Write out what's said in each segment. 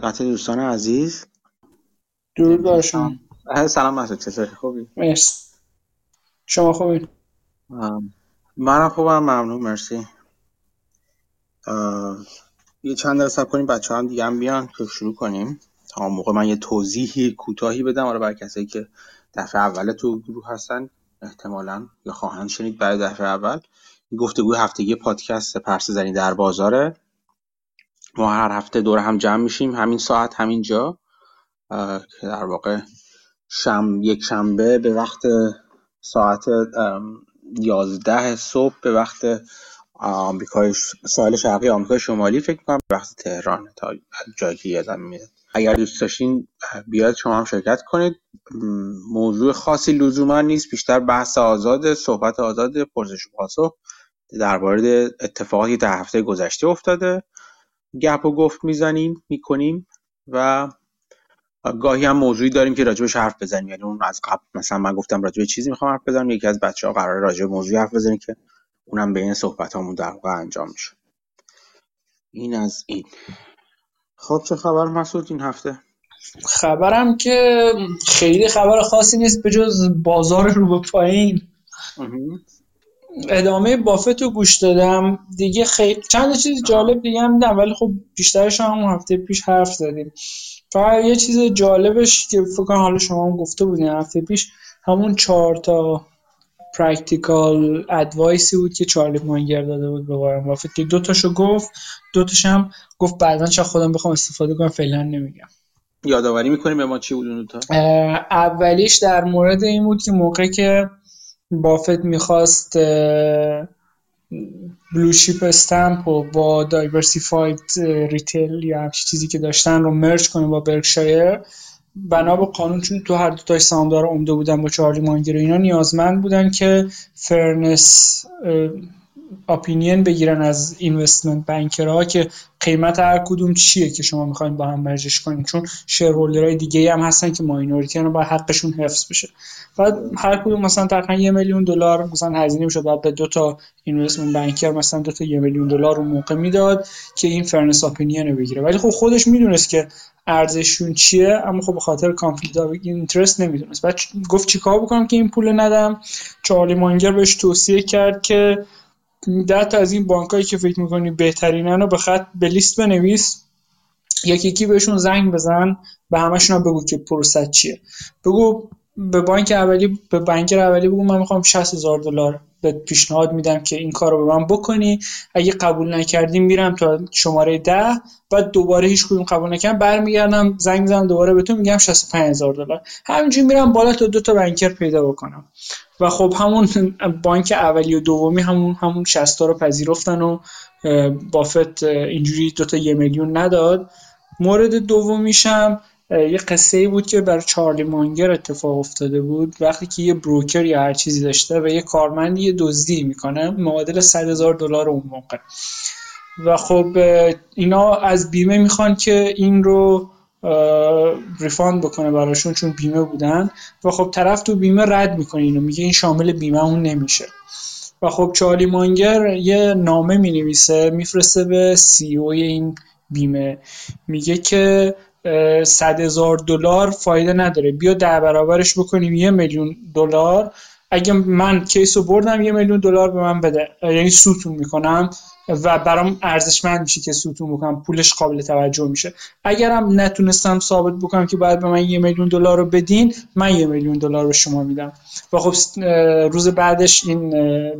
خدمت دوستان عزیز. درود بر شما. سلام مسعود چطوری؟ خوبی؟ مرسی. شما خوبی؟ منم خوبم ممنون مرسی. یه چند دقیقه صبر کنیم بچه هم دیگه هم بیان. که شروع کنیم. تا موقع من یه توضیحی کوتاهی بدم. آره برای کسایی که دفعه اول تو گروه هستن احتمالا یا خواهند شنید برای دفعه اول. گفتگوی هفتگی پادکست پرس زنی در بازاره. ما هر هفته دور هم جمع میشیم همین ساعت همین جا. که در واقع شم یک شنبه به وقت ساعت یازده صبح به وقت آمریکای ساحل شرقی آمریکای شمالی فکر کنم به وقت تهران تا جایی که یادم میاد اگر دوست داشتین بیاد شما هم شرکت کنید. موضوع خاصی لزوما نیست بیشتر بحث آزاد صحبت آزاد پرسش و پاسخ درباره اتفاقاتی در هفته گذشته افتاده. گپ و گفت می‌زنیم می‌کنیم و گاهی هم موضوعی داریم که راجبش حرف بزنیم. یعنی اون از قبل مثلا من گفتم راجب چیزی می‌خوام حرف بزنم یکی از بچه ها قرار راجب موضوعی حرف بزنیم که اونم بین صحبت همون در واقع انجام میشه. این از این. خب چه خبر مسعود این هفته؟ خبرم که خیلی خبر خاصی نیست به جز بازار رو به پایین. ادامه بافت رو گوش دادم. دیگه خیلی چند چیز جالب دیگه هم دیدم ولی خب بیشترش هم هفته پیش حرف زدیم. فقط یه چیز جالبش که فکر کنم حالا شما هم گفته بودین هفته پیش همون چهار تا practical advice ی بود که چارلی مانگر داده بود به وارن بافت که دو تاشو گفت دو تاش هم گفت بعدا چه خودم بخوام استفاده کنم فعلا نمیگم. یادآوری می‌کنیم به ما چی بود اون تا؟ اولیش در مورد این بود که موقع که بافت می‌خواست Blue Chip Stamp و با Diversified Retail یا همچی چیزی که داشتن رو merge کنه با برکشایر بنا به قانون چون تو هر دو تای سهامدار عمده بودن با چارلی مانگر اینا نیازمند بودن که fairness opinion بگیرن از investment banker ها که قیمت هر کدوم چیه که شما می‌خواین با هم merge ش کنین چون shareholder های دیگه هم هستن که minority هم با حقشون حفظ بشه. بعد هر کدوم مثلا تقریبا یه میلیون دلار مثلا هزینه می‌شد. بعد به دو تا investment banker مثلا دو تا یه میلیون دلار رو موقع می‌داد که این fairness opinion رو بگیره. ولی خب خودش می‌دونست که ارزششون چیه اما خب به خاطر conflict of interest نمی‌تونست. بعد گفت چیکار بکنم که این پول ندم. چارلی مانگر بهش توصیه کرد که ده تا از این بانکایی که فکر می‌کنی بهترینن رو به خط به لیست بنویس. یکی یکی بهشون زنگ بزن به همشون بگو که پروسه چیه. بگو به بانک اولی به بانک اولی بگو من می‌خوام 60 هزار دلار به پیشنهاد میدم که این کار رو به من بکنی. اگه قبول نکردی میرم تا شماره ده بعد دوباره هیچ کدوم قبول نکردم برمیگردم زنگ می‌زنم دوباره به تو میگم 65 هزار دلار. همینجوری میرم بالا تا دو تا بانکر پیدا بکنم. و خب همون بانک اولی و دومی همون همون 60 رو پذیرفتن و بافت اینجوری دو تا یه میلیون نداد. مورد دومیشم یه قصه ای بود که برای چارلی مانگر اتفاق افتاده بود. وقتی که یه بروکر یا هر چیزی داشته و یه کارمندی یه دزدی می‌کنه معادل 100 هزار دلار اون موقع. و خب اینا از بیمه می‌خوان که این رو ریفاند بکنه براشون چون بیمه بودن. و خب طرف تو بیمه رد می‌کنه اینو میگه این شامل بیمه اون نمیشه. و خب چارلی مانگر یه نامه می‌نویسه میفرسته به سی او این بیمه. میگه که صد هزار دلار فایده نداره. بیا در برابرش بکنیم یه میلیون دلار. اگه من کیس رو بردم یه میلیون دلار به من بده. یعنی سوتون می‌کنم. و برام ارزشمند میشه که سوتون بکنم. پولش قابل توجه میشه. اگرم نتونستم ثابت بکنم که باید به من یه میلیون دلار رو بدین من یه میلیون دلار به شما میدم. و خب روز بعدش این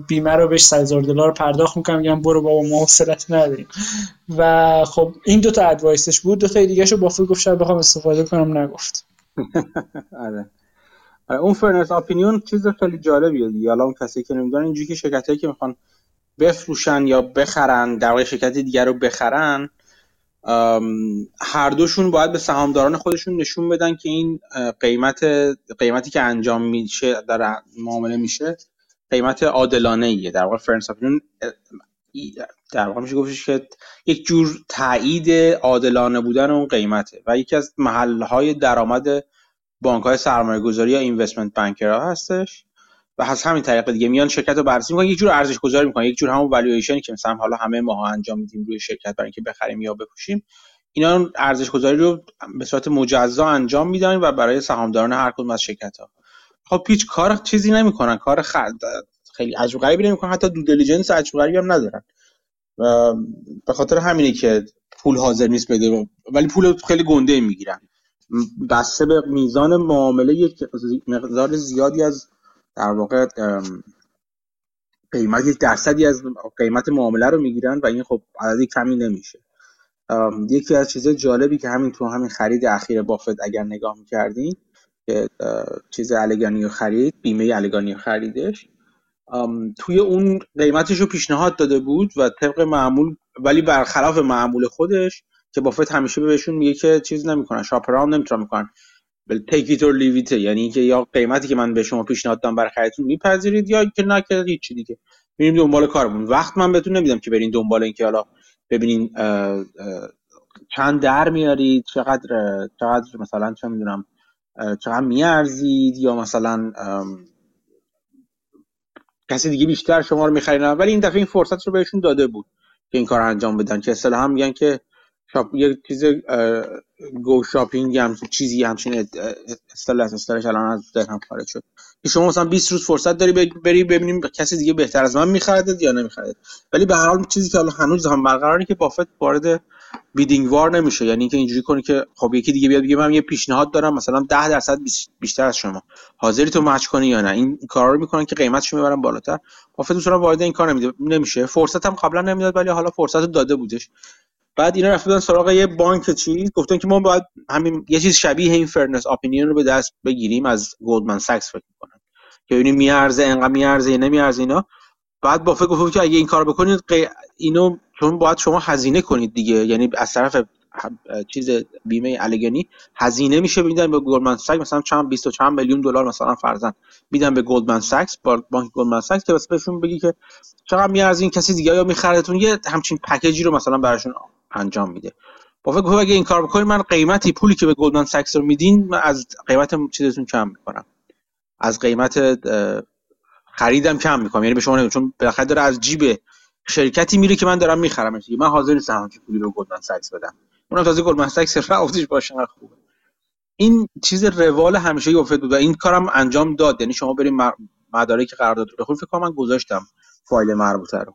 بیمه رو بهش 100 هزار دلار پرداخت می‌کنم. میگم برو بابا ما حوصلت نداریم. و خب این دوتا advice ش بود. دو تا دیگه شو بافت گفت شاید بخوام استفاده کنم نگفت. آره. اون fairness opinion چیز خیلی جالبیه دیگه. حالا اون کسی که نمی‌دونن اینجوری که شرکتایی که می‌خوان بفروشن یا بخرن در واقع شرکت دیگر رو بخرن هر دوشون باید به سهامداران خودشون نشون بدن که این قیمت قیمتی که انجام میشه در معامله میشه قیمت عادلانه ایه در واقع fairness در واقع میشه گفتش که یک جور تایید عادلانه بودن اون قیمته و یکی از محلهای درآمد بانک های سرمایه گذاری یا investment banker ها هستش. و از همین طریق دیگه میان شرکت رو بررسی می‌کنن. یک جور ارزش گذاری می‌کنن یک جور همون والویشنی که مثلا حالا همه ماها انجام میدیم روی شرکت برای اینکه بخریم یا بفروشیم. اینا ارزش گذاری رو به صورت مجزا انجام میدن و برای سهامداران هر کدوم از شرکت ها. خب هیچ کار چیزی نمی‌کنن. کار خیلی عجب غریبی نمی‌کنن. حتی دو دیلیجنس عجب غریبی هم ندارن. به خاطر همینه که پول حاضر نیست بده ولی پول خیلی گنده می‌گیرن. بسته به میزان معامله یک مقدار زیادی از در واقع قیمت یک درصدی از قیمت معامله رو می‌گیرن و این خب عددی کمی نمیشه. یکی از چیزهای جالبی که همین تو همین خرید اخیر بافت اگر نگاه می‌کردین که چیز الگانی خرید بیمه الگانی خریدش توی اون قیمتش رو پیشنهاد داده بود و طبق معمول ولی برخلاف معمول خودش که بافت همیشه بهشون میگه که چیز نمی‌کنن شاپران نمی‌تونن می‌کنن تیک ایت اور لیو یعنی اینکه یا قیمتی که من به شما پیشنهاد دادم برای خریدتون میپذیرید یا که که هیچ دیگه میریم دنبال کارمون. وقت من بهتون نمیدم که برین دنبال اینکه حالا ببینین چند در میارید چقدر چقدر مثلا چه می‌دونم چقدر میارزید یا مثلا کسی دیگه بیشتر شما رو می‌خرید ولی این دفعه این فرصت رو بهشون داده بود که این کار انجام بدن. که اصطلاحا میگن که شاپ یه چیز گو شاپینگ هم چیزی همچین اصطلاح اصطلاحش الان از ذهنم خارج شد. که شما مثلا 20 روز فرصت داری بری ببینیم کسی دیگه بهتر از من میخرده یا نمیخرده. ولی به هر حال چیزی که حالا هنوز هم برقراره که بافت وارد بیدینگ وار نمیشه. یعنی اینکه اینجوری کنه که خب یکی دیگه بیاد بگه من یه پیشنهاد دارم مثلا 10 درصد بیشتر از شما. حاضری تو مچ کنی یا نه. این کارا رو می‌کنن که قیمتشو می‌برن بالاتر. بافت اصولا وارد این کار نمیده نمیشه. فرصت هم قبلا نمی‌داد ولی حالا فرصت داده بودش. بعد اینا رفتن سراغ یه بانک چیز گفتن که ما باید همین یه چیز شبیه این fairness opinion رو به دست بگیریم از گلدمن ساکس فکر کنم که ببینیم میارزه انقدر میارزه نمیارزه اینا. بعد بافت گفت که اگه این کار بکنید اینو چون باید شما هزینه کنید دیگه. یعنی از طرف چیز بیمه Alleghany هزینه میشه میدن به گلدمن ساکس. مثلا چند 20 و چند میلیون دلار مثلا فرضاً میدن به گلدمن ساکس بانک گلدمن ساکس که بهشون بگی که چقدر میارزه این کسی دیگه؟ یا میخرهتون یه همچین package ی رو مثلا براشون انجام میده. بافت گفت اگه این کار بکنید من قیمتی پولی که به گلدمن ساکس رو میدین من از قیمت چیزتون کم می‌کنم. از قیمت خریدم کم می‌کنم. یعنی به شما نمی‌دونم چون بالاخره داره از جیب شرکتی میره که من دارم می‌خرم. من حاضر نیستم همچین پولی رو گلدمن ساکس بدم. اونم تازه گلدمن ساکس رفتش باشه خوبه. این چیز روال همیشه بافت بود و این کارم انجام داد. یعنی شما بریم مدارک قرارداد رو بخونید فکر کنم من گذاشتم فایل مربوطه رو.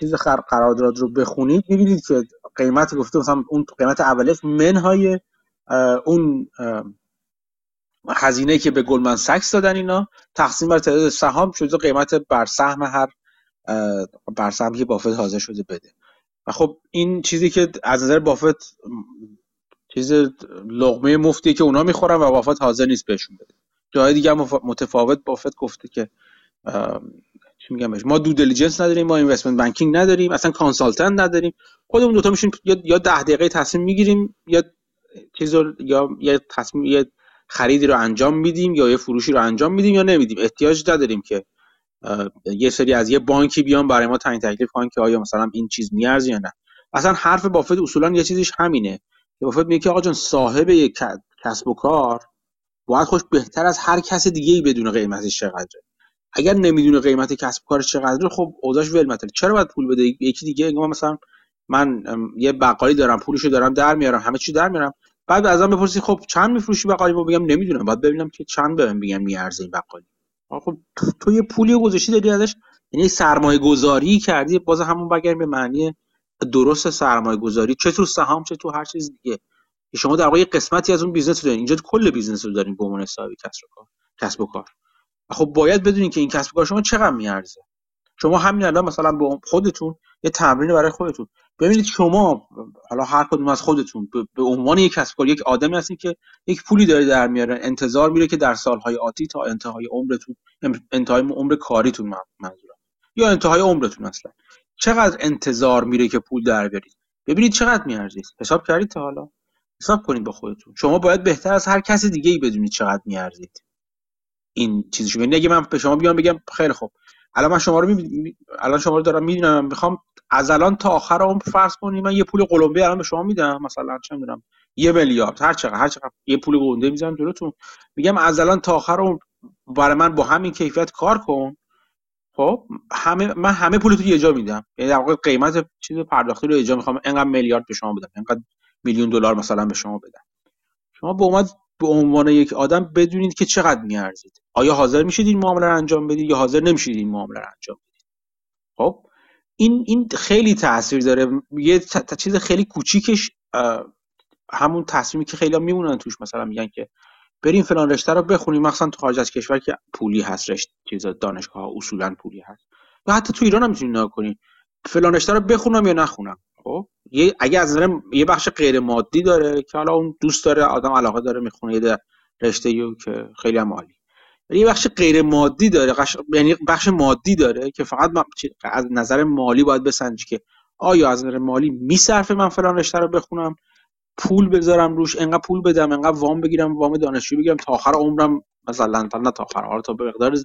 چیز قرارداد رو بخونید می‌بینید که قیمت گفته مثلا اون قیمت اولش منهای اون هزینه که به گلمن سکس دادن اینا تقسیم بر تعداد سهام شده قیمت بر سهم هر بر سهم که بافت حاضر شده بده. و خب این چیزی که از نظر بافت چیز لغمه مفتی که اونا می‌خورن و بافت حاضر نیست بهشون بده. جای دیگه متفاوت بافت گفته که چی میگم ما due diligence نداریم ما investment banking نداریم اصلا consultant نداریم. خودمون دو تا میشیم یا ده دقیقه تصمیم می‌گیریم یا چیز یا یه تصمیم یه خریدی رو انجام میدیم یا یه فروشی رو انجام میدیم یا نمیدیم. احتیاج نداریم که یه سری از یه بانکی بیان برای ما تعیین تکلیف کنن که آیا مثلا این چیز میارزه یا نه. اصلا حرف بافت اصولا یه چیزیش همینه بافت میگه که آقا جان صاحب یک کسب و کار باید خوش بهتر از هر کس دیگه ای بدون قیمتش چقدره. اگر نمی‌دونه قیمت کسب کارش چقدره خب اوضاعش ول چرا باید پول بده؟ یکی دیگه ما مثلا من یه بقالی دارم پولشو دارم در میارم همه چی در میارم. بعد ازم بپرسی خب چند میفروشی بقالی؟ ما بگم نمی‌دونم. بعد ببینم که چند بهم بگم میارزه این بقالی. خب تو یه پولی گذاشتی داری ازش یعنی سرمایه گذاری کردی باز همون بگریم به معنی درست سرمایه گذاری چه تو سهام چه تو هر چیز دیگه. شما در واقع قسمتی از اون business رو دارین. اینجا کل business رو دارین به عنوان حسابی کسب و کار کسب و کار. خب باید بدونین که این کسب کار شما چقدر میارزه. شما همین الان مثلا به خودتون یه تمرین برای خودتون. ببینید شما حالا هر کدوم از خودتون به عنوان یک کسب کار یک آدمی هستین که یک پولی داره در میاره. انتظار میره که در سالهای آتی تا انتهای عمرتون انتهای عمر کاریتون منظورم. یا انتهای عمرتون اصلا چقدر انتظار میره که پول در بیارید؟ ببینید چقدر میارزید حساب کردید تا حالا. حساب کنید با خودتون. شما باید بهتر از هر کس دیگه ای بدونید چقدر میارزید. این چیزی یعنی اگه من به شما بیام بگم خیلی خوب. الان من شما رو می... الان شما رو دارم می‌دونم می‌خوام از الان تا آخر عمر فرض کنید من یه پول قلمبی الان به شما میدم مثلا چه می‌دونم یه میلیارد هر چقدر هر چقدر یه پول گنده می‌ذارم جلوتون. میگم از الان تا آخر عمر برای من با همین کیفیت کار کن. خب همه من همه پول تو یه جا میدم. یعنی در واقع قیمت چیز پرداختی رو یه جا می‌خوام انقدر میلیارد به شما بدم انقدر میلیون دلار مثلا به شما بدم. شما به عنوان به عنوان یک آدم بدونید که چقدر میارزید. آیا حاضر میشید این معامله رو انجام بدید یا حاضر نمیشید این معامله رو انجام بدید؟ خب این این خیلی تاثیر داره. یه چیز خیلی کوچیکش همون تصمیمی که خیلی میمونن توش. مثلا میگن که بریم فلان رشته رو بخونیم. مثلا تو خارج از کشور که پولی هست رشته چیز دانشگاه اصولا پولی هست. و حتی تو ایران هم می‌تونید نگاه کنید. فلان رو بخونم یا نخونم. خب؟ یه اگه از نظر یه بخش غیر مادی داره که حالا اون دوست داره آدم علاقه داره می‌خونه یه رشته یو که خیلی هم عالی. یه بخش غیر مادی داره یعنی بخش مادی داره که فقط از نظر مالی باید بسنجی که آیا از نظر مالی میصرفه من فلان رشته رو بخونم؟ پول بذارم روش انقدر پول بدم انقدر وام بگیرم وام دانشجو بگیرم تا آخر عمرم مثلا تا نه تا آخر حالا تا به مقدار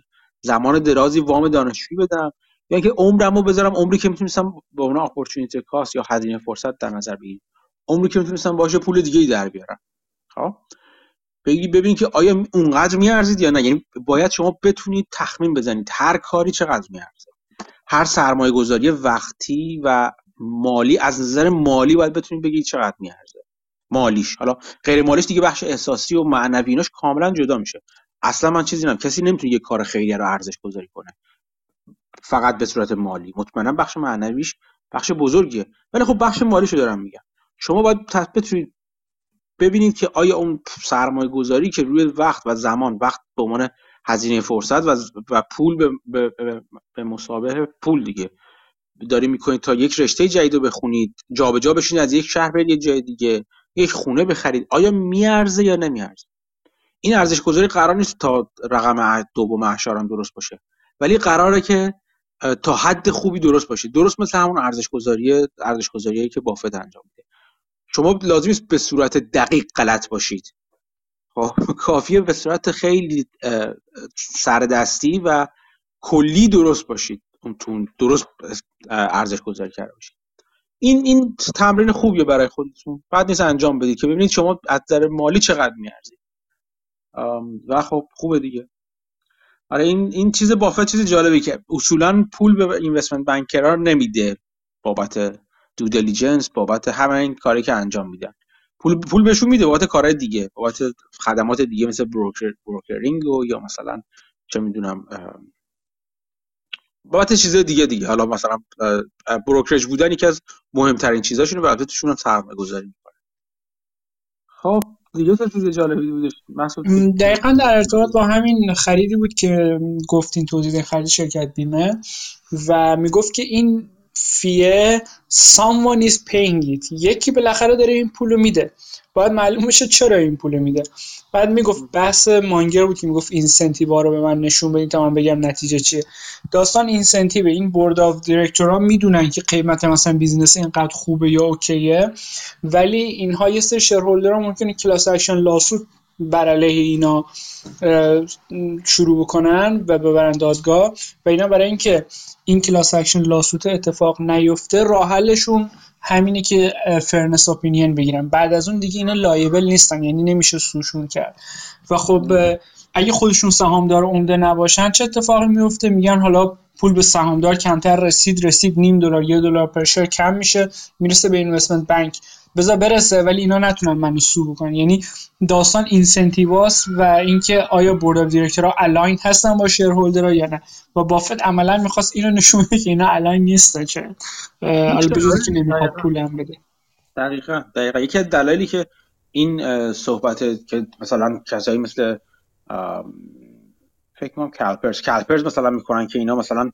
زمان درازی وام دانشجویی بدم. یا اینکه عمرمو بذارم عمری که می‌تونستم به اون اپورتونتی کاست یا هزینه فرصت در نظر بگیرم. عمری که می‌تونستم باشه پول دیگه ای در بیارم. خب؟ بگی ببین که آیا اونقدر میارزید یا نه. یعنی باید شما بتونید تخمین بزنید. هر کاری چقدر میارزه. هر سرمایه گذاری وقتی و مالی از نظر مالی باید بتونید بگید چقدر میارزه. مالیش. حالا غیر مالیش دیگه بخش احساسی و معنوی ایناش کاملا جدا میشه. اصلا من چیزی نم کسی نمی‌تونه یه کار خیریه رو ارزش گذاری کنه. فقط به صورت مالی. مطمئنا بخش معنویش بخش بزرگیه. ولی خب بخش مالیشو دارم میگم. شما باید بتونید ببینید که آیا اون سرمایه گذاری که روی وقت و زمان وقت به عنوان هزینه فرصت و, و پول به, به, به مسابقه پول دیگه. داری می‌کنید تا یک رشته جدید رو بخونید جابجا بشین از یک شهر برید یه جای دیگه یک خونه بخرید. آیا میارزه یا نمیارزه؟ این ارزش گذاری قرار نیست تا رقم دوم اعشارم درست باشه. ولی قراره که تا حد خوبی درست باشه. درست مثل همون ارزش گذاری ارزش گذاریایی که بافت انجام میده. شما لازم نیست به صورت دقیق غلط باشید. خب کافیه به صورت خیلی سردستی و کلی درست باشید. اون درست ارزش گذاری کرده باشید. این این تمرین خوبیه برای خودتون. بعد نیست انجام بدید که ببینید شما از نظر مالی چقدر میارزید. و خب خوبه دیگه. آره این این چیز بافت چیز جالبی که اصولا پول به اینوستمنت بانکرها نمیده بابت دو دیلیجنس بابت همه این کاری که انجام میدن. پول پول بهشون میده بابت کارهای دیگه بابت خدمات دیگه مثل بروکر بروکرینگ و یا مثلا چه می‌دونم بابت چیز دیگه دیگه. حالا مثلا بروکرج بودن یکی از مهمترین چیزاشونه و البته توشون هم سرمایه گذاری می‌کنه. خب دیگه تا چیز جالبی بودش. دقیقا در ارتباط با همین خریدی بود که گفتین توضیح خرید شرکت بیمه و می‌گفت که این fee someone is paying it. یکی بالاخره داره این پولو میده. باید معلوم بشه چرا این پول میده. بعد می‌گفت بحث مانگر بود که می‌گفت incentive رو به من نشون بدین تا من بگم نتیجه چیه. داستان incentive این board of ها می‌دونن که قیمت مثلا business اینقدر خوبه یا okay ه ولی اینها یه سری shareholder ممکنه class action lawsuit بر علیه اینا شروع بکنن و ببرن دادگاه و اینا. برای اینکه این class action lawsuit اتفاق نیفته راه حلشون همینه که fairness opinion بگیرن. بعد از اون دیگه اینا liable نیستن یعنی نمیشه sue شون کرد. و خب اگه خودشون سهامدار عمده نباشن چه اتفاقی میفته؟ میگن حالا پول به سهامدار کمتر رسید رسید نیم دلار یه دلار پر کم میشه می‌رسه به investment bank. بذار برسه ولی اینا نتونن منو sue بکنن. یعنی داستان incentive اس و اینکه آیا board of director ها align هستن با shareholder ها یا نه. و بافت عملا می‌خواست اینو نشون بده که اینا align نیستن چه. حالا که نمی‌خواد پولم بده. دقیقا. دقیقا. یکی از دلایلی که این صحبت که مثلا کسایی مثل فکر کنم کالپرز کالپرز مثلا می‌کنن که اینا مثلا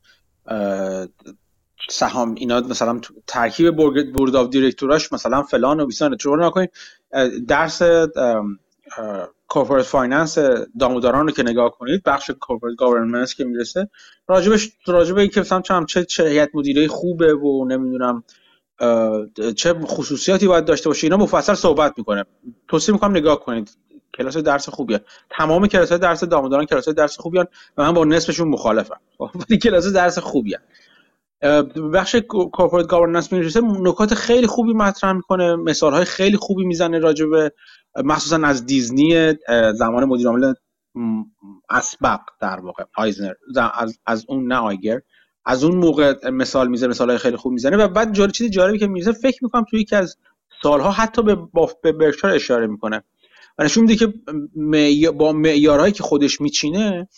سهام اینا مثلا ترکیب board of director اش مثلا فلان و بیسان رو نکنید. درس corporate finance داموداران رو که نگاه کنید بخش corporate government که می‌رسه راجبش راجبه که مثلا چه چه هیئت مدیره خوبه و نمی‌دونم چه خصوصیاتی باید داشته باشه اینا مفصل صحبت می‌کنه. توصیه می‌کنم نگاه کنید. کلاس درس خوبیه. تمام کلاس درس داموداران کلاس درس خوبیان و من با نصفشون مخالفم. ولی کلاس درس خوبیه. بخش corporate governance می‌رسه نکات خیلی خوبی مطرح می‌کنه. مثال های خیلی خوبی می‌زنه راجع به مخصوصا از دیزنی زمان مدیر عامل اسبق در واقع آیزنر از, از اون نه آیگر از اون موقع مثال می‌زنه مثال خیلی خوب می‌زنه و بعد جالب چیز جالبی که می‌زنه فکر می‌کنم توی یکی از سالها حتی به به برکشایر اشاره می‌کنه. و نشون میده که با معیارهایی که خودش میچینه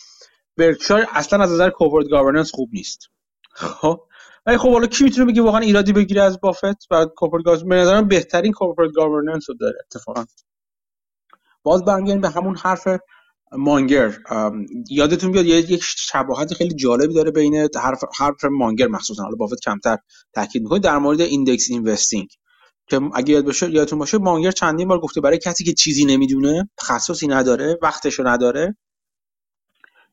برکشایر اصلا از نظر corporate governance خوب نیست. خب؟ ولی خب حالا کی می‌تونه بگه واقعا ایرادی بگیره از بافت و corporate گاز به نظرم بهترین corporate governance رو داره اتفاقا. باز برمیگردیم به همون حرف مانگر. یادتون بیاد یک شباهت خیلی جالبی داره بین حرف حرف مانگر مخصوصا حالا بافت کمتر تاکید می‌کنه در مورد index investing که اگه یاد باشه یادتون باشه مانگر چندین بار گفته برای کسی که چیزی نمی‌دونه تخصصی نداره وقتشو نداره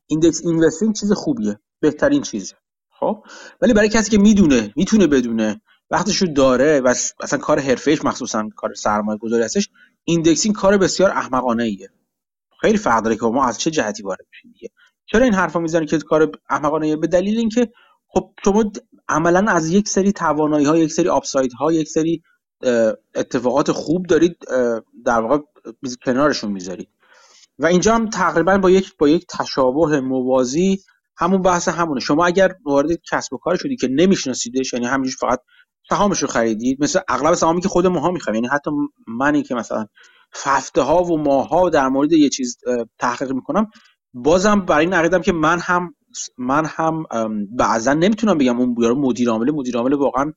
index investing چیز خوبیه بهترین چیزه خب؟ ولی برای کسی که می‌دونه می‌تونه بدونه وقتشو داره و اصلا کار حرفهش مخصوصا کار سرمایه گذاری هستش indexing کار بسیار احمقانه ایه خیلی فرق داره که ما از چه جهتی وارد میشیم دیگه. چرا این حرفا می‌زنه که کار احمقانه به دلیل اینکه خب شما عملا از یک سری توانایی ها یک سری upside ها یک سری اتفاقات خوب دارید در واقع کنارشون می‌ذارید. و اینجا هم تقریبا با یک با یک تشابه موازی همون بحث همونه. شما اگر وارد کسب و کار شدی که نمیشناسیدش یعنی همینجوری فقط سهامش رو خریدید مثل اغلب سهامی که خود ماها می‌خوایم یعنی حتی منی که مثلا هفته ها و ماه در مورد یه چیز تحقیق می‌کنم بازم برای این عقیدم که من هم من هم بعضا نمی‌تونم بگم اون بیاره مدیر عامل مدیر عامل واقعا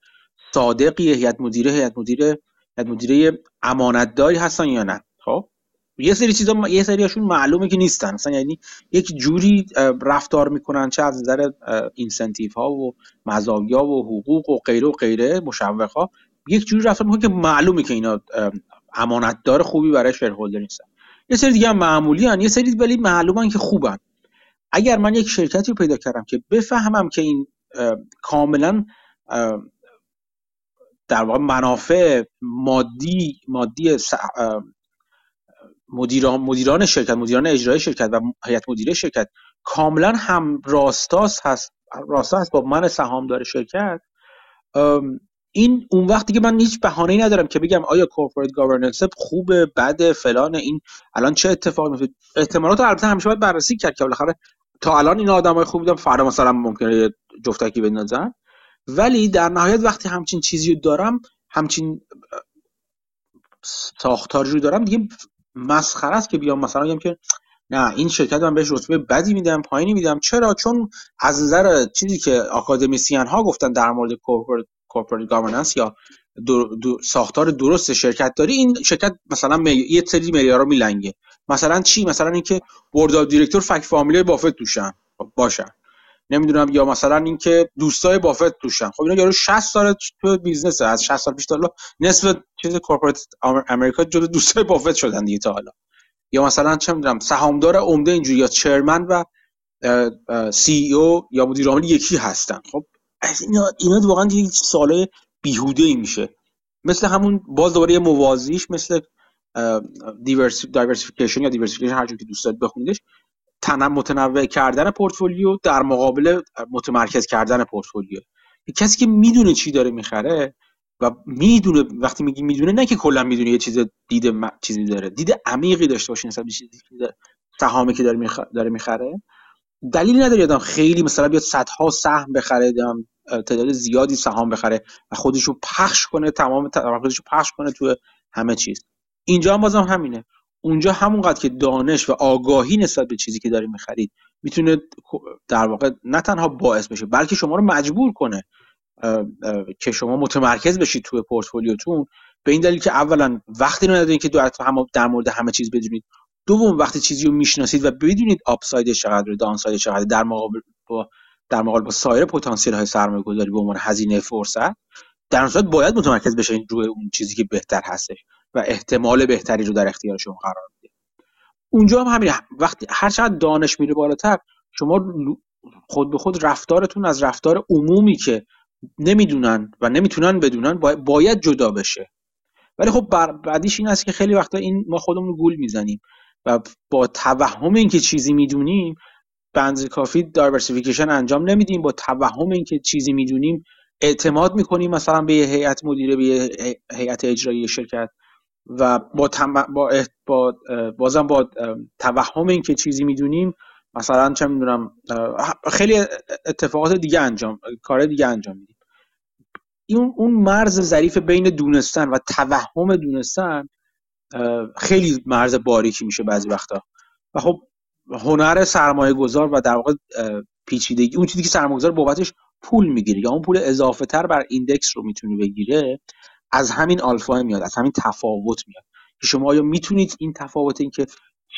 صادقیه هیئت مدیره هیئت مدیره هیئت مدیره امانتداری هستن یا نه؟ خب؟ یه سری چیزا یه سریاشون معلومه که نیستن. مثلا یعنی یک جوری رفتار می‌کنن چه از نظر اینسنتیو ها و مزایا و حقوق و غیره و غیره مشوق ها یک جوری رفتار می‌کنن که معلومه که اینا امانتدار خوبی برای شیرهولدر نیستن. یه سری دیگه هم معمولی هن. یه سری ولی معلومن که خوبن. اگر من یک شرکتی رو پیدا کردم که بفهمم که این کاملا در واقع منافع مادی مادی مدیران مدیران شرکت مدیران اجرایی شرکت و هیئت مدیره شرکت کاملا هم راستاست هم راستا هست با من سهامدار شرکت. این اون وقتی که من هیچ بهانه‌ای ندارم که بگم آیا corporate governance خوبه بد فلان این الان چه اتفاقی میفته احتمالات البته همیشه باید بررسی کرد که بالاخره تا الان این آدمای خوبی بودن فردا مثلا ممکنه جفتکی بندازن. ولی در نهایت وقتی همچین چیزی رو دارم همچین ساختاری رو دارم دیگه مسخره است که بیام مثلا بگم که نه این شرکت من بهش رتبه بدی میدم پایینی میدم. چرا؟ چون از نظر چیزی که academician ها گفتن در مورد corporate governance یا ساختار درست شرکت داری این شرکت مثلا یه سری رو می‌لنگه. مثلا چی؟ مثلا اینکه board director فک و فامیلای بافت توشن. خب باشن. نمی‌دونم یا مثلا اینکه دوستای بافت توشن. خب اینا یارو 60 سال تو business از 60 سال پیش تا نصف چیز corporate America جزو دوستای بافت شدن دیگه تا حالا. یا مثلا چه می‌دونم سهامدار عمده اینجوری یا chairman و CEO یا مدیر عامل یکی هستن. خب اینا اینا واقعا یه سوال بیهوده ای میشه. مثل همون باز دوباره موازیش مثل diversification یا diversification هر که دوست دارید بخونیدش تنم متنوع کردن پورتفولیو در مقابل متمرکز کردن پورتفولیو. کسی که می‌دونه چی داره می‌خره و می‌دونه وقتی میگی می‌دونه نه که کلا می‌دونه یه چیز دید چیزی داره دید عمیقی داشته باشه نسبت به چیزی که سهامی که داره, داره می‌خره. دلیلی نداره آدم خیلی مثلا بیاد صدها سهم بخره تعداد زیادی سهام بخره و خودش رو پخش کنه تمام خودش رو پخش کنه تو همه چیز. اینجا هم بازم همینه. اونجا همونقدر که دانش و آگاهی نسبت به چیزی که داری می‌خرید می‌تونه در واقع نه تنها باعث بشه بلکه شما رو مجبور کنه که شما متمرکز بشید توی پورتفولیوتون. به این دلیل که اولا وقتی رو ندارید که در مورد همه چیز بدونید. دوم وقتی چیزی رو می‌شناسید و بدونید آپساید چقدر دانساید چقدر در مقابل با در مقابل با سایر پتانسیل های سرمایه گذاری به عنوان هزینه فرصت در صورت باید متمرکز بشین روی اون چیزی که بهتر هستش. و احتمال بهتری رو در اختیار شما قرار میده. اونجا هم همین وقتی هر چقدر دانش میره بالاتر شما خود به خود رفتارتون از رفتار عمومی که نمی‌دونن و نمی‌تونن بدونن باید جدا بشه. ولی خب بعدیش این است که خیلی وقتا این ما خودمون گول می‌زنیم و با توهم اینکه چیزی می‌دونیم بنز کافی diversification انجام نمیدیم. با توهم اینکه چیزی می‌دونیم اعتماد می‌کنیم مثلا به هیئت مدیره به هیئت اجرایی شرکت. و با, با, با بازم با توهم اینکه چیزی می‌دونیم مثلا چه می‌دونم خیلی اتفاقات دیگه انجام کار دیگه انجام میدیم. این اون مرز ظریف بین دونستن و توهم دونستن خیلی مرز باریکی میشه بعضی وقتا. و خب هنر سرمایه گذار و در واقع پیچیدگی اون چیزی که سرمایه گذار بابتش پول می‌گیره یا اون پول اضافه تر بر ایندکس رو می‌تونه بگیره از همین آلفا میاد از همین تفاوت میاد. که شما آیا می‌تونید این تفاوت این که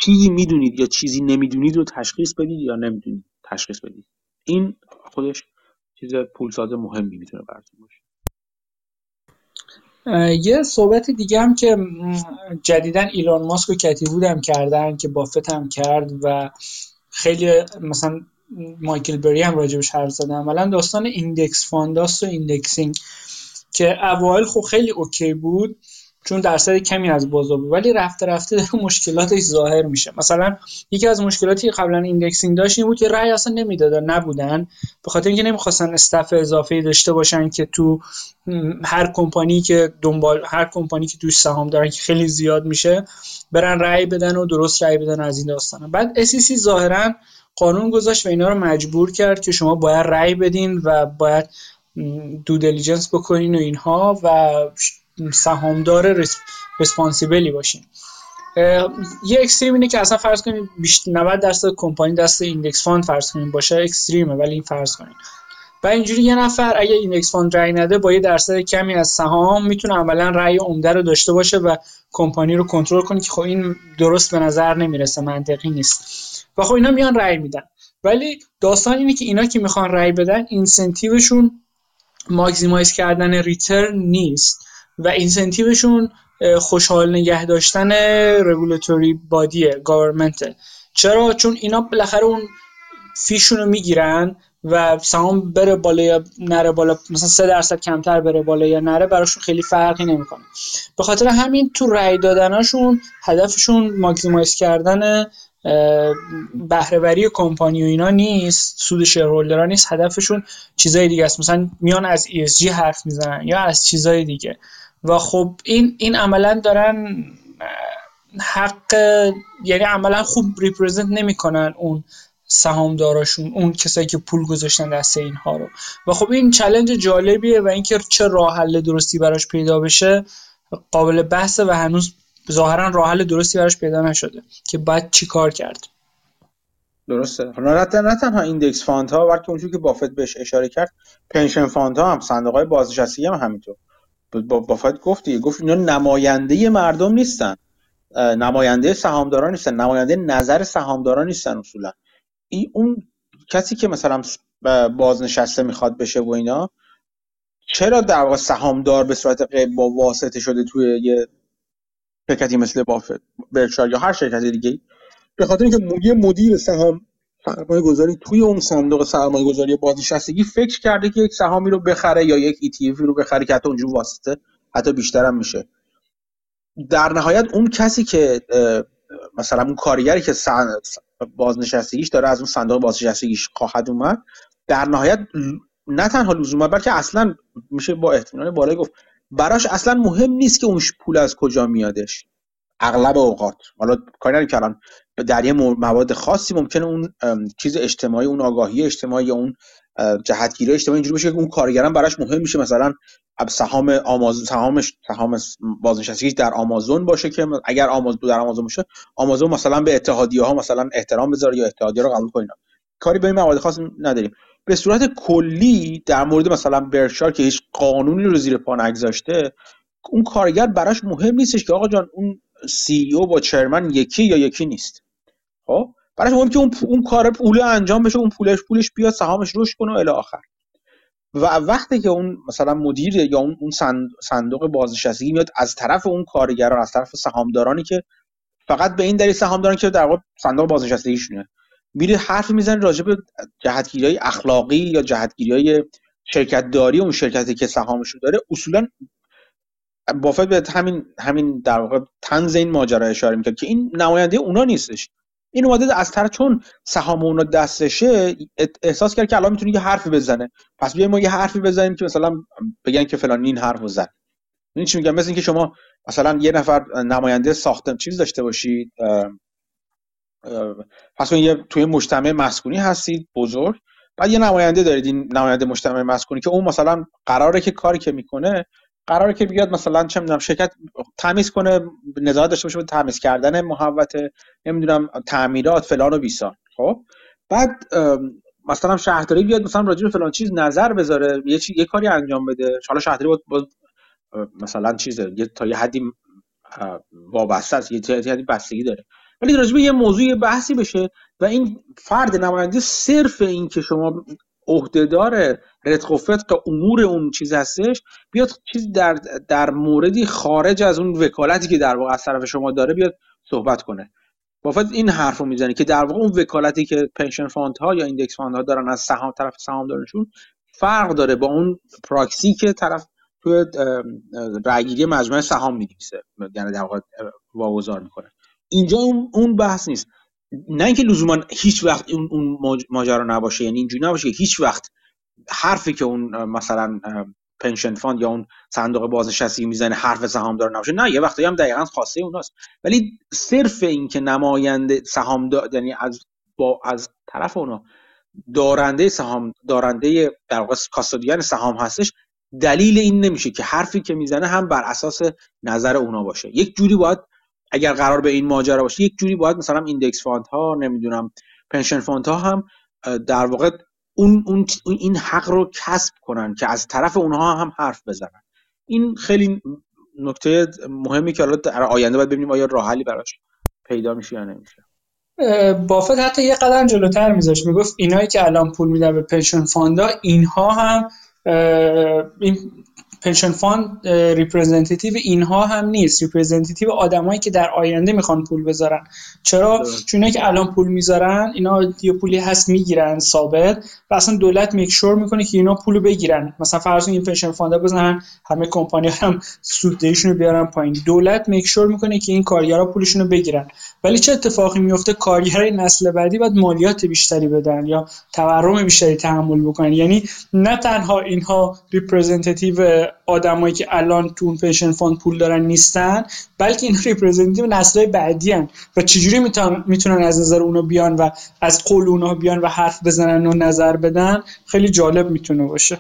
چیزی می‌دونید یا چیزی نمی‌دونید رو تشخیص بدید یا نمی‌دونید تشخیص بدید؟ این خودش چیز پولساز مهمی می‌تونه براتون باشه. یه صحبت دیگه هم که جدیدا ایلان ماسک و کتی بودم کردن که بافت هم کرد و خیلی مثلا مایکل بری هم راجبش حرف زدن. عملا داستان index fund هاست و indexing. که اوایل خب خیلی okay بود چون درصد کمی از بازار بود ولی رفته رفته داره مشکلاتش ظاهر میشه. مثلا یکی از مشکلاتی که قبلا indexing داشت این بود که رأی اصلا نمی‌دادن نبودن. به خاطر اینکه نمی‌خواستن staff اضافه داشته باشن که تو هر کمپانی که دنبال هر کمپانی که توش سهام دارن که خیلی زیاد میشه برن رأی بدن و درست رأی بدن از این داستانه. بعد SEC ظاهرا قانون گذاشت و اینا رو مجبور کرد که شما باید رأی بدین و باید due diligence بکنین و اینها و سهامدار responsible ی باشین. یه extreme اینه که اصلا فرض کنید 90 درصد کمپانی دست index fund فرض کنید باشه extreme ه ولی این فرض کنید و اینجوری یه نفر اگه index fund رای نده با یه درصد کمی از سهام می‌تونه عملا رأی عمده رو داشته باشه و کمپانی رو کنترل کنه که خب این درست به نظر نمی‌رسه منطقی نیست. و خب اینا میان رأی میدن. ولی داستان اینه که اینا که می‌خوان رأی بدن incentive شون maximize کردن return نیست و incentive شون خوشحال نگه داشتن regulatory body ه government چرا؟ چون اینا بالاخره اون fee شون رو می‌گیرن و سهام بره بالا یا نره بالا مثلا سه درصد کمتر بره بالا یا نره براشون خیلی فرقی نمی‌کنه. به خاطر همین تو رأی دادناشون هدفشون ماکسیمایز کردن بهرهوری کمپانی و اینا نیست سود شیرهولدرها نیست هدفشون چیزای دیگه است. مثلا میان از ESG حرف می‌زنن یا از چیزای دیگه. و خب این این عملا دارن حق یعنی عملا خوب ریپرزنت نمی‌کنن اون سهامداراشون اون کسایی که پول گذاشتن دست اینها رو. و خب این challenge جالبیه و اینکه چه راه حل درستی براش پیدا بشه قابل بحثه و هنوز ظاهرا راه حل درستی براش پیدا نشده که بعد چی کار کرد. درسته. نه تنها index fund ها بلکه اونجوری که بافت بهش اشاره کرد pension fund ها هم صندوق های بازنشستگی هم همینطور. بافت گفت دیگه گفت اینا نماینده مردم نیستن. نماینده سهامداران نیستن نماینده نظر سهامداران نیستن اصولا. این اون کسی که مثلا بازنشسته می‌خواد بشه و اینا چرا در واقع سهامدار به صورت غیر با واسطه شده توی یه شرکتی مثل بافت برکشایر یا هر شرکت دیگه به خاطر اینکه یه مدیر سهام سرمایه گذاری توی اون صندوق سرمایه گذاری بازنشستگی فکر کرده که یک سهامی رو بخره یا یک ETF رو بخره که حتی اونجور واسطه حتی بیشتر هم میشه. در نهایت اون کسی که مثلا اون کارگری که بازنشستگیش داره از اون صندوق بازنشستگیش خواهد اومد در نهایت نه تنها لزوما بلکه اصلا میشه با احتمال بالای گفت براش اصلا مهم نیست که اون پول از کجا میادش. اغلب اوقات. حالا کاری الان در یه مواد خاصی ممکنه اون چیز اجتماعی اون آگاهی اجتماعی یا اون جهتگیری اجتماعی اینجوری باشه که اون کارگران براش مهم میشه. مثلا سهام آمازون سهامش سهام بازنشستگیش در آمازون باشه که اگر آمازون در آمازون باشه آمازون مثلا به اتحادیه ها مثلا احترام بذاره یا اتحادیه رو قبول کنه. کاری به این مواد خاص نداریم. به صورت کلی در مورد مثلا برشار که هیچ قانونی رو زیر پا نگذاشته اون کارگر براش مهم نیستش که آقا جان اون سی او با چرمن یکی یا یکی نیست. خب؟ براش مهم که اون اون کار پول انجام بشه اون پولش پولش بیاد سهامش رشد کنه و الی آخر. و وقتی که اون مثلا مدیر یا اون اون صندوق بازنشستگی میاد از طرف اون کارگران از طرف سهامدارانی که فقط به این دلیل سهامداران که در واقع صندوق بازنشستگیشونه میره حرف می‌زنه راجع به جهتگیری اخلاقی یا جهتگیری شرکت داری اون شرکتی که سهامش داره اصولا بافت به همین همین در واقع تنز این ماجرا اشاره می‌کرد که این نماینده اونا نیستش. این اومده از طرف چون سهام اونا دستشه احساس کرد که الان می‌تونه یه حرفی بزنه. پس بیایم ما یه حرفی بزنیم که مثلا بگن که فلان این حرفو زد. این چی میگم؟ مثل اینکه شما مثلا یه نفر نماینده ساختن چیز داشته باشید پس یه توی مجتمع مسکونی هستید بزرگ. بعد یه نماینده دارید این نماینده مجتمع مسکونی که اون مثلا قراره که کاری که می‌کنه قراره که بیاد مثلا چه می‌دونم شرکت تمیز کنه نظارت داشته باشه تمیز کردن محوطه نمی‌دونم تعمیرات فلان و بیسان خب؟ بعد مثلا شهرداری بیاد مثلا راجع به فلان چیز نظر بذاره یه چی... یه کاری انجام بده. حالا شهرداری بود مثلا چیزه یه تا یه حدی وابسته است یه حدی بستگی داره. ولی به یه موضوع بحثی بشه و این فرد نماینده صرف این که شما عهدهدار رتق و فتق امور اون چیز هستش بیاد چیز در در موردی خارج از اون وکالتی که در واقع از طرف شما داره بیاد صحبت کنه. بافت این حرف رو می‌زنه که در واقع اون وکالتی که pension fund ها یا index fund ها دارن از سهام طرف سهام دارنشون فرق داره با اون پراکسی که طرف توی رأیگیری مجموعه سهام می‌نویسه یعنی در واقع واگذار می‌کنه. اینجا اون بحث نیست. نه اینکه لزوما هیچ وقت اون ماجرا نباشه یعنی اینجوری نباشه که هیچ وقت حرفی که اون مثلا pension fund یا اون صندوق بازنشستگی می‌زنه حرف سهامدار نباشه. نه یه وقتی هم دقیقا خواسته اوناست. ولی صرف این که نماینده سهام یعنی از با از طرف اونا دارنده سهام دارنده در واقع custodian سهام هستش دلیل این نمیشه که حرفی که می‌زنه هم بر اساس نظر اونا باشه. یک جوری باید اگر قرار به این ماجرا باشه یک جوری باید مثلا index fund ها نمی‌دونم pension fund ها هم در واقع اون, اون این حق رو کسب کنن که از طرف اونها هم حرف بزنن. این خیلی نکته مهمی که حالا در آینده باید ببینیم آیا راه حلی براش پیدا میشه یا نمیشه. بافت حتی یه قدم جلوتر میذاشت. می‌گفت اینایی که الان پول میدن به pension fund ا اینها هم این pension fund representative اینها هم نیست. representative آدمایی که در آینده می‌خوان پول بذارن. چرا؟ چون که الان پول می‌ذارن اینا یه پولی هست می‌گیرن ثابت و اصلا دولت make sure می‌کنه که اینا پولو بگیرن. مثلا فرض این pension fund ا بزنن همه کمپانی هم سوددهیشون رو بیارن پایین. دولت make sure می‌کنه که این کارگرا پولشون رو بگیرن. ولی چه اتفاقی میفته؟ کارگرای نسل بعدی باید مالیات بیشتری بدن یا تورم بیشتری تحمل بکنن. یعنی نه تنها اینها representative آدمایی که الان تو اون pension fund پول دارن نیستن بلکه این representative نسل‌های بعدی هن و چجوری می‌تونن از نظر اونا بیان و از قول اونا بیان و حرف بزنن و نظر بدن؟ خیلی جالب می‌تونه باشه.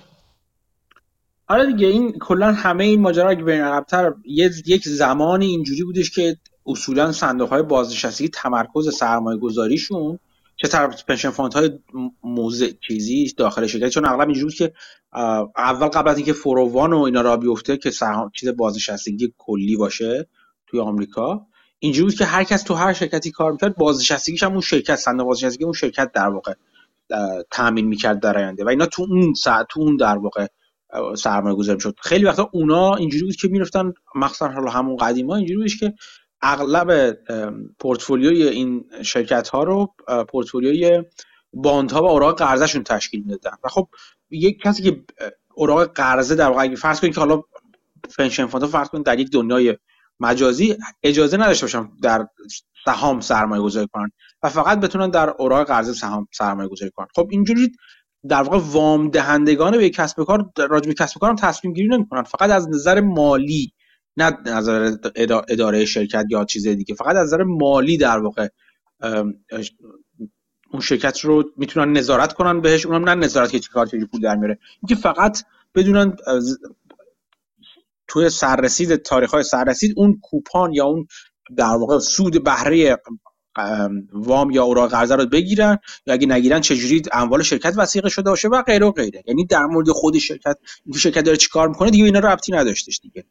آره دیگه این کلا همه این ماجرا اگه برین عقب‌تر یک زمانی اینجوری بودش که اصولا صندوق های بازنشستگی تمرکز سرمایه گذاریشون چه طرف pension fund های موزه چیزی داخل شرکت چون اغلب اینجوری که اول قبل از اینکه four o one و اینا راه بیفته که سهام چیز بازنشستگی کلی باشه توی آمریکا اینجوری که هر کس تو هر شرکتی کار می‌کرد بازنشستگیش هم اون شرکت صندوق بازنشستگی اون شرکت در واقع تامین می‌کرد در آینده و اینا تو اون ساعت تو اون در واقع سرمایه گذاری شد خیلی وقتا اونا اینجوری بود که می‌رفتن مخصوصا حالا همون قدیما اینجوری بود که اغلب پورتفولیوی این شرکت ها رو پورتفولیوی باند ها و اوراق قرضشون تشکیل می‌دادن. و خب یک کسی که اوراق قرضه در واقع فرض کنید که حالا pension fund فرض کنید در یک دنیای مجازی اجازه نداشته باشن در سهام سرمایه گذاری کنن و فقط بتونن در اوراق قرضه سهام سرمایه گذاری کنن. خب اینجوری در واقع وام دهندگان به کسب کار راجع به کسب کار تصمیم گیری نمی‌کنن. فقط از نظر مالی نه نظر اداره شرکت یا چیز دیگه فقط از نظر مالی در واقع اون شرکت رو می‌تونن نظارت کنن بهش اونم نه نظارت که چیکار چه پول در میاره. اینکه فقط بدونن توی سررسید تاریخ های سررسید اون کوپان یا اون در واقع سود بهره وام یا اوراق قرضه رو بگیرن یا اگه نگیرن چجوری اموال شرکت وسیقه شده باشه و غیره و غیره. یعنی در مورد خود شرکت اینکه شرکت داره چیکار می‌کنه دیگه اینا ربطی نداشتش دیگه.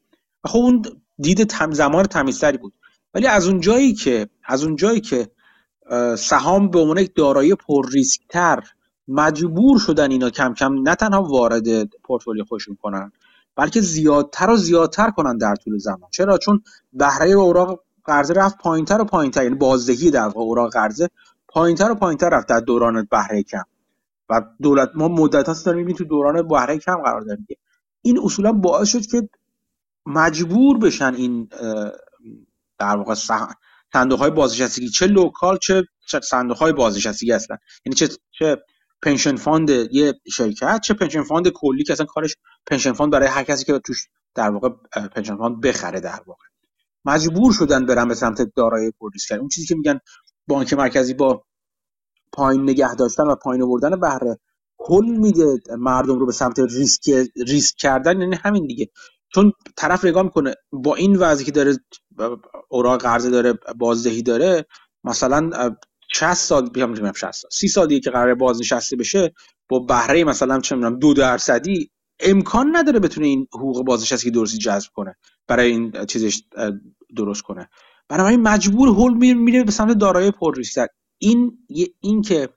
خب اون دید تم زمان تمیزتری بود. ولی از اون جایی که از اون جایی که سهام به عنوان یک دارایی پر تر مجبور شدن اینا کم کم نه تنها وارد پورتفولیو خودشون کنن بلکه زیادتر و زیادتر کنن در طول زمان. چرا؟ چون بهره اوراق قرضه رفت پایینتر و پایینتر یعنی بازدهی در اوراق قرضه پایینتر و پایینتر رفت در دوران بهره کم. و دولت ما مدت هاست داریم تو دوران بهره کم قرار داریم. این اصولا باعث شد که مجبور بشن این در واقع صندوق های بازنشستگی چه local چه صندوق های بازنشستگی هستن. یعنی چه چه pension fund یه شرکت چه pension fund کلی که اصلا کارش pension fund برای هر کسی که توش در واقع pension fund بخره در واقع. مجبور شدن برن به سمت دارایی پر ریسک اون چیزی که میگن بانک مرکزی با پایین نگه داشتن و پایین آوردن بهره هل میده مردم رو به سمت ریسک ریسک کردن. یعنی همین دیگه. چون طرف نگاه می‌کنه با این وضعی که داره اوراق قرضه داره بازدهی داره مثلا 60 سال بیام 60 سال 30 سال دیگه که قرار بازنشسته بشه با بهره مثلا چه می‌دونم دو درصدی امکان نداره بتونه این حقوق بازنشستگی درستی جذب کنه برای این چیزش درست کنه. بنابراین مجبور هول میره به سمت دارایی پر ریسک. این این که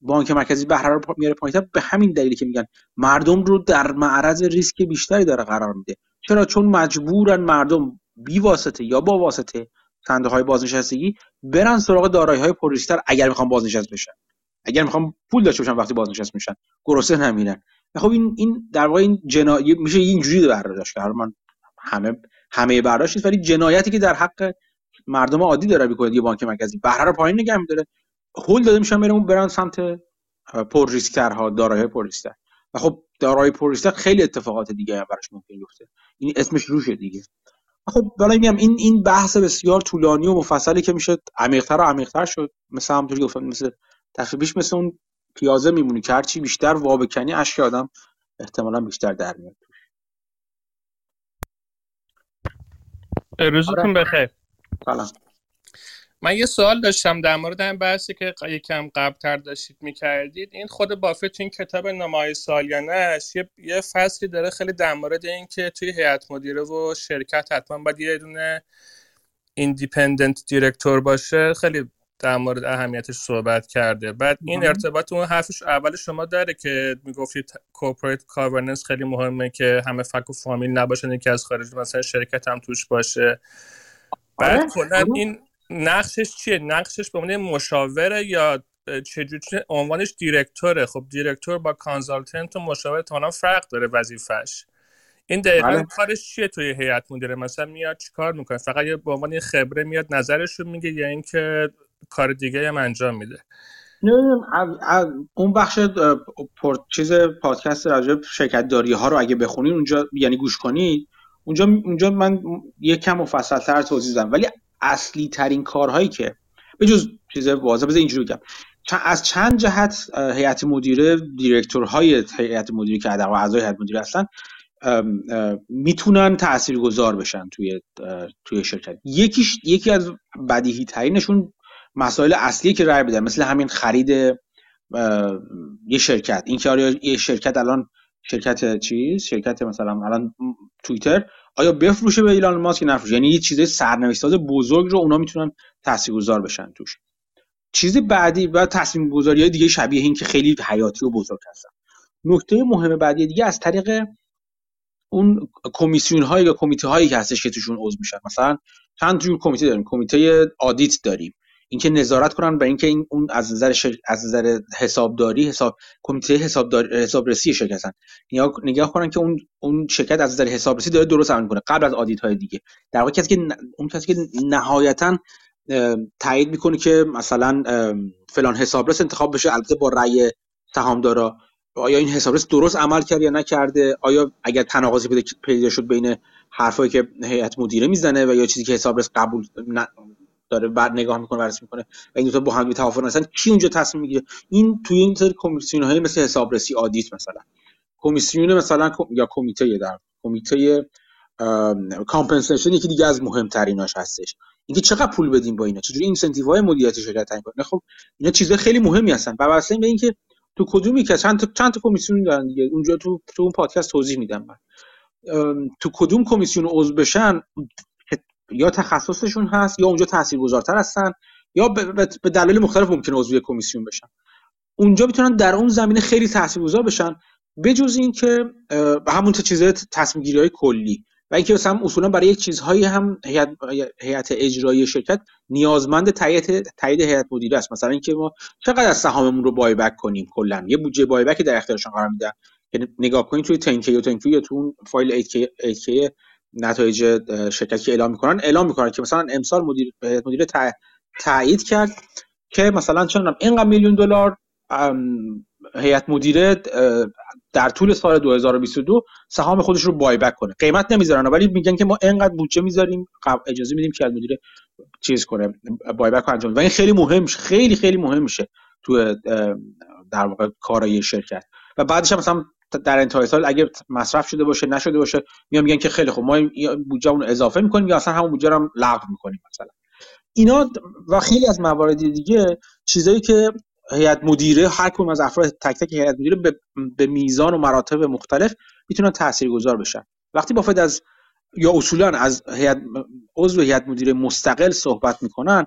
بانک مرکزی بهره رو میاره پایین به همین دلیلی که میگن مردم رو در معرض ریسک بیشتری داره قرار میده. چرا؟ چون مجبورن مردم بی واسطه یا با واسطه صندوق های بازنشستگی برن سراغ دارایی های پرریسکتر اگر می‌خوان بازنشست بشن. اگر می‌خوان پول داشته باشن وقتی بازنشست میشن. گرسنه نمیرن خب این این در واقع این جنا... میشه اینجوری برداشت کرد. من همه همه برداشت ولی جنایتی که در حق مردم عادی داره می‌کنه یه بانک مرکزی. بهره رو پایین نگه میداره. هول داده میشن برن برن سمت پر دارایی پر ریسکتر و خب دارایی پر خیلی اتفاقات دیگه هم براش ممکن بیفته. این اسمش روشه دیگه. خب برای میگم این این بحث بسیار طولانی و مفصلی که میشه عمیق‌تر و عمیق‌تر شد. مثل همونطوری گفتم مثل تخریبیش مثل اون پیازه میمونی که هرچی بیشتر وا بکنی اشک آدم احتمالا بیشتر در میاد. روزتون. بخیر. سلام. من یه سوال داشتم در مورد این بحثی که یکم قبلتر داشتید می‌کردید. این خود بافت تو این کتاب نامه‌های سالیانش یه, یه فصلی داره خیلی در مورد این که توی هیئت مدیره و شرکت حتما باید یه دونه independent director باشه. خیلی در مورد اهمیتش صحبت کرده. بعد این ارتباط اون حرفش اول شما داره که می‌گفتید corporate governance خیلی مهمه که همه فک و فامیل نباشن که از خارج مثلا شرکت هم توش باشه. بعد آره، کلا این نقشش چیه؟ نقشش به عنوان مشاوره یا چجوری عنوانش دیرکتوره؟ خب دیرکتور با کانسالتنت و مشاور تا فرق داره وظیفش این دقیقا بله. کارش چیه توی هیئت مدیره؟ مثلا میاد چیکار می‌کنه؟ فقط یه به عنوان خبره میاد نظرش رو میگه یا اینکه کار دیگه هم انجام میده. از اون بخش پر چیز پادکست راجع شرکت داری ها رو اگه بخونید اونجا یعنی گوش کنید اونجا اونجا من یک کم مفصل تر توضیح دادم. ولی اصلی ترین کارهایی که به جز چیز واضح بذار اینجوری بگم. از چند جهت هیئت مدیره دیرکتورهای هیئت مدیره که در اعضای هیئت مدیره هستن می‌تونن تاثیرگذار بشن توی توی شرکت. یکیش یکی از بدیهی ترینشون مسائل اصلی که رای بدن مثل همین خرید یه شرکت. این که یه شرکت الان شرکت چیز؟ شرکت مثلا الان توییتر آیا بفروشه به ایلان ماسک نفروشه؟ یعنی یه چیز سرنوشت بزرگ رو اونا می‌تونن تاثیرگذار بشن توش. چیز بعدی و تصمیم گذاری های دیگه شبیه این که خیلی حیاتی و بزرگ هستن. نکته مهم بعدی دیگه از طریق اون کمیسیون های یا کمیته هایی که هستش که توشون عضو میشن. مثلا چند جور کمیته داریم؟ کمیته آدیت داریم. اینکه نظارت کنن به اینکه این اون از نظر از نظر حسابداری حساب کمیته حسابداری حسابرسی شرکتن نگاه نگاه کنن که اون اون شرکت از نظر حسابرسی داره درست عمل کنه قبل از آدیت های دیگه. در واقع کسی که اون کسی که نهایتا تایید می‌کنه که مثلا فلان حسابرس انتخاب بشه البته با رأی سهامدارا آیا این حسابرس درست عمل کرد یا نکرده؟ آیا اگر تناقضی پیدا شد بین حرفایی که هیئت مدیره می‌زنه و یا چیزی که حسابرس قبول داره بعد نگاه می‌کنه بررسی می‌کنه و این دو تا با هم توافق هستن کی اونجا تصمیم می‌گیره؟ این توی این سری کمیسیون های مثل حسابرسی audit مثلا. کمیسیون مثلا یا کمیته در کمیته compensation یکی دیگه از مهمتریناش هستش. اینکه چقدر پول بدیم با اینا؟ چجوری incentive های مدیریت شرکت تعیین کنه خب اینا چیزهای خیلی مهمی هستن. و واسه به اینکه تو کدومی که چند تا چند تا کمیسیون دارن دیگه؟ اونجا تو تو اون پادکست توضیح میدم من تو کدوم کمیسیون عضو بشن؟ یا تخصصشون هست یا اونجا تاثیرگذارتر هستن یا به دلایل مختلف ممکنه عضو کمیسیون بشن. اونجا می‌تونن در اون زمینه خیلی تاثیرگذار بشن بجز اینکه همون تا چیزای تصمیم گیری های کلی. و اینکه مثلا اصولا برای یک چیزهایی هم هیئت اجرایی شرکت نیازمند تایید تایید هیئت مدیره است. مثلا اینکه ما چقدر از سهاممون رو بای بک کنیم کلا؟ یه بودجه بای بک در اختیارشون قرار میدن. که نگاه کنید توی تنکی و تنکی یا تو اون فایل 8K, 8K نتایج شرکت که اعلام می‌کنن اعلام می‌کنن که مثلا امسال مدیر مدیر تایید کرد که مثلا چون اینقدر میلیون دلار هیئت مدیره در طول سال 2022 سهام خودش رو بایبک کنه. قیمت نمی‌ذارن ولی میگن که ما انقدر بودجه می‌ذاریم اجازه میدیم که مدیر چیز کنه بایبک انجام و این خیلی مهم خیلی خیلی مهم میشه تو در واقع کارای شرکت. و بعدش هم مثلا در انتهای سال اگه مصرف شده باشه نشده باشه میان میگن که خیلی خوب ما بودجه اون اضافه می‌کنیم یا اصلا همون بودجه هم لغو می‌کنیم مثلا. اینا و خیلی از موارد دیگه چیزایی که هیئت مدیره هر کدوم از افراد تک تک هیئت مدیره به, به میزان و مراتب مختلف می‌تونن تاثیرگذار بشن. وقتی بافت از یا اصولا از هیئت عضو هیئت مدیره مستقل صحبت می‌کنن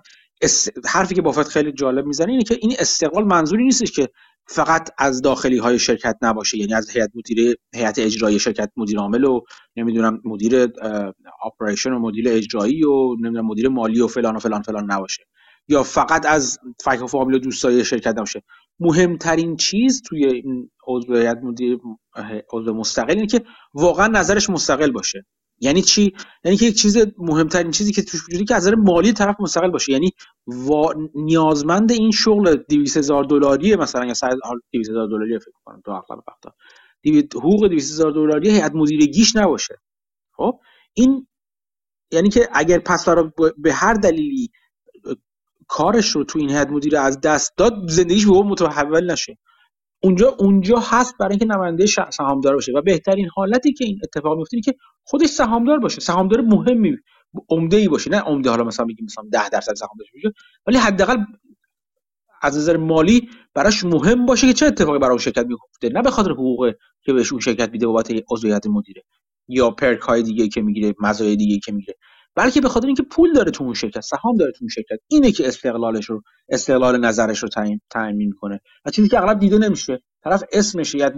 حرفی که بافت خیلی جالب می‌زنه اینه که این استقلال منظوری نیستش که فقط از داخلی های شرکت نباشه یعنی از هیئت مدیره هیئت اجرایی شرکت مدیر عامل و نمی‌دونم مدیر اپریشن و مدیر اجرایی و نمی‌دونم مدیر مالی و فلان و فلان فلان نباشه. یا فقط از فک و فامیل و دوستای شرکت نباشه. مهمترین چیز توی این عضو هیئت مدیر عضو مستقل اینه که واقعا نظرش مستقل باشه. یعنی چی؟ یعنی که یک چیز مهمترین چیزی که توش وجودی که از نظر مالی طرف مستقل باشه. یعنی نیازمند این شغل 200 هزار دلاری مثلا یا 200 هزار دلاری فکر کنم تو اغلب وقتا. حقوق 200 هزار دلاری هیئت مدیرگیش نباشه. خب؟ این یعنی که اگر پس به هر دلیلی کارش رو تو این هیئت مدیره از دست داد زندگیش به اون متحول نشه. اونجا اونجا هست برای اینکه نماینده سهامدار باشه و بهترین حالتی که این اتفاق میفته که خودش سهامدار باشه. سهامدار مهمی عمده ای باشه. نه عمده حالا مثلا بگیم مثلا 10 درصد سهام داشته باشه ولی حداقل از نظر مالی براش مهم باشه که چه اتفاقی برای اون شرکت میفته. نه به خاطر حقوق که بهش اون شرکت میده بابت عضویت مدیره یا پرک های دیگه که می‌گیره مزایای دیگه که می‌گیره. بلکه به خاطر اینکه پول داره تو اون شرکت سهام داره تو اون شرکت. اینه که استقلالش رو استقلال نظرش رو تعیین کنه. و چیزی که اغلب دیده نمیشه. طرف اسمش یاد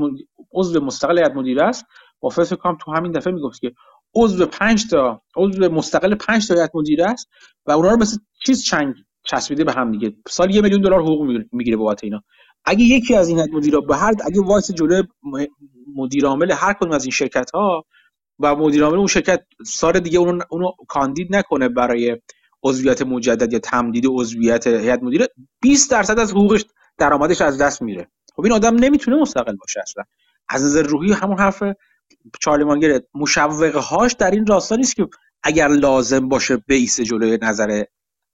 عضو مستقل یاد مدیر است. بافت تو همین دفعه می‌گفت که عضو 5 تا عضو مستقل 5 تا هیئت مدیره است و اونا رو مثل چیز چنگ چسبیده به هم دیگه. سال یه میلیون دلار حقوق می‌گیره بابت اینا. اگه یکی از این هیئت مدیرا به هر اگه وایسه جلوی مدیر عامل هر کدوم از این شرکت ها و مدیر عامل اون شرکت سال دیگه اونو, اونو کاندید نکنه برای عضویت مجدد یا تمدید عضویت هیئت مدیره. 20 درصد از حقوقش درآمدش از دست میره. خب این آدم نمی‌تونه مستقل باشه اصلا. از نظر روحی همون حرف چارلی مانگر مشوقه هاش در این راستا نیست که اگر لازم باشه بیس جلوی نظر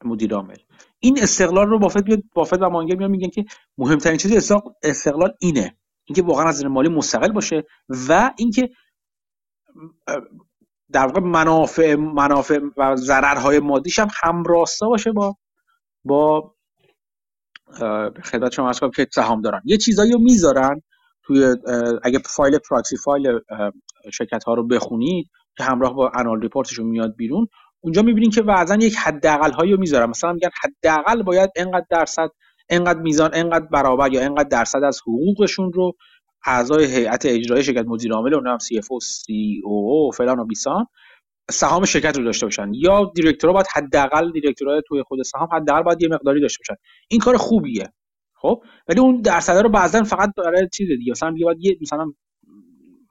مدیر عامل. این استقلال رو بافت بیاد بافت و مانگر میان میگن که مهمترین چیز استقلال اینه. اینکه واقعا از نظر مالی مستقل باشه و اینکه در واقع منافع منافع و ضررهای مادیش هم همراستا باشه با با خدمت شما از که سهام دارن. یه چیزایی رو می‌ذارن توی اگه فایل پراکسی فایل شرکت ها رو بخونید که همراه با انال ریپورتشون میاد بیرون اونجا می‌بینید که بعضا یک حداقل هایی رو می‌ذارن. مثلا میگن حداقل باید انقدر درصد انقدر میزان انقدر برابر یا انقدر درصد از حقوقشون رو اعضای هیئت اجرایی شرکت مدیر عامل اونم سی اف او سی او فلان و بیسان سهام شرکت رو داشته باشن. یا دیرکتورها باید حداقل دیرکتورها توی خود سهام حداقل باید یه مقداری داشته باشن. این کار خوبیه. خب؟ ولی اون درصد رو بعضا فقط برای چیز دیگه. مثلا میگه باید یه مثلا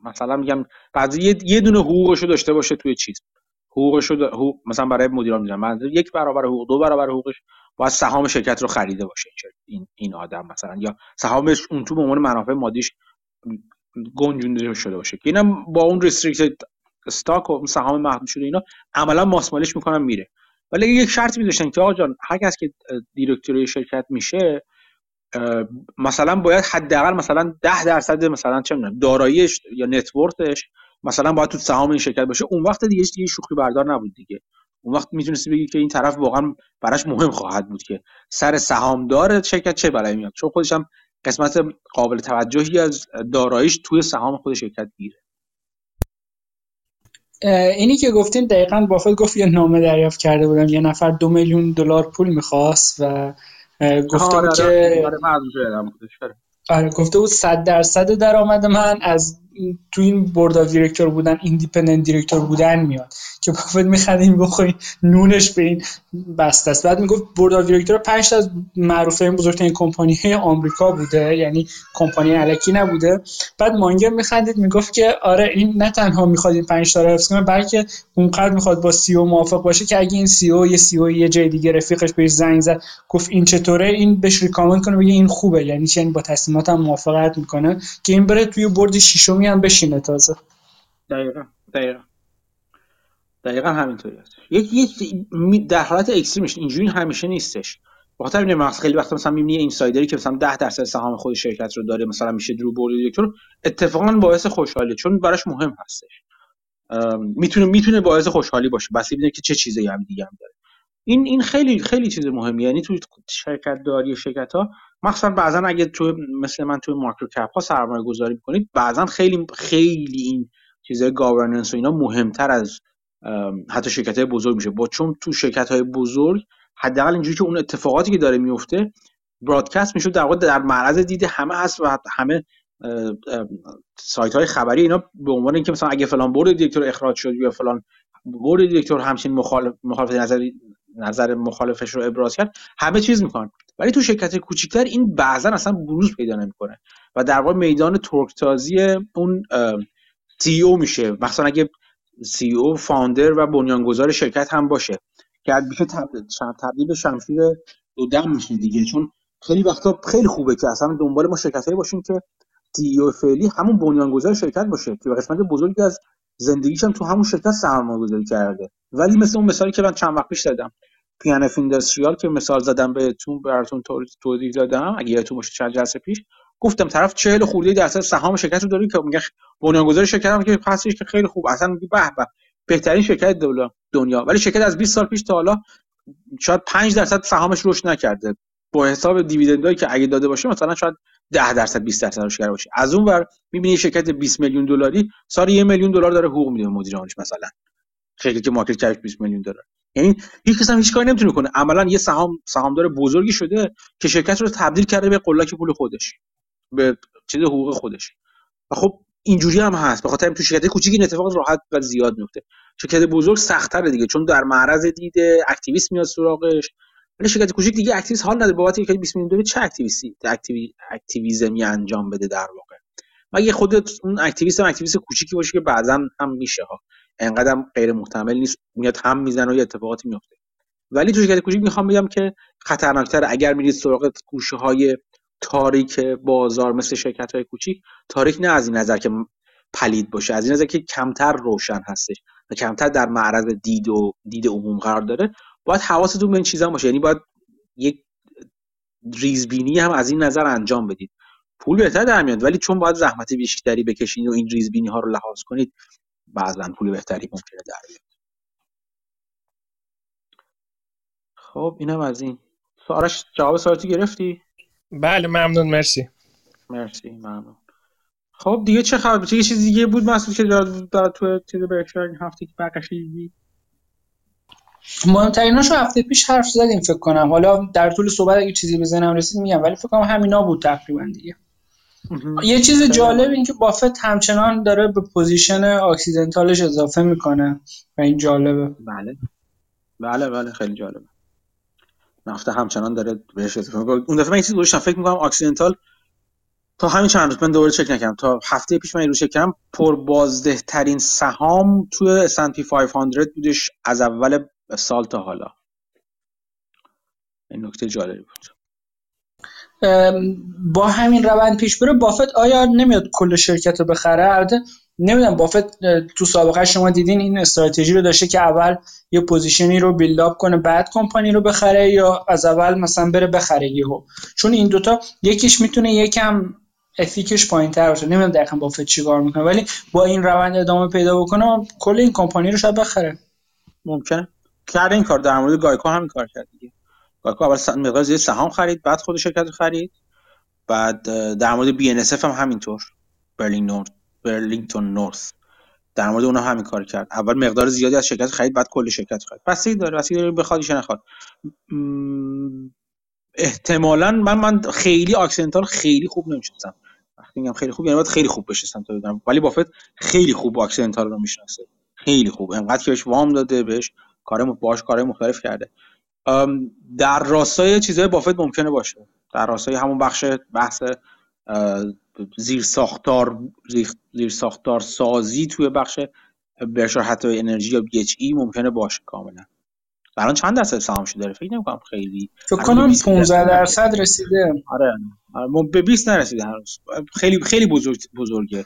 مثلا میگم بعضی یه, یه دونه حقوقش رو داشته باشه توی چیز. حقوقش رو حقوق مثلا برای مدیران می‌ذارن یک برابر حقوق دو برابر حقوقش باید سهام شرکت رو خریده باشه. این این آدم مثلا. یا سهامش اون تو به عنوان منافع مادیش گنجونده شده باشه. اینم با اون ریستریکتد استاک و سهام محدود شده اینا عملا ماسمالش می‌کنن میره. ولی یک شرط میذاشتن که آقا جان هر کس که دیرکتوری شرکت میشه مثلا باید حداقل مثلا 10 درصد مثلا چه می‌دونم داراییش یا نتورتش مثلا باید تو سهام این شرکت باشه. اون وقت دیگه دیگه شوخی بردار نبود دیگه. اون وقت می‌تونستی بگی که این طرف واقعا براش مهم خواهد بود که سر سهامدار شرکت چه بلایی میاد. چون خودش هم قسمت قابل توجهی از داراییش توی سهام خود شرکت گیره اینی که گفتین دقیقا بافت گفت یه نامه دریافت کرده بودم. یه نفر دو میلیون دلار پول می‌خواست و گفته بود آره، که آره،, آره گفته بود صد درصد درآمد من از تو این board of director بودن independent director بودن میاد. که بافت میخنده این بخوری نونش به این بسته است. بعد می‌گفت board of director 5 تا از معروف این بزرگترین کمپانی آمریکا بوده. یعنی کمپانی الکی نبوده. بعد مانگر میخندید می‌گفت که آره این نه تنها می‌خواد این 5 تا رو بلکه اونقدر می‌خواد با CEO موافق باشه که اگه این CEO یه CEO یه جای دیگه رفیقش بهش زنگ زد گفت این چطوره؟ این بهش recommend کنه بگه این خوبه. یعنی چه با تصمیماتم موافقت می‌کنه که این بره توی board ششمی هم بشینه تازه. دقیقا دقیقا. دقیقا همینطوری هست یک یک در حالت extreme ش اینجوری همیشه نیستش. بخاطر اینه من خیلی وقت مثلا می‌بینی insider ی که مثلا 10 درصد سهام خود شرکت رو داره مثلا میشه درو board director اتفاقا باعث خوشحالی چون براش مهم هستش. می‌تونه می‌تونه باعث خوشحالی باشه. بس ببینه که چه چیزی هم دیگه هم داره. این این خیلی خیلی چیز مهمیه. یعنی تو شرکت داری شرکت ها مخصوصا بعضا اگه تو مثل من توی micro cap ها سرمایه گذاری می‌کنید بعضا خیلی خیلی این چیزای governance و اینا مهمتر از حتی شرکت های بزرگ میشه. با چون تو شرکت های بزرگ حداقل اینجوری که اون اتفاقاتی که داره میفته broadcast میشه در واقع در معرض دید همه هست و همه سایت های خبری اینا به عنوان اینکه مثلا اگه فلان board director اخراج شد یا فلان board director همچین مخالف مخالف نظر نظر مخالفش رو ابراز کرد همه چیز می‌کنن. ولی تو شرکت کوچیکتر این بعضا اصلا بروز پیدا نمی‌کنه. و در واقع میدان ترکتازی اون سی او میشه. مثلا اگه سی او فاوندر و بنیانگذار شرکت هم باشه. که میشه تبدیل به شمشیر دو دم میشه دیگه. چون خیلی وقتا خیلی خوبه که اصلا دنبال ما شرکت باشیم که سی او فعلی همون بنیانگذار شرکت باشه که قسمت بزرگی از زندگیش هم تو همون شرکت سرمایه گذاری کرده. ولی مثل اون مثالی که من چند وقت پیش دادم پیانف اینداستریال که مثال زدم بهتون براتون توضیح دادم اگه یادتون باشه چند جلسه پیش. گفتم طرف 40 خورده درصد سهام شرکت رو داره که میگه بنیانگذار شرکت هم که هستش که خیلی خوب. اصلا میگه به به بهترین شرکت دنیا. ولی شرکت از 20 سال پیش تا حالا شاید 5 درصد سهامش رشد نکرده. با حساب دیویدندایی که اگه داده باشه مثلا شاید 10 درصد 20 درصد رشد کرده باشه از اون ور می‌بینی شرکت 20 میلیون دلاری سال 1 میلیون دلار داره حقوق میده مدیر عاملش مثلا. شرکتی که market cap ش 20 میلیون دلار. یعنی هیچ کس هم هیچ کاری نمی‌تونه کنه. عملا یه سهام سهامدار بزرگی شده که شرکت رو تبدیل کرده به قلک پول خودش به چیز حقوق خودش. و خب اینجوری هم هست. به خاطر تو شرکت کوچیک این اتفاق راحت و زیاد میفته شرکت بزرگ سخت‌تره دیگه چون در معرض دیده activist میاد سراغش. ولی شرکت کوچیک دیگه activist حال نداره. بابت اینکه 20 میلیون دلار چه activist ی؟ activi activism ی انجام بده در واقع؟ مگه خودت اون activist هم activist کوچیکی باشه که بعضا هم میشه ها. انقدر غیر محتمل نیست. میاد هم می‌زنه و یه اتفاقاتی میفته. ولی تو شرکت کوچیک می‌خوام بگم که خطرناکتر اگر میرید سراغ گوشه های تاریک بازار مثل شرکت های کوچیک تاریک نه از این نظر که پلید باشه از این نظر که کمتر روشن هستش و کمتر در معرض دید و دید عموم قرار داره. باید حواستون به این چیزا باشه. یعنی باید یک ریزبینی هم از این نظر انجام بدید. پول بهتر در میاد ولی چون باید زحمت بیشتری بکشید و این ریزبینی ها رو لحاظ کنید بعضا پول بهتری ممکنه در بیاد. خب اینم از این. سوالش جواب سوالاتی گرفتی؟ بله ممنون مرسی. مرسی ممنون. خب دیگه چه خبر؟ چه چیز دیگه بود مسئول که داره تو چیز برکشار این هفته که مهمتریناشو هفته پیش حرف زدیم فکر کنم. حالا در طول صحبت اگه چیزی بزنم رسید میگم ولی فکر کنم همینا بود تقریبا دیگه. یه چیز جالب این که بافت همچنان داره به position اکسیدنتالش اضافه می‌کنه و این جالبه. بله. بله بله خیلی جالبه. نفته همچنان داره بهش اضافه اون دفعه من این چیز گذاشتم. فکر می‌کنم اکسیدنتال تا همین چند روز من دوباره چک نکردم. تا هفته پیش من این رو چک کردم پر بازده ترین سهام توی S&P 500 بودش از اول سال تا حالا. این نکته جالبی بود. با همین روند پیش بره بافت آیا نمیاد کل شرکت رو بخره؟ البته نمی‌دونم بافت تو سابقه شما دیدین این استراتژی رو داشته که اول یه position ی رو build up کنه بعد کمپانی رو بخره یا از اول مثلا بره بخره یهو. چون این دوتا یکیش می‌تونه یکم افکتش پایین تر باشه. نمی‌دونم دقیقا بافت چیکار می‌کنه ولی با این روند ادامه پیدا بکنه کل این کمپانی رو شاید بخره. ممکنه. کرد این کار. در مورد گایکو همین کار کرد دیگه. گایکو اول مقدار زیاد سهام خرید بعد خود شرکت خرید. بعد در مورد BN هم همینطور. برلینگ نورد برلینگتون نورث. در مورد اونها همین کار کرد. اول مقدار زیادی از شرکت خرید بعد کل شرکت خرید. پس داره پس داره بخواد نخواد. احتمالا من من خیلی اکسیدنتال خیلی خوب نمی‌شناسم. وقتی میگم خیلی خوب یعنی باید خیلی خوب بشناسم تا بدونم. ولی بافت خیلی خوب اکسیدنتال رو می‌شناسه. خیلی خوب. انقدر که بهش وام داده بهش کار باش کار مختلف کرده. در راستای چیزهای بافت ممکنه باشه. در راستای همون بخش بحث زیر ساختار زیر ساختار سازی توی بخش برشار حتی انرژی یا ای ممکنه باشه کاملا. الان چند درصد سهامش داره؟ فکر نمی‌کنم خیلی. فکر کنم 15 درصد رسیده. آره. به 20 نرسیده هنوز. خیلی خیلی بزرگ بزرگه.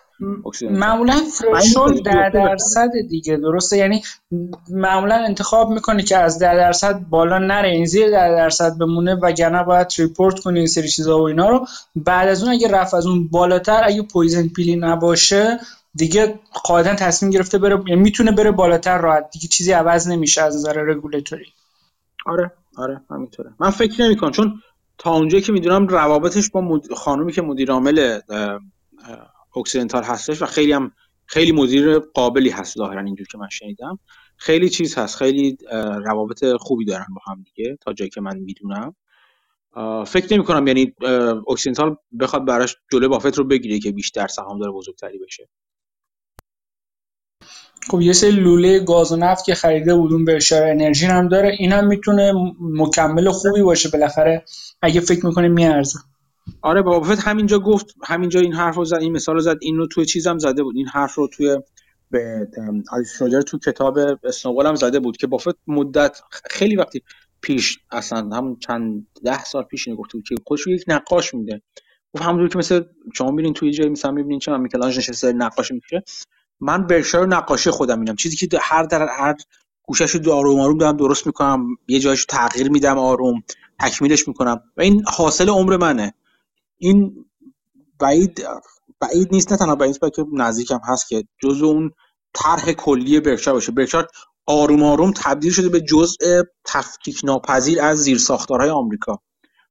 معمولا threshold 10 درصد دیگه درسته؟ یعنی معمولا انتخاب می‌کنه که از 10 درصد بالا نره این زیر 10 درصد بمونه وگرنه باید report کنی این سری چیزا و اینا رو. بعد از اون اگه رفت از اون بالاتر اگه poison pill ی نباشه دیگه قاعدتا تصمیم گرفته بره یعنی می‌تونه بره بالاتر راحت. دیگه چیزی عوض نمیشه از نظر رگولاتوری آره آره همینطوره. من فکر نمی کنم چون تا اونجایی که می‌دونم روابطش با مد... خانومی که مدیر عامل اکسیدنتال هستش و خیلی هم خیلی مدیر قابلی هست ظاهرا اینجور که من شنیدم. خیلی چیز هست خیلی روابط خوبی دارن با هم دیگه تا جایی که من می‌دونم. فکر نمی کنم یعنی اکسیدنتال بخواد براش جلوی بافت رو بگیره که بیشتر سهامدار بزرگتری بشه. خب یه سری لوله گاز و نفت که خریده بودون برشار انرژی هم داره این هم می‌تونه مکمل خوبی باشه بالاخره اگه فکر می‌کنه میارزه. آره بافت همینجا گفت همینجا این حرف رو زد این مثال رو زد این رو توی چیزم زده بود این حرف رو توی به شوجر تو کتاب اسنوبال هم زده بود که بافت مدت خیلی وقتی پیش اصلا همون چند ده سال پیش اینو گفته بود که خودش یک نقاش میده. گفت همونطور که مثل شما می‌بینین توی جایی مثلا می‌بینین چه میکلانج نشسته نقاشی میشه من برشار نقاشی خودم میدم چیزی که هر در هر گوشش رو آروم آروم دارم درست می‌کنم. یه جایش تغییر میدم آروم تکمیلش می‌کنم. و این حاصل عمر منه. این بعید بعید نیست نه تنها بعید که نزدیکم هست که جزء اون طرح کلی برکشار باشه. برکشار آروم آروم تبدیل شده به جزء تفکیک ناپذیر از زیر ساختارهای آمریکا.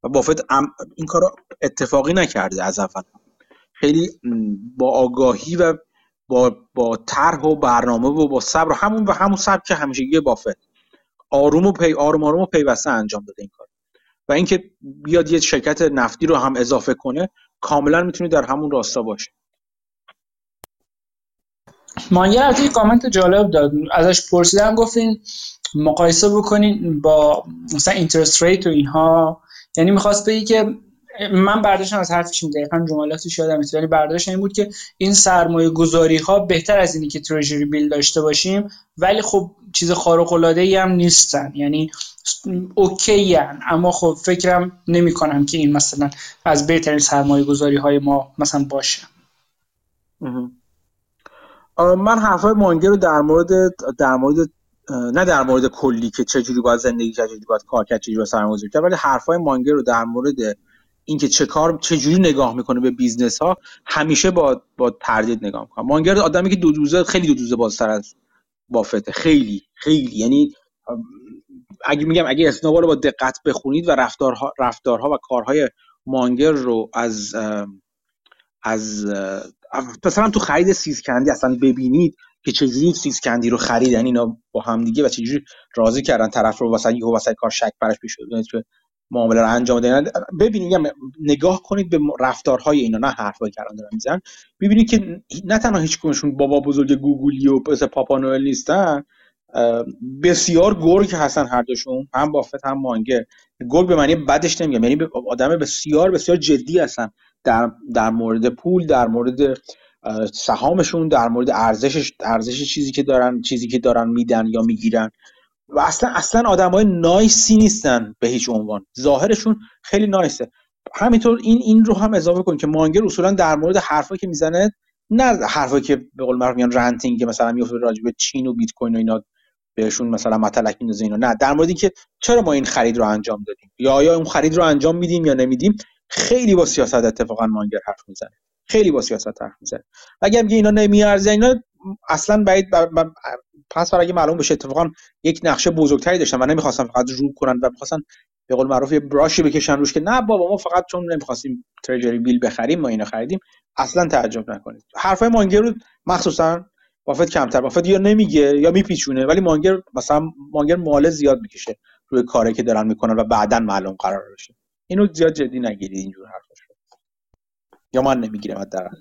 و بافت این کار اتفاقی نکرده از اول. خیلی با آگاهی و با با طرح و برنامه و با صبر همون و همون سبک همیشگی بافت آروم و پی آروم آروم و پیوسته انجام داده این کار. و اینکه بیاد یه شرکت نفتی رو هم اضافه کنه کاملا می‌تونه در همون راستا باشه مانگر از این کامنت جالب داد. ازش پرسیدم گفتین مقایسه بکنین با مثلا interest rate و اینها. یعنی می‌خواست بگی که من برداشتم از حرفش دقیقا جملاتش یادم ولی برداشت این بود که این سرمایه گذاری ها بهتر از اینی که treasury bill داشته باشیم ولی خب چیز خارق العاده ای هم نیستن یعنی okay هن. اما خب فکرم نمی کنم که این مثلا از بهترین سرمایه گذاری های ما مثلا باشه من حرفای مانگر رو در مورد در مورد نه در مورد کلی که چجوری باید زندگی کرد چجوری باید کار کرد چجوری باید سرمایه‌گذاری کرد ولی حرفای مانگر رو در مورد اینکه چه کار چه جوری نگاه می‌کنه به بیزنس ها همیشه با با تردید نگاه می‌کنه. مانگر آدمی که دو دوزه خیلی دو دوزه بازتر از بافته. خیلی خیلی. یعنی اگه میگم اگه اسنوبال رو با دقت بخونید و رفتارها رفتارها و کارهای مانگر رو از از مثلا تو خرید سیزکندی اصلا ببینید که چجوری سیزکندی رو خریدن. اینا با هم دیگه و چجوری راضی کردن طرف رو واسه یهو واسه کار شک براش پیش که معامله رو انجام دادن ببینید نگاه کنید به رفتارهای اینا نه حرفایی که دارن می‌زنن. ببینید که نه تنها هیچ بابا بزرگ گوگلی و مثل پاپا نوئل نیستن بسیار گرگ هستن هر دوشون هم بافت هم مانگر گرگ به معنی بدش نمیگم یعنی آدم بسیار بسیار جدی هستن. در در مورد پول در مورد سهامشون در مورد ارزشش ارزش چیزی که دارن چیزی که دارن میدن یا می‌گیرن. و اصلا اصلا آدمای نایسی نیستن به هیچ عنوان. ظاهرشون خیلی نایسه. همینطور این این رو هم اضافه کن که مانگر اصولا در مورد حرفایی که می‌زنه نه حرفایی که به قول معروف میگن رنتینگ مثلا میفته راجع به چین و بیت کوین و اینا بهشون مثلا مطلق میندازه اینا. نه در مورد اینکه چرا ما این خرید رو انجام دادیم؟ یا آیا اون خرید رو انجام میدیم یا نمیدیم؟ خیلی با سیاست اتفاقا مانگر حرف می‌زنه. خیلی با سیاست حرف می‌زنه. اگر میگه اینا نمیارزه اینا اصلا بعید پس اگه معلوم بشه اتفاقا یک نقشه بزرگتری داشتن و نمی‌خواستن فقط رو کنن و می‌خواستن به قول معروف یه براشی بکشن روش که نه بابا ما فقط چون نمی‌خواستیم تریجری بیل بخریم ما اینو خریدیم اصلا تعجب نکنید. حرفای مانگر رو مخصوصا بافت کمتر. بافت یا نمیگه یا میپیچونه ولی مانگر مثلا مانگر مال زیاد می‌کشه روی کاری که دارن می‌کنن و بعدا معلوم قرار بشه. اینو زیاد جدی نگیرید اینجور حرفا یا من نمی‌گیرم حداقل.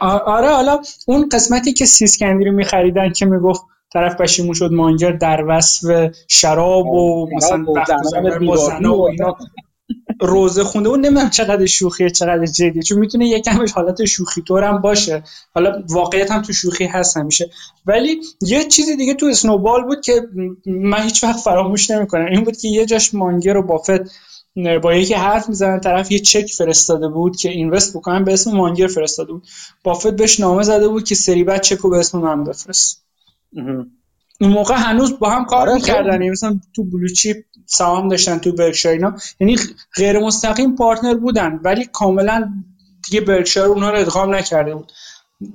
آره حالا اون قسمتی که سیسکندی رو میخریدن که می‌گفت طرف پشیمون شد مانگر در وصف شراب و مثلا و اینا. روزه خونده اون نمی‌دونم چقدر شوخیه چقدر جدیه چون می‌تونه یکمش حالت شوخی طور هم باشه. حالا واقعیت هم تو شوخی هست همیشه. ولی یه چیزی دیگه تو اسنوبال بود که من هیچ وقت فراموش نمی‌کنم. این بود که یه جاش مانگر و بافت با یکی حرف می‌زنن طرف یه چک فرستاده بود که اینوست بکنن به اسم مانگر فرستاده بود. بافت بهش نامه زده بود که سری بعد چک رو به اسم من بفرست. اون موقع هنوز با هم کار آره می‌کردن یعنی مثلا تو بلوچیپ سهام داشتن تو برکشایر اینا. یعنی غیر مستقیم پارتنر بودن ولی کاملا دیگه برکشایر اونا رو ادغام نکرده بود.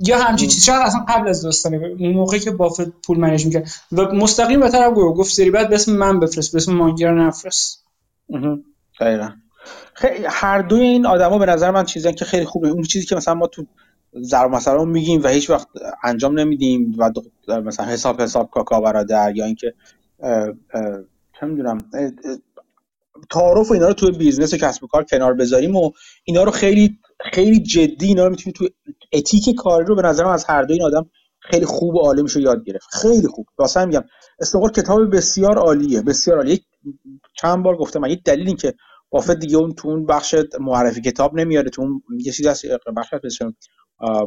یا همچین چیز شاید اصلا قبل از داستانه. اون موقعی که بافت پول منیج می‌کرد. و مستقیم به طرف گفت گفت سری بعد به اسم من بفرست به اسم مانگر نفرست. دقیقا. هر دوی این آدما به نظر من چیزن که خیلی خوبه. اون چیزی که مثلا ما تو ضرب مثلا میگیم و هیچ وقت انجام نمیدیم و مثلا حساب حساب کاکا برادر یا اینکه چه می‌دونم تعارف و اینا رو توی بیزنس و کسب و کار کنار بذاریم و اینا رو خیلی خیلی جدی اینا رو می‌تونیم توی ethic کاری رو به نظرم از هر دو این آدم خیلی خوب و عالی میشه یاد گرفت. خیلی خوب. واسه میگم اسنوبال کتاب بسیار عالیه بسیار عالیه. چند بار گفتم یک دلیل این که بافت دیگه اون تو اون بخش معرفی کتاب نمیاره تو اون یه چیزی هست بخش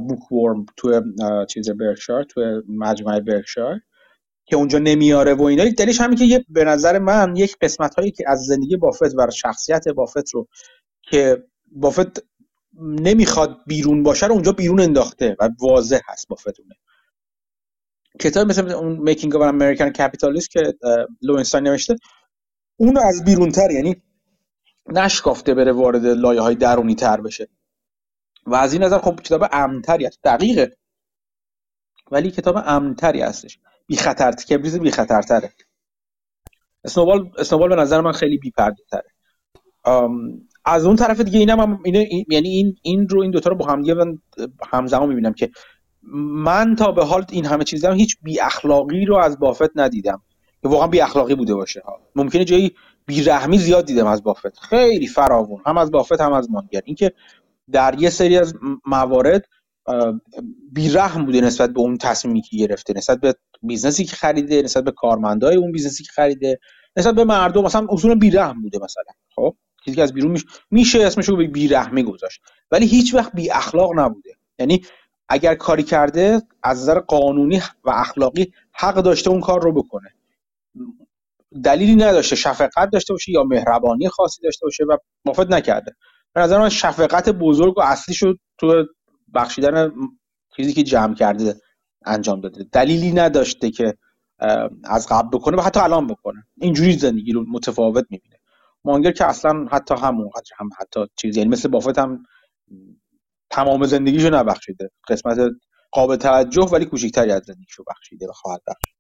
bookworm تو چیز برکشایر تو مجموعه برکشایر که اونجا نمیاره و اینا. دلیلش همین که یه به نظر من یک قسمت هایی که از زندگی بافت و شخصیت بافت رو که بافت نمی‌خواد بیرون باشه رو اونجا بیرون انداخته و واضح هست بافت اونه کتاب مثل اون Making of American Capitalist که لوینستاین نوشته اون از بیرونتر یعنی نشکافته بره وارد لایه های درونی تر بشه. و از این نظر خب کتاب امن‌تری هست دقیقه. ولی کتاب امنتری هستش. بی خطر کبریز بی خطرتره اسنوبال اسنوبال به نظر من خیلی بی پرده تره از اون طرف دیگه اینم هم اینه یعنی این این رو این دوتا رو با هم دیگه من همزمان می‌بینم که من تا به حال این همه چیز دارم هیچ بی اخلاقی رو از بافت ندیدم. که واقعا بی اخلاقی بوده باشه. ممکنه جایی بیرحمی زیاد دیدم از بافت. خیلی فراوون. هم از بافت هم از مانگر اینکه در یه سری از موارد بیرحم بوده نسبت به اون تصمیمی که گرفته نسبت به بیزنسی که خریده نسبت به کارمندای اون بیزنسی که خریده نسبت به مردم. مثلا اصولا بیرحم بوده مثلا خب؟ چیزی از بیرون میشه میشه اسمشو به بیرحمی گذاشت. ولی هیچ وقت بی اخلاق نبوده. یعنی اگر کاری کرده از نظر قانونی و اخلاقی حق داشته اون کار رو بکنه. دلیلی نداشته. شفقت داشته باشه یا مهربانی خاصی داشته باشه و مفید نکرده. به نظر من شفقت بزرگ و اصلی شد تو بخشیدن چیزی که جمع کرده انجام داده. دلیلی نداشته که از قبل بکنه و حتی الان بکنه. اینجوری زندگی رو متفاوت می‌بینه. مانگر که اصلا حتی همونقدر هم حتی چیزی یعنی مثل بافت هم تمام زندگیشو نبخشیده. قسمت قابل توجه ولی کوچیکتری از زندگیشو بخشیده و خواهد بخشید.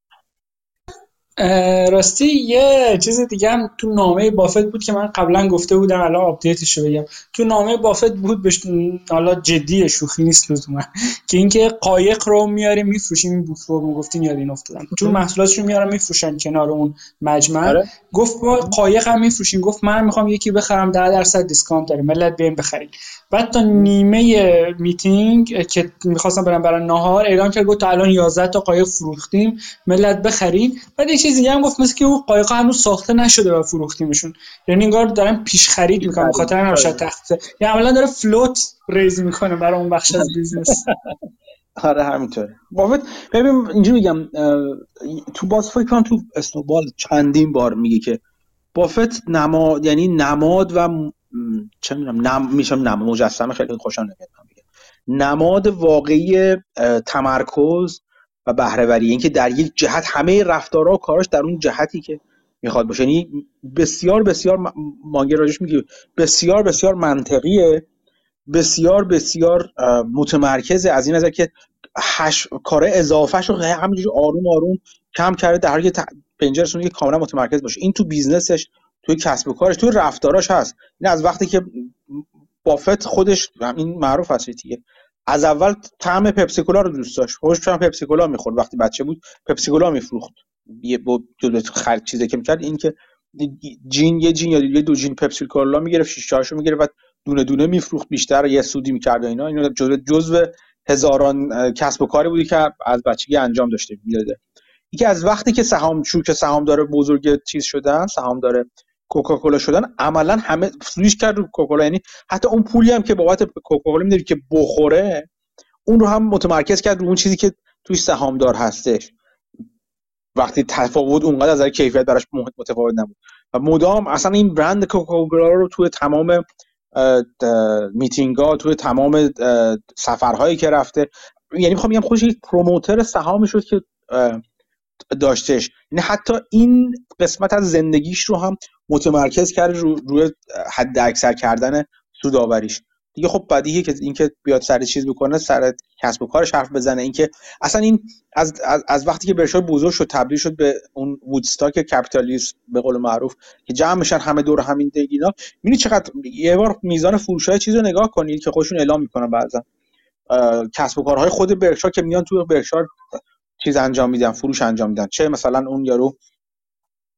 راستی یه چیز دیگه هم تو نامه بافت بود که من قبلا گفته بودم الان update ش رو بگم. تو نامه بافت بود بهش حالا جدی شوخی نیست لزوما. که اینکه قایق رو میاریم میفروشیم این book رو گفتین یاد این افتادم چون محصولاتش رو میارم میفروشن کنار اون مجمع آره. گفت ما قایق هم میفروشیم گفت من می‌خوام یکی بخرم 10 درصد discount داره ملت بیاین بخرید. بعد تا نیمه میتینگ که می‌خواستم برم برای نهار اعلام کرد گفت تا الان 11 تا قایق فروختیم ملت بخرین بعد یه چیزی هم گفت مثل که اون قایق هنوز ساخته نشده و فروختیمشون. یعنی انگار دارن پیش خرید می‌کنن بخاطر همین شاید تخته. یعنی عملا داره float raise می‌کنه برای اون بخش از بیزنس. آره همینطوره. بافت ببین اینجوری میگم تو باز فکر تو اسنوبال چندین بار میگه که بافت نماد یعنی نماد و چه می‌دونم نم میشم نماد مجسمه خیلی خوشم نمیاد نماد واقعی تمرکز و بهرهوری اینکه در یک جهت همه رفتارها و کاراش در اون جهتی که می‌خواد باشه. یعنی بسیار بسیار مانگر راجبش میگه بسیار بسیار منطقیه. بسیار بسیار متمرکزه. از این نظر که هش... کار اضافهش رو همینجوری آروم آروم کم کرده در حالی که پنجرشون که کاملا متمرکز باشه. این تو business ش توی کسب و کارش توی رفتاراش هست. این از وقتی که بافت خودش این معروف هست دیگه از اول طعم پپسیکولا رو دوست داشت. خوش هم پپسیکولا می‌خورد. وقتی بچه بود پپسیکولا میفروخت. یه با خرید چیزی که می‌کرد این که جین یه جین یا یه دو جین پپسیکولا می‌گرفت شیشه هاشو می‌گرفت دونه دونه میفروخت. بیشتر یه سودی می‌کرد و اینا. اینا جزء جزء هزاران کسب و کاری بودی که از بچگی انجام داشته می‌داده. یکی از وقتی که سهام چون که داره بزرگ چیز شدن داره کوکاکولا شدن عملا همه سویش کرد رو کوکاکولا یعنی حتی اون پولی هم که بابت کوکاکولا میده که بخوره اون رو هم متمرکز کرد رو اون چیزی که توی سهامدار هستش. وقتی تفاوت اونقدر از کیفیت براش متفاوت نبود. و مدام اصلا این برند کوکاکولا رو توی تمام میتینگ ها توی تمام سفرهایی که رفته یعنی می‌خوام بگم خودش یک پروموتر سهامی شد که داشتش یعنی حتی این قسمت از زندگیش رو هم متمرکز کرد رو روی حد اکثر کردن سوداوریش. دیگه خب بدیهیه که اینکه بیاد سر چیز بکنه سر کسب و کارش حرف بزنه. اینکه اصلا این از, از, از وقتی که برشای بزرگ شد تبدیل شد به اون وودستاک کپیتالیسم به قول معروف که جمع میشن همه دور همین دیگینا می‌بینی چقدر یه بار میزان فروش های چیز رو نگاه کنید که خودشون اعلام می‌کنن بعضا. کسب و کارهای خود برشا که میان تو برشا چیز انجام میدن فروش انجام میدن. چه مثلا اون یارو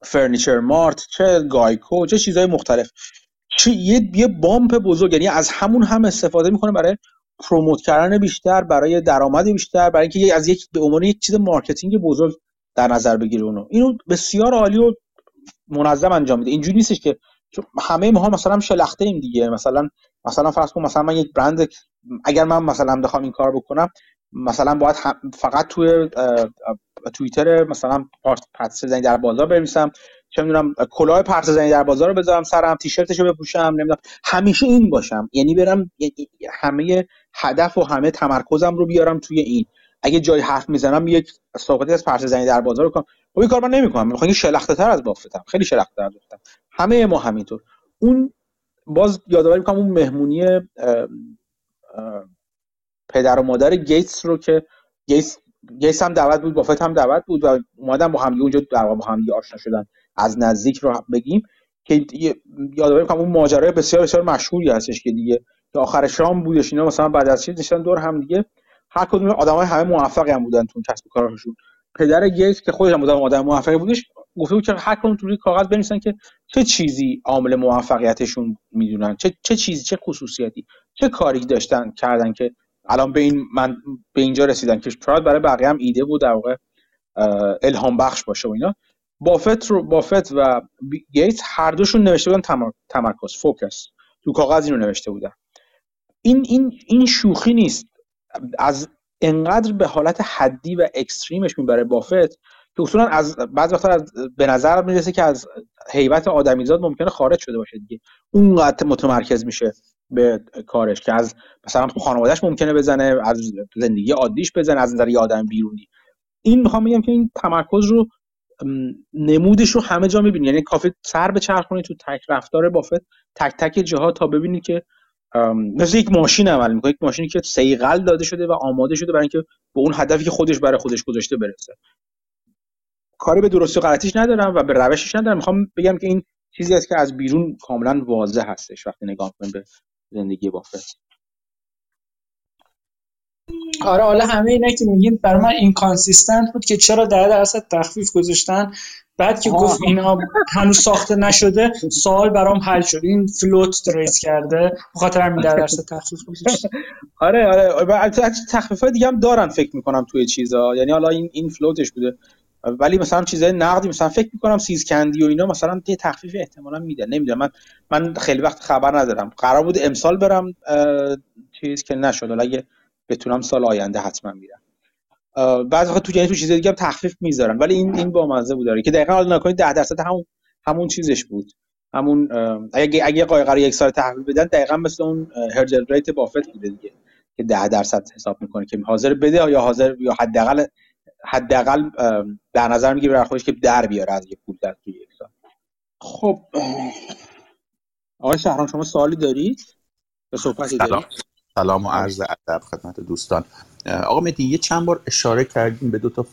Furniture Mart چه GEICO چه چیزهای مختلف. چه یه یه bump بزرگ یعنی از همون هم استفاده می‌کنه برای promote کردن بیشتر برای درآمد بیشتر برای اینکه از یک به عنوان یک چیز marketing بزرگ در نظر بگیره اونو. اینو بسیار عالی و منظم انجام میده. اینجوری نیستش که همه ما مثلا شلخته ایم دیگه. مثلا مثلا فرض کن مثلا من یک برند اگر من مثلا بخوام این کار بکنم مثلا باید فقط توی توییتر مثلا پرت زنی در بازار بنویسم. چه می‌دونم کلاه پرت زنی در بازار رو بذارم سرم تیشرتشو بپوشم نمی‌دونم. همیشه این باشم. یعنی برم همه هدف و همه تمرکزم رو بیارم توی این. اگه جای حرف می‌زنم یک صحبتی از پرت زنی در بازار رو کنم. خب این کار من نمی‌کنم. می‌خوام شلخته تر از بافتم. خیلی شلخته تر از بافتم. همه ما همینطور. اون باز یادآوری می‌کنم اون مهمونی پدر و مادر گیتس رو که گیتس گیتس هم دعوت بود بافت هم دعوت بود و اومدن با هم اونجا در با هم آشنا شدن. از نزدیک رو بگیم که یادآوری کنم اون ماجرای بسیار بسیار مشهوری هستش که دیگه که آخر شام بودش. اینا مثلا بعد از چیز نشستن دور هم دیگه. هر کدوم آدمای همه موفقی هم بودن تو کسب کارشون پدر گیتس که خودش هم بودن آدم موفقی بودش گفته بود که هر کدوم توی کاغذ بنویسن که چه چیزی عامل موفقیتشون می‌دونن؟ چه چه چیزی چه خصوصیتی چه کاری داشتن کردن که الان به این من به اینجا رسیدم که شاید برای بقیه هم ایده بود در واقع الهام بخش باشه و اینا. بافت رو بافت و گیت هر دوشون نوشته بودن تمرکز فوکس. تو کاغذ اینو نوشته بودن. این این این شوخی نیست. از انقدر به حالت حدی و اکستریمش می‌بره بافت که اصولا از بعض وقتا از به نظر می‌رسه که از هیبت آدمیزاد ممکنه خارج شده باشه دیگه. اونقدر متمرکز میشه. به کارش که از مثلا خانوادهش ممکنه بزنه از زندگی عادیش بزنه از نظر آدم بیرونی. این می‌خوام بگم که این تمرکز رو نمودش رو همه جا می‌بینی. یعنی کافی سر به چرخونی تو تک رفتار بافت تک تک جاها تا ببینی که مثل یک ماشین عمل می‌کنه یک ماشینی که صیقل داده شده و آماده شده برای اینکه به اون هدفی که خودش برای خودش گذاشته برسه. کاری به درستی و غلطیش ندارم و به روشش ندارم. می‌خوام بگم که این چیزی است که از بیرون کاملا واضح هستش وقتی نگاه کنیم به زندگی بافت آره حالا همه اینا که میگین برای من inconsistent بود که چرا ده درصد تخفیف گذاشتن؟ بعد که گفت اینا هنوز ساخته نشده سوال برام حل شد. این فلوت تریس کرده بخاطر همین ده درصد تخفیف گذاشت. آره آره. تخفیف های دیگه هم دارن فکر می‌کنم توی چیزا. یعنی حالا این این فلوتش بوده. ولی مثلا چیزای نقدی مثلا فکر می‌کنم سیز کندی و اینا مثلا یه تخفیف احتمالا میده. نمی‌دونم. من من خیلی وقت خبر ندارم. قرار بود امسال برم چیز که نشد. ولی اگه بتونم سال آینده حتما میرم. بعضی وقت تو یعنی تو چیز دیگه هم تخفیف می‌ذارن. ولی این این با مزه بود داره. که دقیقاً حالا نکنید 10 درصد همون همون چیزش بود. همون اگه اگه قرار یک سال تحویل بدن دقیقا مثل اون هردل ریت بافت بوده دیگه. که 10 درصد حساب می‌کنه که حاضر بده یا حاضر یا حداقل حداقل در نظر می‌گیره برای خودش که در بیاره از یک پول در توی یک سال. خب آقای شهرام شما سوالی دارید؟ به صحبتی دارید؟ سلام. و عرض ادب خدمت دوستان. آقا مهدی یه چند بار اشاره کردیم به دو تا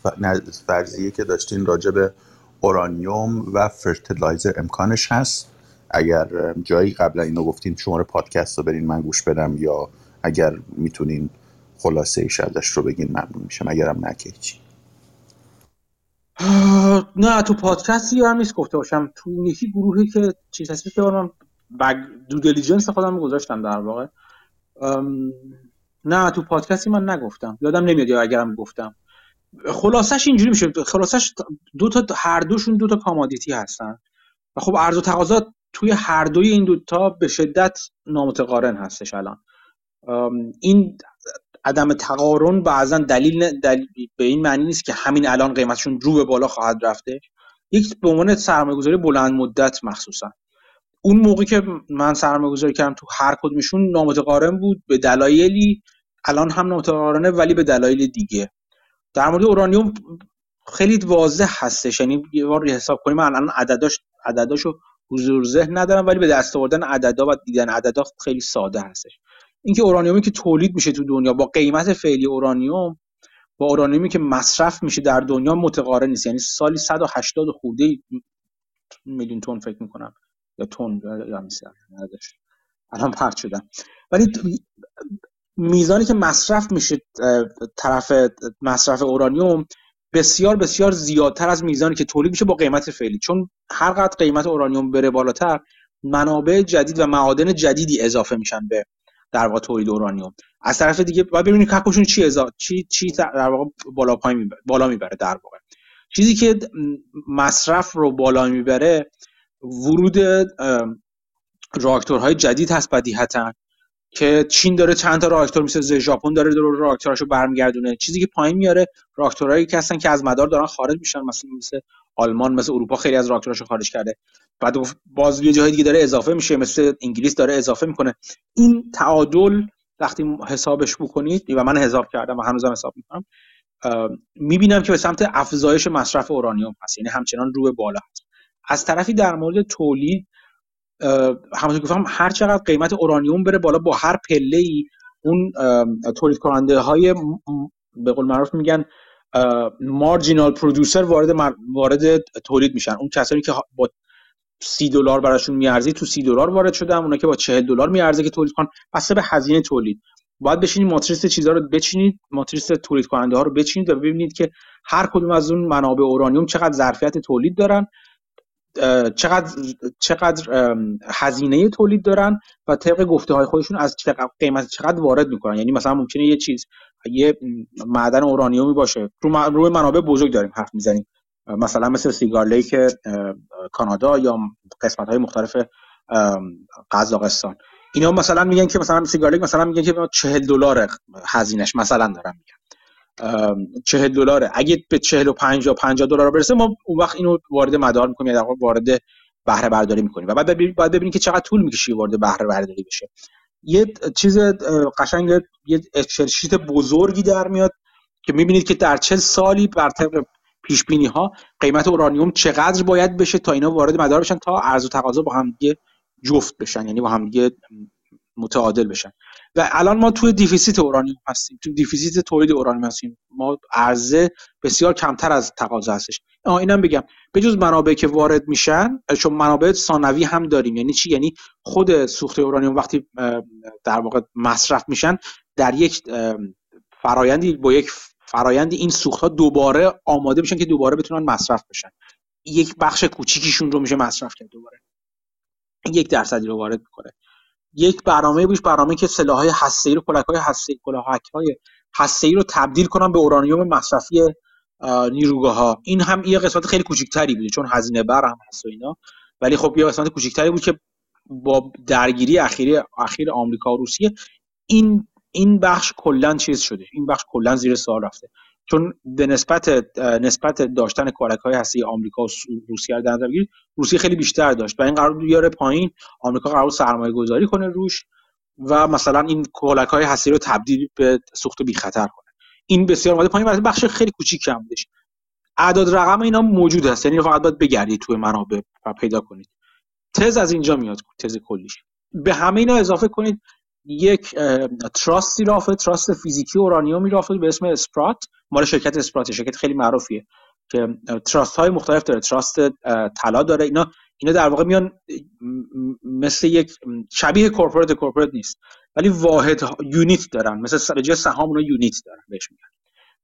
فرضیه که داشتین راجع به اورانیوم و fertilizer امکانش هست؟ اگر جایی قبلا اینو گفتین شماره پادکست رو برین من گوش بدم یا اگر می‌تونین خلاصه ایش ازش رو بگین ممنون میشم. اگرم نه چی نه تو پادکستی هم نیست گفته باشم. تو یکی گروهی که چیز هستی که من بگم due diligence خودم گذاشتم در واقع. نه تو پادکستی من نگفتم. یادم نمیاد یا اگرم گفتم. خلاصش اینجوری میشه. خلاصش دو تا هر دوشون دو تا کامادیتی هستن. و خب عرض و تقاضا توی هر دوی این دوتا به شدت نامتقارن هستش الان. این عدم تقارن بعضا دلیل, دلیل به این معنی نیست که همین الان قیمتشون رو به بالا خواهد رفته. یک به عنوان سرمایه‌گذاری بلند مدت مخصوصا. اون موقعی که من سرمایه گذاری کردم تو هر کدومشون نامتقارن بود به دلایلی الان هم نامتقارنه ولی به دلایل دیگه. در مورد اورانیوم خیلی واضح هستش. یعنی یه بار حساب کنیم من الان عدداش عدداشو حضور ذهن ندارم ولی به دست آوردن عددا و دیدن عددا خیلی ساده هستش. اینکه اورانیومی که تولید میشه تو دنیا با قیمت فعلی اورانیوم با اورانیومی که مصرف میشه در دنیا متقارن نیست. یعنی سالی 180 خورده میلیون تن فکر می‌کنم. یا تون یا نداشت الان پرت شدم. ولی میزانی که مصرف میشه طرف مصرف اورانیوم بسیار بسیار زیادتر از میزانی که تولید میشه با قیمت فعلی. چون هر قدر قیمت اورانیوم بره بالاتر منابع جدید و معادن جدیدی اضافه میشن به در واقع تولید اورانیوم. از طرف دیگه باید ببینید کپشون چی اضافه چی چی در واقع بالا پای می‌بره بالا می‌بره در واقع. چیزی که مصرف رو بالا می‌بره ورود راکتورهای جدید هست بدیهتا که چین داره چند تا راکتور می‌سازه ژاپن داره دور راکتوراشو برمیگردونه. چیزی که پایین میاره راکتورهایی که هستن که از مدار دارن خارج میشن مثلا مثل آلمان مثل اروپا خیلی از راکتوراشو خارج کرده. بعد باز یه جاهای دیگه داره اضافه میشه مثل انگلیس داره اضافه می‌کنه. این تعادل وقتی حسابش بکنید و من حساب کردم و هنوزم حساب می‌کنم می‌بینم که به سمت افزایش مصرف اورانیوم هست. یعنی همچنان رو به بالا هست. از طرفی در مورد تولید همونطور گفتم هر چقدر قیمت اورانیوم بره بالا با هر پله ای اون تولید کننده های به قول معروف میگن مارجینال پرودوسر وارد وارد تولید میشن. اون کسانی که با سی دلار براشون میارزی تو سی دلار وارد شدن. اونا که با چهل دلار میارزه که تولید کن بسته به هزینه تولید. باید بشینید ماتریس چیزها رو بچینید. ماتریس تولید کننده ها رو بچینید و ببینید که هر کدوم از اون منابع اورانیوم چقدر ظرفیت تولید دارن. چقدر چقدر هزینه تولید دارن و طبق گفته های خودشون از قیمت چقدر وارد می‌کنن. یعنی مثلا ممکنه یه چیز یه معدن اورانیومی باشه. رو روی منابع بزرگ داریم حرف می‌زنیم. مثلا مثل سیگار لیک کانادا یا قسمت های مختلف قزاقستان. اینا مثلا میگن که مثلا Cigar Lake مثلا میگن که 40 دلار هزینهش مثلا دارم میگن. چهل دلاره. اگه به چهل و پنج یا پنجاه دلار برسه ما اون وقت اینو وارد مدار می‌کنیم یا وارد بهره برداری می‌کنیم. و بعد ببینید باید ببینید که چقدر طول می‌کشه وارد بهره برداری بشه. یه چیز قشنگ یه Excel sheet بزرگی در میاد که می‌بینید که در چه سالی بر طبق پیش بینی ها قیمت اورانیوم چقدر باید بشه تا اینا وارد مدار بشن تا عرضه و تقاضا با هم دیگه جفت بشن یعنی با هم دیگه متعادل بشن. و الان ما توی deficit اورانیوم هستیم. توی deficit تولید اورانیوم هستیم. ما عرضه بسیار کمتر از تقاضا هستش. اینم بگم. به جز منابع که وارد میشن چون منابع ثانوی هم داریم. یعنی چی؟ یعنی خود سوخت اورانیوم وقتی در واقع مصرف میشن در یک فرایندی با یک فرایندی این سوخت ها دوباره آماده میشن که دوباره بتونن مصرف بشن. یک بخش کوچیکیشون رو میشه مصرف کرد دوباره. یک درصدی رو وارد می‌کنه. یک برنامه بوش برنامه که سلاحهای هسته‌ای رو کلک‌های هسته‌ای کلاهک‌های هسته‌ای رو تبدیل کنن به اورانیوم مصرفی نیروگاه ها این هم یه قسمت خیلی کوچیکتری بوده چون هزینه بر هم هست و اینا. ولی خب یه قسمت کوچیکتری بود که با درگیری اخیری اخیر آمریکا و روسیه این این بخش کلا چیز شده. این بخش کلا زیر سوال رفته. چون به نسبت نسبت داشتن کارک های هستی آمریکا و روسیه در نظر روسیه خیلی بیشتر داشت و این قرار بیاره پایین آمریکا قرار سرمایه گذاری کنه روش و مثلا این کولک های هستی رو تبدیل به سوخت بی خطر کنه. این بسیار اومده پایین بخش خیلی کوچیک کم بودش. اعداد رقم اینا موجود هست یعنی فقط باید بگردید توی منابع و پیدا کنید. تز از اینجا میاد تز کلیش. به همه اینا اضافه کنید یک trust ی راه افتاد trust فیزیکی اورانیومی راه افتاد به اسم Sprott. مال شرکت Sprott شرکت خیلی معروفیه که trust های مختلف داره trust طلا داره اینا اینا در واقع میان مثل یک شبیه corporate corporate نیست ولی واحد unit دارن مثل جای سهام اونا unit دارن بهش میگن.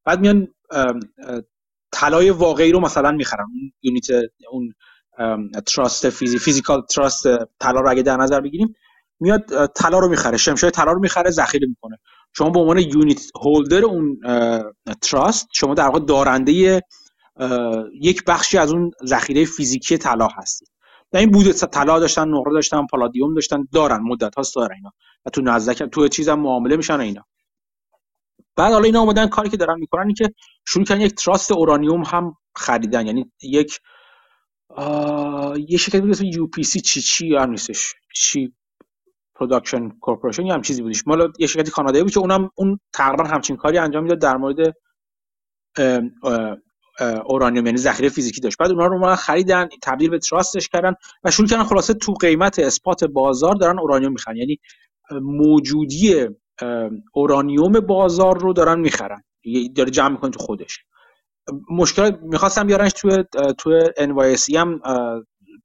بعد میان طلای واقعی رو مثلا می‌خرن اون unit اون trust فیزی physical trust طلا رو اگه در نظر بگیریم میاد طلا رو می‌خره شمشای طلا رو می‌خره ذخیره می‌کنه. شما به عنوان unit holder اون trust شما در واقع دارنده یک بخشی از اون ذخیره فیزیکی طلا هستید. در این بوده طلا داشتن نقره داشتن پالادیوم داشتن دارن مدت هاست دارن اینا. و تو نزدک تو چیزم معامله میشن اینا. بعد حالا اینا اومدن کاری که دارن می‌کنن این که شروع کردن یک trust اورانیوم هم خریدن. یعنی یک یه شرکتی بود اسم UPC چی چی نیستش. چی؟ Production Corporation یا هم چیزی بودش مال یه شرکتی کانادایی بود که اونم اون تقریبا همچین کاری انجام می‌داد در مورد اورانیوم یعنی ذخیره فیزیکی داشت. بعد اونها رو اومدن خریدن تبدیل به trust ش کردن و شروع کردن خلاصه تو قیمت spot بازار دارن اورانیوم می‌خرن. یعنی موجودی اورانیوم بازار رو دارن می‌خرن. داره جمع می‌کنه تو خودش. مشکل می‌خواستن بیارنش توی توی NYSE هم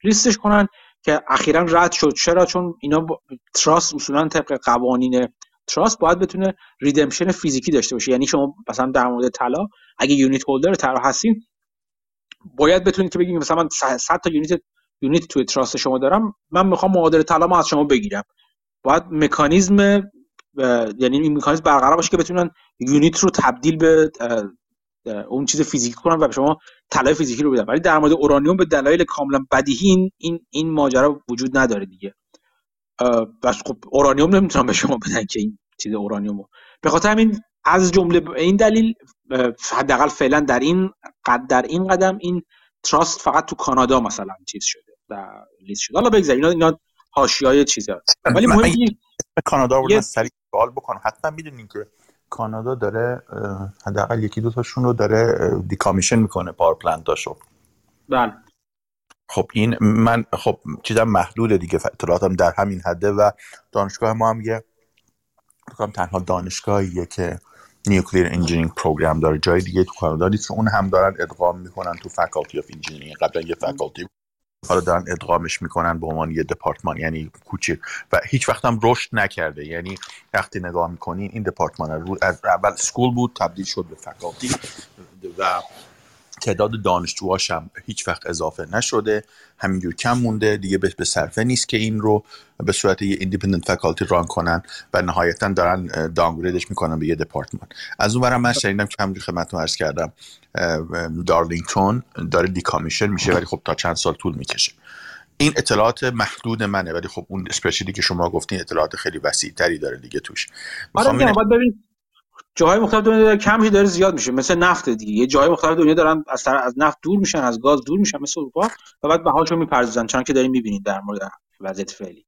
لیستش کنن. که اخیرا رد شد. چرا؟ چون اینا trust اصولا طبق قوانین trust باید بتونه redemption فیزیکی داشته باشه. یعنی شما مثلا در مورد طلا اگه unit holder طلا هستین باید بتونید که بگید مثلا من 100 تا unit unit توی trust شما دارم من می‌خوام معادل طلا از شما بگیرم. باید مکانیزم یعنی این مکانیزم برقرار باشه که بتونن یونیت رو تبدیل به اون چیز فیزیکی کنن و به شما طلای فیزیکی رو بدن ولی در مورد اورانیوم به دلایل کاملا بدیهی این این ماجرا وجود نداره دیگه. بس خب اورانیوم نمی‌تونن به شما بدن که این چیز اورانیوم به خاطر همین از جمله این دلیل حداقل فعلا در این قد در این قدم این تراست فقط تو کانادا مثلا چیز شده در لیست شده. حالا بگذارید اینا اینا حاشیه‌ای چیزا ولی مهم کانادا رو سریع سوال بکنم. حتما می‌دونین که کانادا داره حداقل یکی دو تاشون رو داره decommission می‌کنه power plant اشو بله. خب این من خب چیزم محدوده دیگه اطلاعاتم در همین حده و دانشگاه ما هم یه تنها دانشگاهیه که nuclear engineering program داره جای دیگه تو کانادا نیست. اون هم دارن ادغام می‌کنن تو faculty of engineering قبلا یه faculty حالا دارن ادغامش می‌کنن به عنوان یه دپارتمان یعنی کوچیک و هیچ وقت هم رشد نکرده. یعنی وقتی نگاه می‌کنین این دپارتمان رو از اول school بود تبدیل شد به faculty و تعداد دانشجوهاش هم هیچ وقت اضافه نشده. همینجور کم مونده. دیگه به صرفه نیست که این رو به صورت یه independent faculty run کنن و نهایتا دارن downgrade ش می‌کنن به یه دپارتمان از اون برم من شنیدم که همونجور خدمتتون عرض کردم دارلینگتون داره دیکامیشن میشه ولی خب تا چند سال طول می‌کشه. این اطلاعات محدود منه ولی خب اون اسپشیلی که شما گفتین اطلاعات خیلی وسیع تری داره دیگه توش. آره ببین جاهای مختلف دنیا کمی داره زیاد میشه. مثل نفت دیگه. یه جاهای مختلف دنیا دارن از از نفت دور میشن از گاز دور میشن مثل اروپا و بعد بهاشون می‌پردازن. چون که داریم می‌بینید در مورد وضعیت فعلی.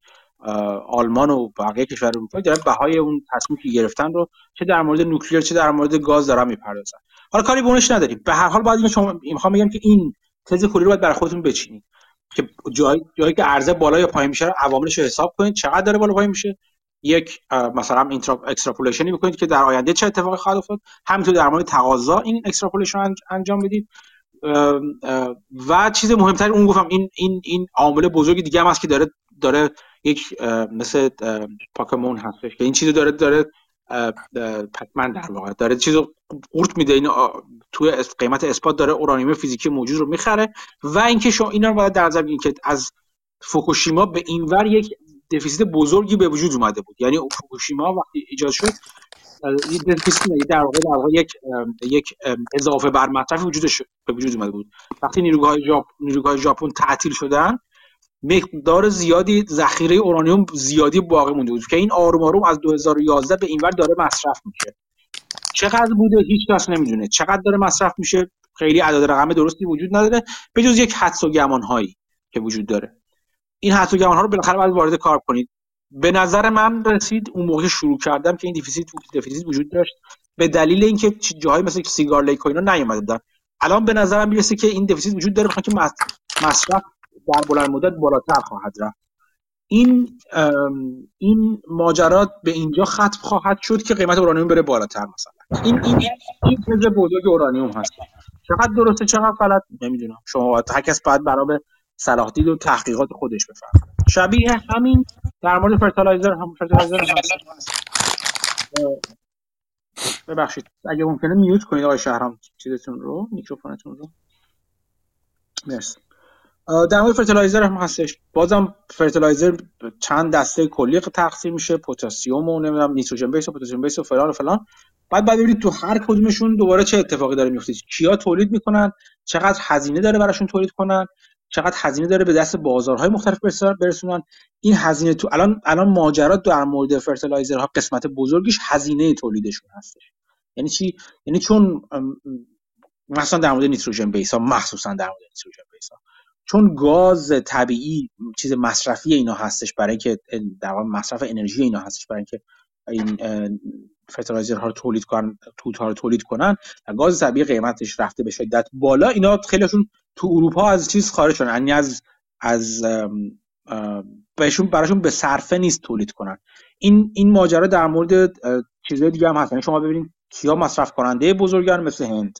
آلمان و بقیه کشور اروپا دارن بهای اون تصمیمی که گرفتن رو چه در مورد nuclear چه در مورد گاز دارن می‌پردازن. حالا کاری به اونش نداریم. به هر حال باید شما می‌خوام بگم که این تز کلی رو باید برای خودتون بچینید. که جایی جایی که عرضه بالا یا پایین میشه عواملش رو حساب کنید. چقدر داره بالا پایین میشه؟ یک مثلا extrapolation ی بکنید که در آینده چه اتفاقی خواهد افتاد. همینطور در مورد تقاضا این extrapolation انجام بدید. و چیز مهمتر اون گفتم این این این عامل بزرگی دیگه هم هست که داره داره یک مثل پاکمون هستش که این چیزو داره داره پکمن در واقع داره چیزو قورت میده. این توی قیمت اثبات داره اورانیوم فیزیکی موجود رو می‌خره و اینکه شما اینا رو باید در نظر که از فوکوشیما به اینور یک دفیسیت بزرگی به وجود اومده بود. یعنی فوکوشیما وقتی ایجاد شد دفیسیت در واقع در واقع یک یک اضافه بر مصرف وجودش به وجود اومده بود. وقتی نیروگاه ژاپ نیروگاه ژاپن تعطیل شدن مقدار زیادی ذخیره اورانیوم زیادی باقی مونده بود که این آروم آروم از 2011 به اینور داره مصرف میشه. چقدر بوده هیچ کس نمی‌دونه. چقدر داره مصرف میشه؟ خیلی عدد رقم درستی وجود نداره به جز یک حدس و گمان هایی که وجود داره. این حدس و ها رو بالاخره باید وارد کار کنید. به نظر من رسید اون موقع شروع کردم که این deficit deficit وجود داشت. به دلیل اینکه جاهای مثل Cigar Lake و اینا نیومده الان به نظرم می‌رسه که این deficit وجود داره که مصرف در بلند مدت بالاتر خواهد رفت. این این ماجرات به اینجا ختم خواهد شد که قیمت اورانیوم بره بالاتر مثلا. این این این بزرگ اورانیوم هست. چقدر درسته چقدر غلط؟ نمی‌دونم. شما هر کس باید برای صلاح دید و تحقیقات خودش بفرمه شبیه همین در مورد fertilizer هم fertilizer هست. ببخشید. اگه ممکنه mute کنید آقای شهرام چیزتون رو میکروفونتون رو. مرسی. در مورد fertilizer هم هستش. بازم fertilizer چند دسته کلی تقسیم میشه. پتاسیم و نمی‌دونم نیتروژن base و پتاسیم base و فلان و فلان. بعد بعد ببینید تو هر کدومشون دوباره چه اتفاقی داره میفته کیا تولید می‌کنن؟ چقدر هزینه داره براشون تولید کنن؟ چقدر هزینه داره به دست بازارهای مختلف برسونن. این هزینه تو الان الان ماجرا در مورد fertilizer ها قسمت بزرگیش هزینه تولیدشون هستش. یعنی چی؟ یعنی چون مثلا در مورد نیتروژن base ها مخصوصا در مورد نیتروژن base ها چون گاز طبیعی چیز مصرفی اینا هستش برای اینکه در مصرف انرژی اینا هستش برای اینکه این fertilizer ها رو تولید کنن کود ها رو تولید کنن و گاز طبیعی قیمتش رفته به شدت بالا. اینا خیلیشون تو اروپا از چیز خارج شدن یعنی از از بهشون براشون به صرفه نیست تولید کنن. این این ماجرا در مورد چیزهای دیگه هم هست. یعنی شما ببینید کیا مصرف کننده بزرگن مثل هند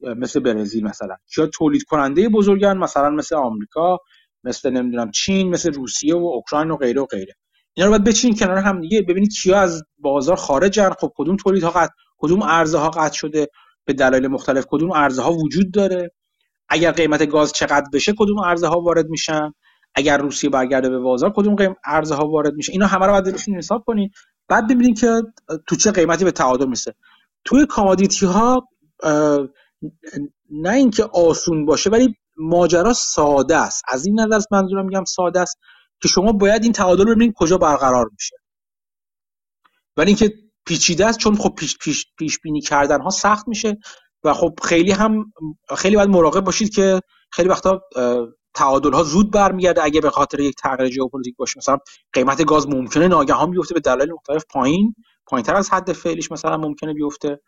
مثل برزیل مثلا. یا تولید کننده بزرگن مثلا مثل آمریکا مثل نمی‌دونم چین مثل روسیه و اوکراین و غیره و غیره. اینا رو باید کنار هم دیگه ببینید کیا از بازار خارجن. خب کدوم تولیدها قطع کدوم ارزها قطع شده به دلایل مختلف؟ کدوم ارزها وجود داره؟ اگر قیمت گاز چقدر بشه کدوم ارزها وارد میشن؟ اگر روسیه برگرده به بازار کدوم قیم ارزها وارد میشه؟ اینا همه رو باید بشین حساب کنید بعد ببینید که تو چه قیمتی به تعادل میسه. توی کامادیتی ها نه اینکه آسون باشه ولی ماجرا ساده است. از این نظر منظورم میگم ساده است. که شما باید این تعادل رو ببینید کجا برقرار میشه. ولی اینکه پیچیده است چون خب پیش, پیش, پیش بینی کردن ها سخت میشه و خب خیلی هم خیلی باید مراقب باشید که خیلی وقتا تعادل ها زود برمیگرده. اگه به خاطر یک تغییر ژئوپلیتیک باشه مثلا قیمت گاز ممکنه ناگهان بیفته به دلایل مختلف پایین پایینتر از حد فعلیش مثلا ممکنه بیفته.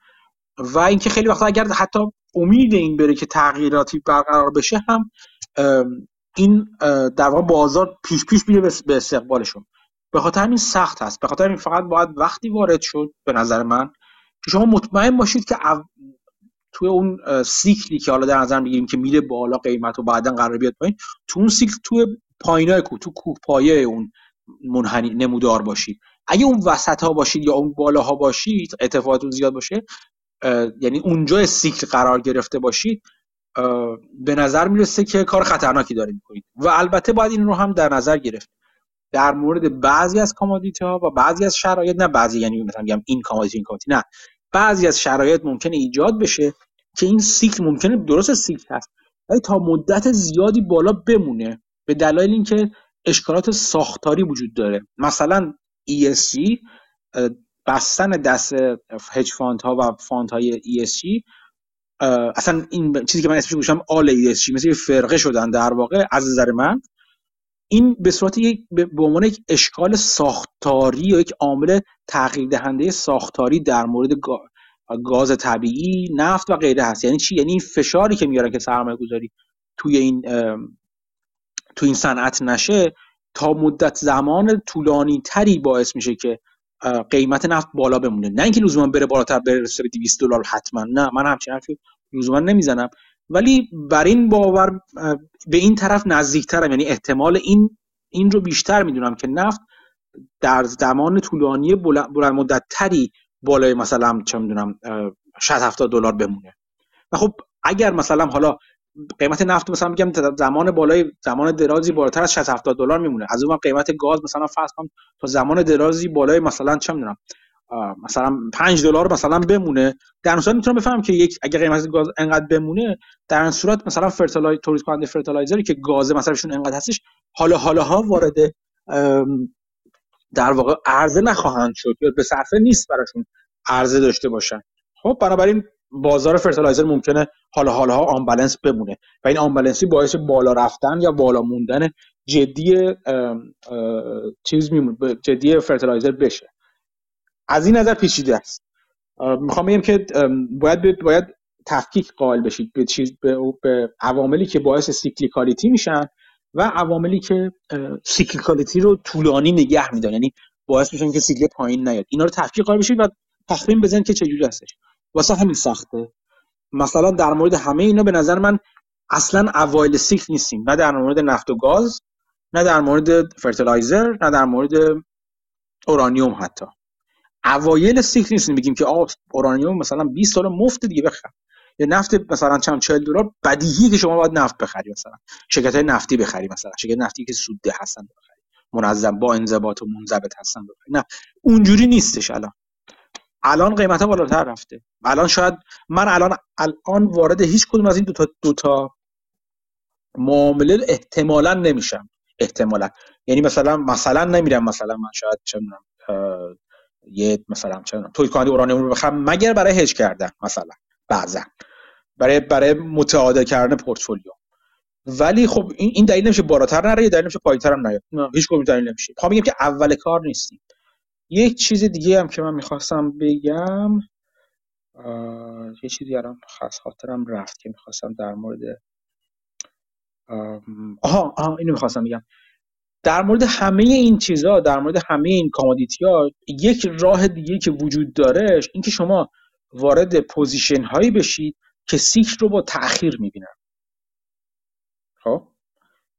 و اینکه خیلی وقتا اگر حتی امید این بره که تغییراتی برقرار بشه هم این در واقع بازار پیش پیش میره به استقبالشون. به خاطر همین سخت هست. به خاطر همین فقط باید وقتی وارد شد به نظر من که شما مطمئن باشید که توی اون cycle ی که حالا در نظر می‌گیریم که میره بالا قیمت و بعدا قراره بیاد پایین تو اون cycle توی پایینای کو تو کوه پایه اون منحنی نمودار باشید. اگه اون وسط ها باشید یا اون بالاها باشید اتفاقاتون زیاد باشه یعنی اونجا cycle قرار گرفته باشید به نظر می‌رسه که کار خطرناکی دارید می‌کنید و البته باید این رو هم در نظر گرفت. در مورد بعضی از commodity ها و بعضی از شرایط نه بعضی یعنی مثلا میگم این commodity این commodity نه. بعضی از شرایط ممکنه ایجاد بشه که این cycle ممکنه درست cycle هست. ولی تا مدت زیادی بالا بمونه به دلایل اینکه اشکالات ساختاری وجود داره. مثلا ESG بستن دست hedge fund ها و fund های ESG اصلا این چیزی که من اسمش گوشم آل ESG مثل فرقه شدن در واقع از نظر من. این به صورت یک به عنوان یک اشکال ساختاری یا یک عامل تغییر دهنده ساختاری در مورد گاز طبیعی نفت و غیره هست. یعنی چی؟ یعنی این فشاری که میارن که سرمایه گذاری توی این توی این صنعت نشه تا مدت زمان طولانی تری باعث میشه که قیمت نفت بالا بمونه. نه اینکه لزوما بره بالاتر برسه به 200 دلار حتما. نه من همچین حرفی لزوما نمی‌زنم. ولی بر این باور به این طرف نزدیکترم. یعنی احتمال این این رو بیشتر می‌دونم که نفت در زمان طولانی بلند مدت تری بالای مثلا چه می‌دونم 60 70 دلار بمونه. و خب اگر مثلا حالا قیمت نفت مثلا میگم زمان بالای زمان درازی بالاتر از 60 70 دلار میمونه. از اون قیمت گاز مثلا فرض کنم تا زمان درازی بالای مثلا چه می‌دونم مثلا 5 دلار مثلا بمونه. در اون صورت می‌تونم بفهمم که یک اگه قیمت گاز انقدر بمونه در این صورت مثلا fertili- تولید کننده fertilizer ی که گاز مثلا انقدر هستش حالا حالا ها وارد در واقع عرضه نخواهند شد یا به صرفه نیست براشون عرضه داشته باشن. خب بنابراین بازار fertilizer ممکنه حالا حالا unbalance بمونه. و این unbalance ی باعث بالا رفتن یا بالا موندن جدی چیز جدی fertilizer بشه. از این نظر پیچیده است. می‌خوام بگم که باید باید تفکیک قائل بشید به چیز به, به عواملی که باعث cyclicality میشن و عواملی که cyclicality رو طولانی نگه میدن یعنی باعث میشن که cycle پایین نیاد. اینا رو تفکیک قائل بشید و تخمین بزنید که چجوری هستش. واسه همین سخته. مثلا در مورد همه اینا به نظر من اصلا اوایل cycle نیستیم. نه در مورد نفت و گاز نه در مورد fertilizer نه در مورد اورانیوم حتی. اوایل سیکل نیستیم. بگیم که آ اورانیوم مثلا 20 سال مفت دیگه بخر. یا نفت مثلا چند 40 دلار بدیهی که شما باید نفت بخری مثلا. شرکت های نفتی بخری مثلا. شرکت نفتی که سودده هستن بخری. منظم با انضباط و منضبط هستن بخری. نه. اونجوری نیستش الان. الان قیمت ها بالاتر رفته الان شاید من الان الان وارد هیچ کدوم از این دو تا دو تا معامله احتمالا نمیشم. احتمالا. یعنی مثلا مثلا نمیرم مثلا من شاید چه یه مثلا چه توی کننده اورانیوم رو بخرم مگر برای هج کردن مثلا. بعضا. برای برای متعادل کردن پورتفولیو. ولی خب این این دلیل نمیشه بالاتر نره دلیل نمیشه پایینتر هم نیاد. هیچ کدوم دلیل نمیشه. بگم که اول کار نیستیم. یک چیز دیگه هم که من می‌خواستم بگم یه چیزی الان خاص خاطرم رفت که می‌خواستم در مورد آها آها اینو می‌خواستم بگم. در مورد همه این چیزها در مورد همه این commodity ها یک راه دیگه که وجود داره اینکه شما وارد position هایی بشید که cycle رو با تاخیر می‌بینن. خب؟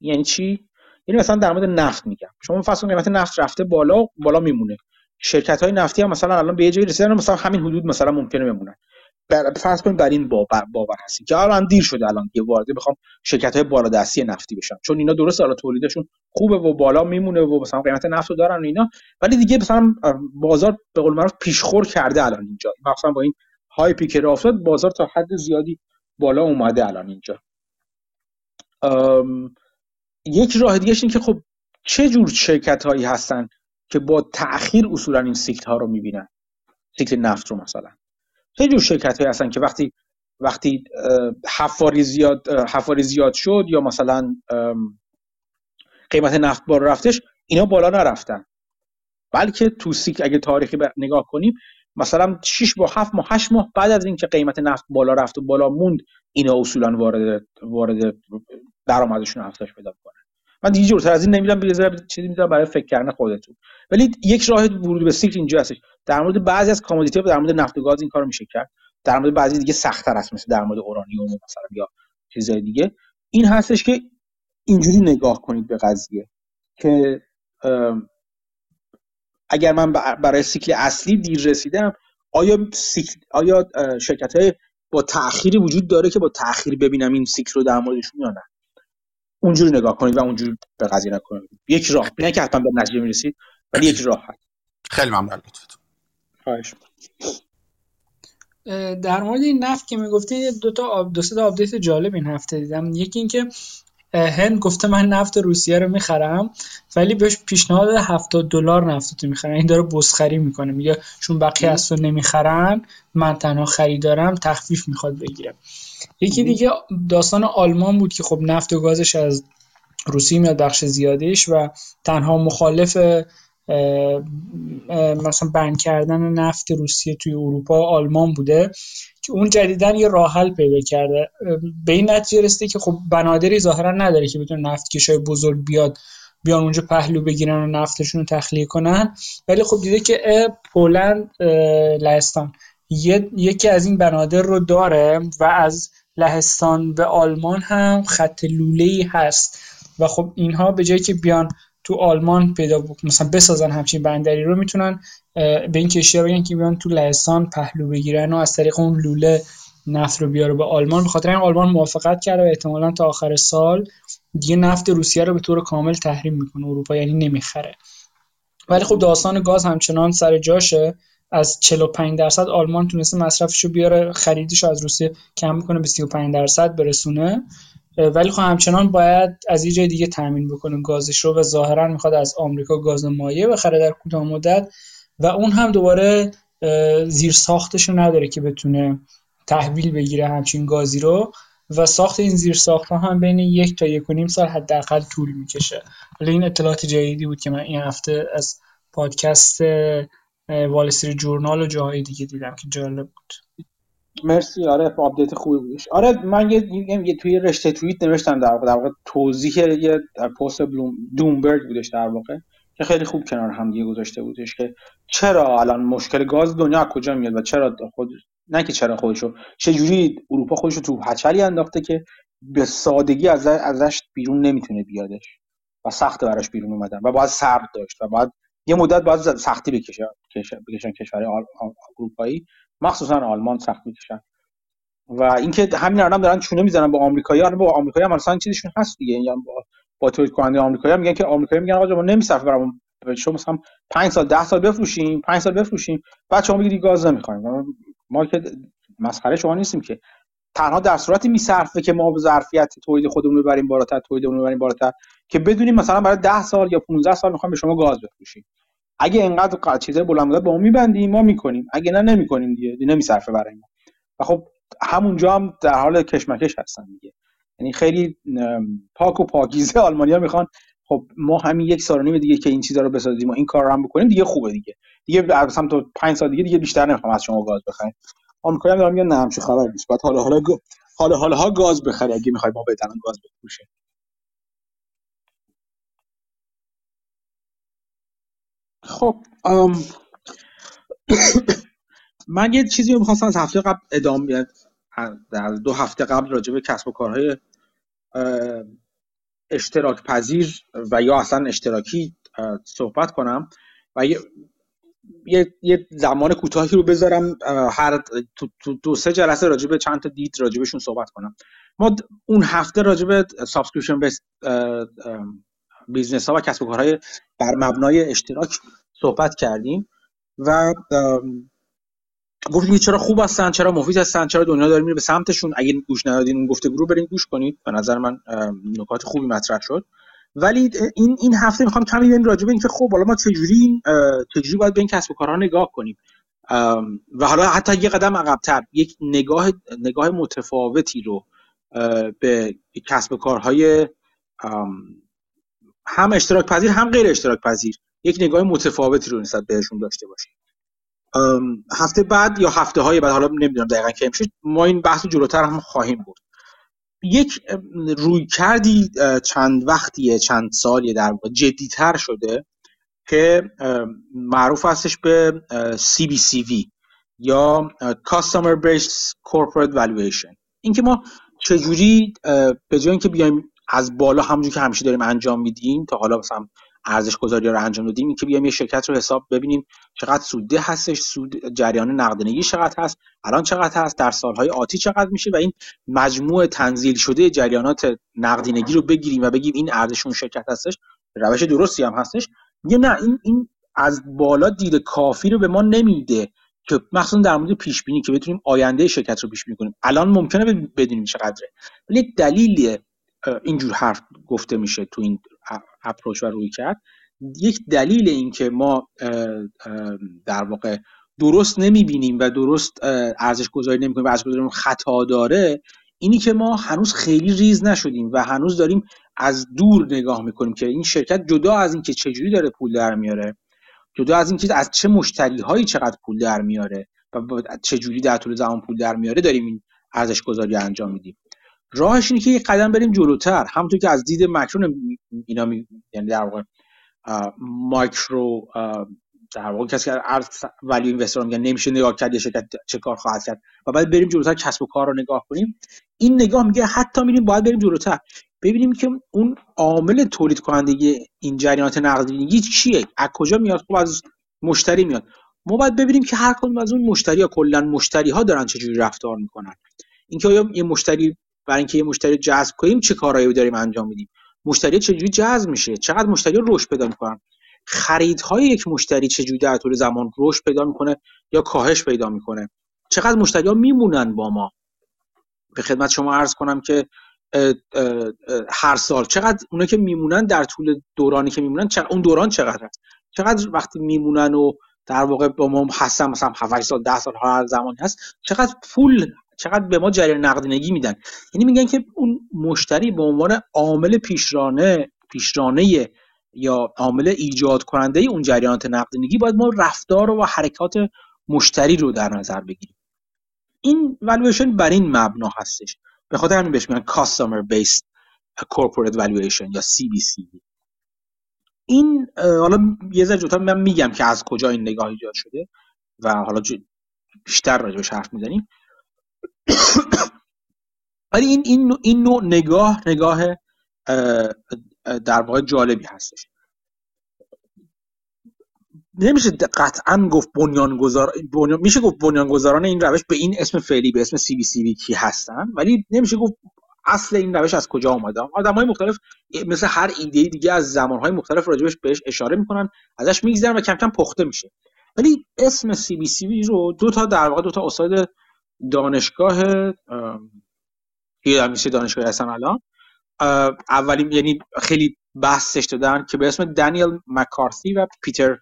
یعنی چی؟ یعنی مثلا در مورد نفت میگم. شما فرض قیمت نفت رفته بالا بالا میمونه. شرکت های نفتی هم مثلا الان به یه جایی رسیدن مثلا همین حدود مثلا ممکنه بمونن فرض کنید بر این باور, باور هستیم که الان دیر شده الان یه وارد بخوام شرکت های بالادستی نفتی بشن چون اینا درست حالا تولیدشون خوبه و بالا میمونه و مثلا قیمت نفت رو دارن اینا. ولی دیگه مثلا بازار به قول معروف پیشخور کرده الان اینجا. مثلا با این هایپی که افتاد بازار تا حد زیادی بالا اومده الان اینجا. یک راه دیگه این که خب چه جور شرکت هایی هستن که با تاخیر اصولا این سیکل ها رو می‌بینن. سیکل نفت رو مثلا. چه جور شرکت هایی هستن که وقتی وقتی حفاری زیاد حفاری زیاد شد یا مثلا قیمت نفت بالا رفتش اینا بالا نرفتن. بلکه تو سیکل اگه تاریخی نگاه کنیم مثلا 6 با 7 ماه 8 ماه بعد از اینکه قیمت نفت بالا رفت و بالا موند اینا اصولا وارد وارد درآمدشون افزایش پیدا کنه من دیگه جورتر از این نمی‌دونم به چیزی می‌ذارم برای فکر کردن خودتون. ولی یک راه ورود به cycle اینجا هستش. در مورد بعضی از commodity در مورد نفت و گاز این کارو میشه کرد. در مورد بعضی دیگه سخت‌تر است مثل در مورد اورانیوم مثلا یا چیزهای دیگه. این هستش که اینجوری نگاه کنید به قضیه که اگر من برای cycle اصلی دیر رسیدم آیا cycle آیا شرکت های با تأخیری وجود داره که با تأخیر ببینم این cycle رو در موردشون یا نه؟ اونجوری نگاه کنید و اونجوری به قضیه نکنید. یک راه. نه که حتما به نتیجه می‌رسید ولی یک راه هست. خیلی ممنون لطفتون خواهش در مورد این نفت که می‌گفتی دو تا دو سه تا آپدیت جالب این هفته دیدم. یکی اینکه هند گفته من نفت روسیه رو می‌خرم ولی بهش پیشنهاد 70 دلار نفت رو می‌خرن. این داره بزخری می‌کنه. میگه چون بقیه از تو نمی‌خرن من تنها خریدارم تخفیف می‌خواد بگیره. یکی دیگه داستان آلمان بود که خب نفت و گازش از روسیه میاد بخش زیادیش و تنها مخالف مثلا بند کردن نفت روسیه توی اروپا آلمان بوده که اون جدیدن یه راه حل پیدا کرده. به این نتیجه رسیده که خب بنادری ظاهرا نداره که بتونه نفت کشای بزرگ بیاد بیان اونجا پهلو بگیرن و نفتشون رو تخلیه کنن. ولی خب دیده که پولند لهستان. یکی از این بنادر رو داره و از لهستان به آلمان هم خط لوله هست. و خب اینها به جایی که بیان تو آلمان پیدا مثلا بسازن همچین بندری رو می‌تونن به این کشتی بگن که بیان تو لهستان پهلو بگیرن و از طریق اون لوله نفت رو بیاره به آلمان. به خاطر این آلمان موافقت کرده و احتمالا تا آخر سال دیگه نفت روسیه رو به طور کامل تحریم می‌کنه. اروپا یعنی نمی‌خره. ولی خب داستان گاز همچنان سر جاشه. از 45 درصد آلمان تونسته مصرفش رو بیاره خریدش از روسیه کم بکنه به 35 درصد برسونه. ولی خب همچنان باید از یه جای دیگه تامین بکنه گازش رو و ظاهرا می‌خواد از آمریکا گاز مایع بخره در کوتاه مدت و اون هم دوباره زیر ساختش رو نداره که بتونه تحویل بگیره همچین گازی رو و ساخت این زیر ساخت هم بین یک تا یک و نیم سال حداقل طول می‌کشه. ولی این اطلاعات جدیدی بود که من این هفته از پادکست وال جورنال و جاهای دیگه دیدم که جالب بود. مرسی. آره update خوبی بودش. آره من یه, یه توی رشته توییت نوشتم در واقع در واقع توضیح یه در پست بلومبرگ بودش در واقع که خیلی خوب کنار هم دیگه گذاشته بودش که چرا الان مشکل گاز دنیا کجا میاد و چرا خود نه که چرا خودشو چه جوری اروپا خودشو تو هچلی انداخته که به سادگی از ازش بیرون نمی‌تونه بیادش و سخت براش بیرون اومدن و باید صبر داشت و باید یه مدت باید سختی بکشه بکشن کشور اروپایی مخصوصا آلمان سخت می‌کشن و اینکه همین الان دارن چونه می‌زنن با آمریکایی ها با آمریکایی هم مثلا چیزشون هست دیگه. یعنی با با تولید کننده آمریکایی هم میگن که آمریکایی میگن آقا ما نمیصرفه برامون. شما مثلا 5 سال 10 سال بفروشیم 5 سال بفروشیم بعد شما میگید گاز نمی‌خوایم. ما که مسخره شما نیستیم که. تنها در صورتی میصرفه که ما به ظرفیت تولید خودمون رو بالاتر تولیدمون رو ببریم بالاتر که بدونیم مثلا برای 10 سال یا 15 سال می‌خوایم به شما گاز بفروشیم. اگه اینقدر چیزای بلند مدت با ما میبندیم ما می‌کنیم. اگه نه نمی‌کنیم دیگه. نمیصرفه برای ما. و خب همونجا هم در حال کشمکش هستن دیگه. یعنی خیلی پاک و پاکیزه آلمانیا می‌خوان. خب ما همین یک سال و دیگه که این چیزا رو بسازیم و این کار رو هم بکنیم دیگه خوبه دیگه. دیگه مثلا تو 5 سال دیگه دیگه بیشتر نمی‌خوام از شما گاز بخریم. آمریکایی هم دارن میگن نه همچین خبر نیست. بعد حالا حالا حالا حالا ها گاز بخری اگه می‌خوای ما بدن گاز بفروشه خب من یه چیزی رو می‌خواستم از هفته قبل ادامه در دو هفته قبل راجع به کسب و کارهای اشتراک پذیر و یا اصلا اشتراکی صحبت کنم. و یه یه, زمان کوتاهی رو بذارم هر تو, تو دو سه جلسه راجع به چند تا دید راجبشون صحبت کنم. ما اون هفته راجع به subscription based business ها و کسب و کارهای بر مبنای اشتراک صحبت کردیم و گفتیم چرا خوب هستن چرا مفید هستن چرا دنیا داره میره به سمتشون. اگه گوش ندادین اون گفته گروه برین گوش کنید. به نظر من نکات خوبی مطرح شد. ولی این این هفته می‌خوام کمی بریم راجع به اینکه خب حالا ما چجوری چجوری باید به این کسب و کارها نگاه کنیم. و حالا حتی یه قدم عقبتر یک نگاه نگاه متفاوتی رو به کسب و کارهای هم اشتراک پذیر هم غیر اشتراک پذیر یک نگاه متفاوتی رو نسبت بهشون داشته باشیم. هفته بعد یا هفته های بعد حالا نمی‌دونم دقیقا که میشه ما این بحث جلوتر هم خواهیم بود یک روی کردی چند وقتیه چند سالیه در جدیتر شده که معروف هستش به CBCV یا Customer Based Corporate Valuation. اینکه ما چجوری به جای اینکه بیایم از بالا همونجور که همیشه داریم انجام میدیم تا حالا مثلا ارزش گذاری رو انجام دادیم اینکه بیایم یه شرکت رو حساب ببینیم چقدر سوده هستش سود جریان نقدینگی چقدر هست الان چقدر هست در سالهای آتی چقدر میشه و این مجموع تنزیل شده جریانات نقدینگی رو بگیریم و بگیم این ارزش اون شرکت هستش روش درستی هم هستش. میگه نه این این از بالا دید کافی رو به ما نمیده که مخصوصا در مورد پیش بینی که بتونیم آینده شرکت رو پیش بینی کنیم. الان ممکنه بدونیم چقدره. ولی یک دلیل اینجور حرف گفته میشه تو این اپروچ و روی کرد. یک دلیل این که ما در واقع درست نمی‌بینیم و درست ارزش گذاری نمی‌کنیم و ارزش خطا داره اینی که ما هنوز خیلی ریز نشدیم و هنوز داریم از دور نگاه می‌کنیم که این شرکت جدا از اینکه چجوری داره پول در میاره جدا از اینکه از چه مشتری هایی چقدر پول در میاره و چجوری در طول زمان پول در میاره داریم این ارزش گذاری انجام میدیم. راهش اینه که یک قدم بریم جلوتر. همونطور که از دید مکرو اینا می... یعنی در واقع مایکرو در واقع کسی که ارز ولی اینوستر میگن نمیشه نگاه کرد یه شرکت چه کار خواهد کرد و بعد بریم جلوتر کسب و کار رو نگاه کنیم. این نگاه میگه حتی میریم باید بریم جلوتر. ببینیم که اون عامل تولید کنندگی این جریانات نقدینگی چیه. از کجا میاد؟ خب از مشتری میاد. ما باید ببینیم که هر کدوم از اون مشتری ها کلا مشتری ها دارن چجوری رفتار می‌کنن. اینکه آیا یه مشتری برای اینکه یه مشتری جذب کنیم چه کارهایی داریم انجام میدیم؟ مشتری چجوری جذب میشه؟ چقدر مشتری رشد پیدا می‌کنن؟ خریدهای یک مشتری چجوری در طول زمان رشد پیدا می‌کنه یا کاهش پیدا می‌کنه؟ چقدر مشتری ها میمونن با ما؟ به خدمت شما عرض کنم که هر سال چقدر اونا که میمونن در طول دورانی که میمونن چقدر اون دوران چقدر هست چقدر وقتی میمونن و در واقع با ما هستن مثلا 7 سال 10 سال هر زمانی هست چقدر پول چقدر به ما جریان نقدینگی میدن. یعنی میگن که اون مشتری به عنوان عامل پیشرانه پیشرانه یا عامل ایجاد کننده اون جریانات نقدینگی باید ما رفتار و حرکات مشتری رو در نظر بگیریم. این والویشن بر این مبنا هستش. به خاطر همین بهش میگن customer based corporate valuation یا CBCV این حالا یه ذره جوتا من میگم که از کجا این نگاه ایجاد شده و حالا بیشتر راجبش حرف می‌زنیم. ولی این این این نوع نگاه نگاه در واقع جالبی هستش. نمیشه قطعا گفت بنیانگذار بنیان... میشه گفت بنیانگذاران این روش به این اسم فعلی به اسم سی بی سی بی کی هستن ولی نمیشه گفت اصل این روش از کجا اومده. های مختلف مثل هر ایده دیگه از زمانهای مختلف راجبش بهش اشاره می‌کنن ازش میگذرن و کم کم پخته میشه. ولی اسم سی بی سی بی رو دو تا در واقع دو تا استاد دانشگاه یه دانشگاه هستن الان اولین یعنی خیلی بحثش دادن که به اسم دانیل مکارتی و پیتر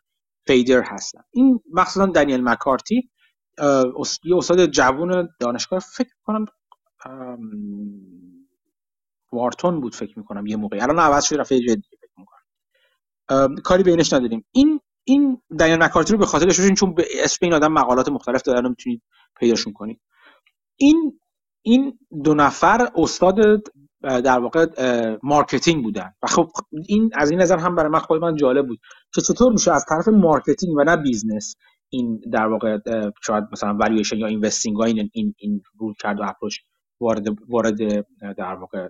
فیدر هستن. این مخصوصا دانیل مکارتی یه استاد جوون دانشگاه. فکر کنم وارتون بود فکر می‌کنم یه موقعی. الان عوض شده رفته جدی فکر می‌کنم. کاری بینش نداریم. این این دانیل مکارتی رو به خاطر چون به اسم این آدم مقالات مختلف دارن می‌تونید پیداشون کنید این این دو نفر استاد در واقع marketing بودن. و خب این از این نظر هم برای من خود من جالب بود که چطور میشه از طرف marketing و نه business این در واقع شاید مثلا valuation یا investing این این این رویکرد و approach وارد وارد در واقع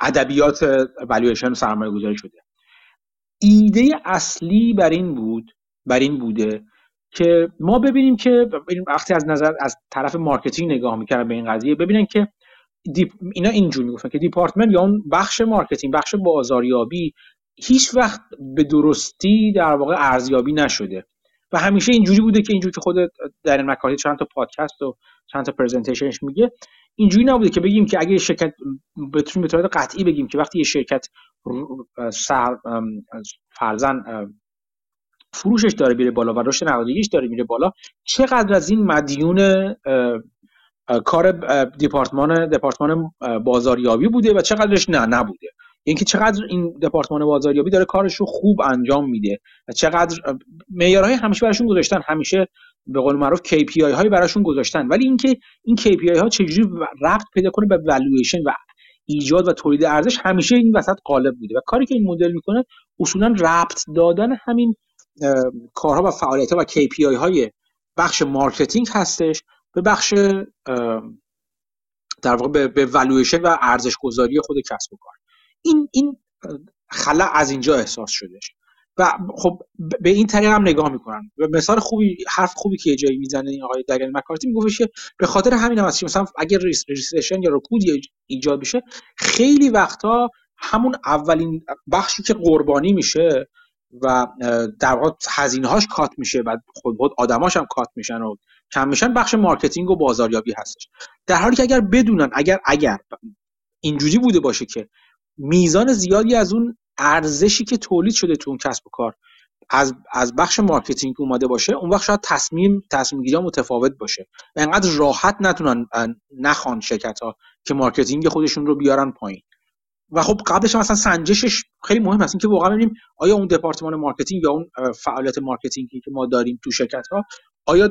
ادبیات والیویشن سرمایه گذاری شده. ایده اصلی بر این بود بر این بوده که ما ببینیم که وقتی از نظر از طرف marketing نگاه می‌کردن به این قضیه ببینن که dep اینا اینجوری می‌گفتن که دیپارتمنت یا اون بخش marketing بخش بازاریابی هیچ وقت به درستی در واقع ارزیابی نشده. و همیشه اینجوری بوده که اینجوری که خود دنیل مکارتی چند تا پادکست و چند تا presentation ش میگه اینجوری نبوده که بگیم که اگه شرکت بتونیم به قطعی بگیم که وقتی یه شرکت سر فرزن فروشش داره میره بالا و رشد داره میره بالا. چقدر از این مدیون کار دپارتمان دپارتمان بازاریابی بوده و چقدرش نه نبوده. اینکه چقدر این دپارتمان بازاریابی داره کارش رو خوب انجام میده و چقدر معیارهای همیشه براشون گذاشتن. همیشه به قول معروف KPI هایی براشون گذاشتن. ولی اینکه این KPI ها چجوری ربط پیدا کنه به والویشن و ایجاد و تولید ارزش همیشه این وسط غالب بوده. و کاری که این مدل می‌کنه اصولا ربط دادن همین کارها و فعالیت ها و KPI های بخش marketing هستش به بخش در واقع به, به و ارزش گذاری خود کسب و کار. این این خلا از اینجا احساس شدش و خب به این طریق هم نگاه می‌کنن. و مثال خوبی حرف خوبی که جایی می‌زنه این آقای دنیل مکارتی میگفتش که به خاطر همین هم هست مثلا اگر recession یا رکود ایجاد بشه خیلی وقتا همون اولین بخشی که قربانی میشه و در واقع هزینه هاش cut میشه و خود خود آدماش هم cut میشن و کم میشن بخش marketing و بازاریابی هستش. در حالی که اگر بدونن اگر اگر اینجوری بوده باشه که میزان زیادی از اون ارزشی که تولید شده تو اون کسب و کار از از بخش marketing اومده باشه اون وقت شاید تصمیم تصمیم گیری متفاوت باشه. انقدر راحت نتونن نخوان شرکت ها که marketing خودشون رو بیارن پایین. و خب قبلش مثلا سنجشش خیلی مهم هست. که واقعا ببینیم آیا اون دپارتمان marketing یا اون فعالیت marketing ی که ما داریم تو شرکت ها آیا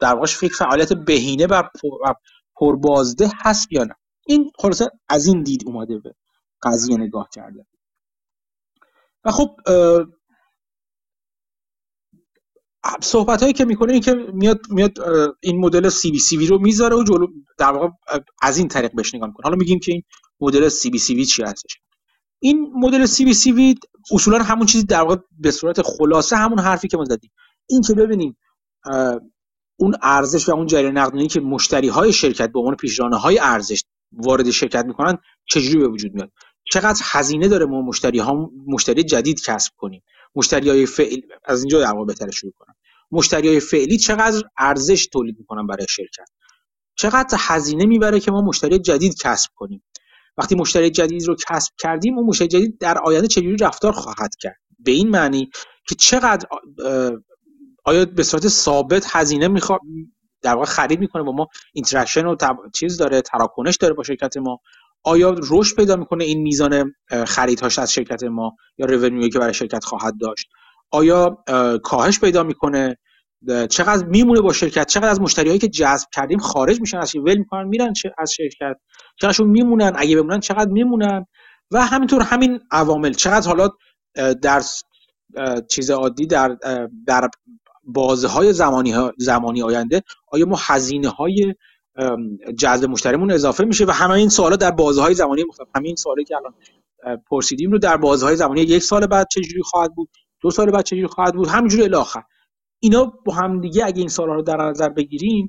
در واقع فکر فعالیت بهینه و پربازده هست یا نه؟ این خلاصه از این دید اومده به قضیه نگاه کرده. و خب صحبت هایی که می‌کنه این که میاد میاد این مدل CBCV رو می‌ذاره و جلو در واقع از این طریق بهش نگاه می‌کنه. حالا میگیم که این مدل CBCV چی هستش؟ این مدل CBCV اصولا همون چیزی در واقع به صورت خلاصه همون حرفی که ما زدیم. این که ببینیم اون ارزش و اون جریان نقدینگی که مشتری های شرکت به عنوان پیشرانه های ارزش وارد شرکت می‌کنن چجوری به وجود میاد؟ چقدر هزینه داره ما مشتری ها مشتری جدید کسب کنیم؟ مشتری های فعل از اینجا در واقع بهتر شروع کنم. مشتری های فعلی چقدر ارزش تولید می‌کنن برای شرکت؟ چقدر هزینه می‌بره که ما مشتری جدید کسب کنیم؟ وقتی مشتری جدید رو کسب کردیم اون مشتری جدید در آینده چجوری رفتار خواهد کرد؟ به این معنی که چقدر آیا به صورت ثابت هزینه می‌خواد در واقع خرید می‌کنه با ما؟ interaction و چیز داره تراکنش داره با شرکت ما. آیا رشد پیدا می‌کنه این میزان خریدهاش از شرکت ما یا رونیوی که برای شرکت خواهد داشت؟ آیا کاهش پیدا می‌کنه؟ چقدر میمونه با شرکت چقدر از مشتریهایی که جذب کردیم خارج میشن از ول می‌کنن میرن از شرکت. چقدرشون میمونن اگه بمونن چقدر میمونن؟ و همینطور همین عوامل چقدر حالا در چیز عادی در در بازه های زمانی, زمانی آینده آیا ما هزینه های جذب مشتریمون اضافه میشه؟ و همه این سوالا در بازه های زمانی مختلف. همین سوالی که الان پرسیدیم رو در بازه های زمانی یک سال بعد چجوری خواهد بود؟ دو سال بعد چجوری خواهد بود؟ همینجوری الاخر اینا با هم دیگه اگه این سالها رو در نظر بگیریم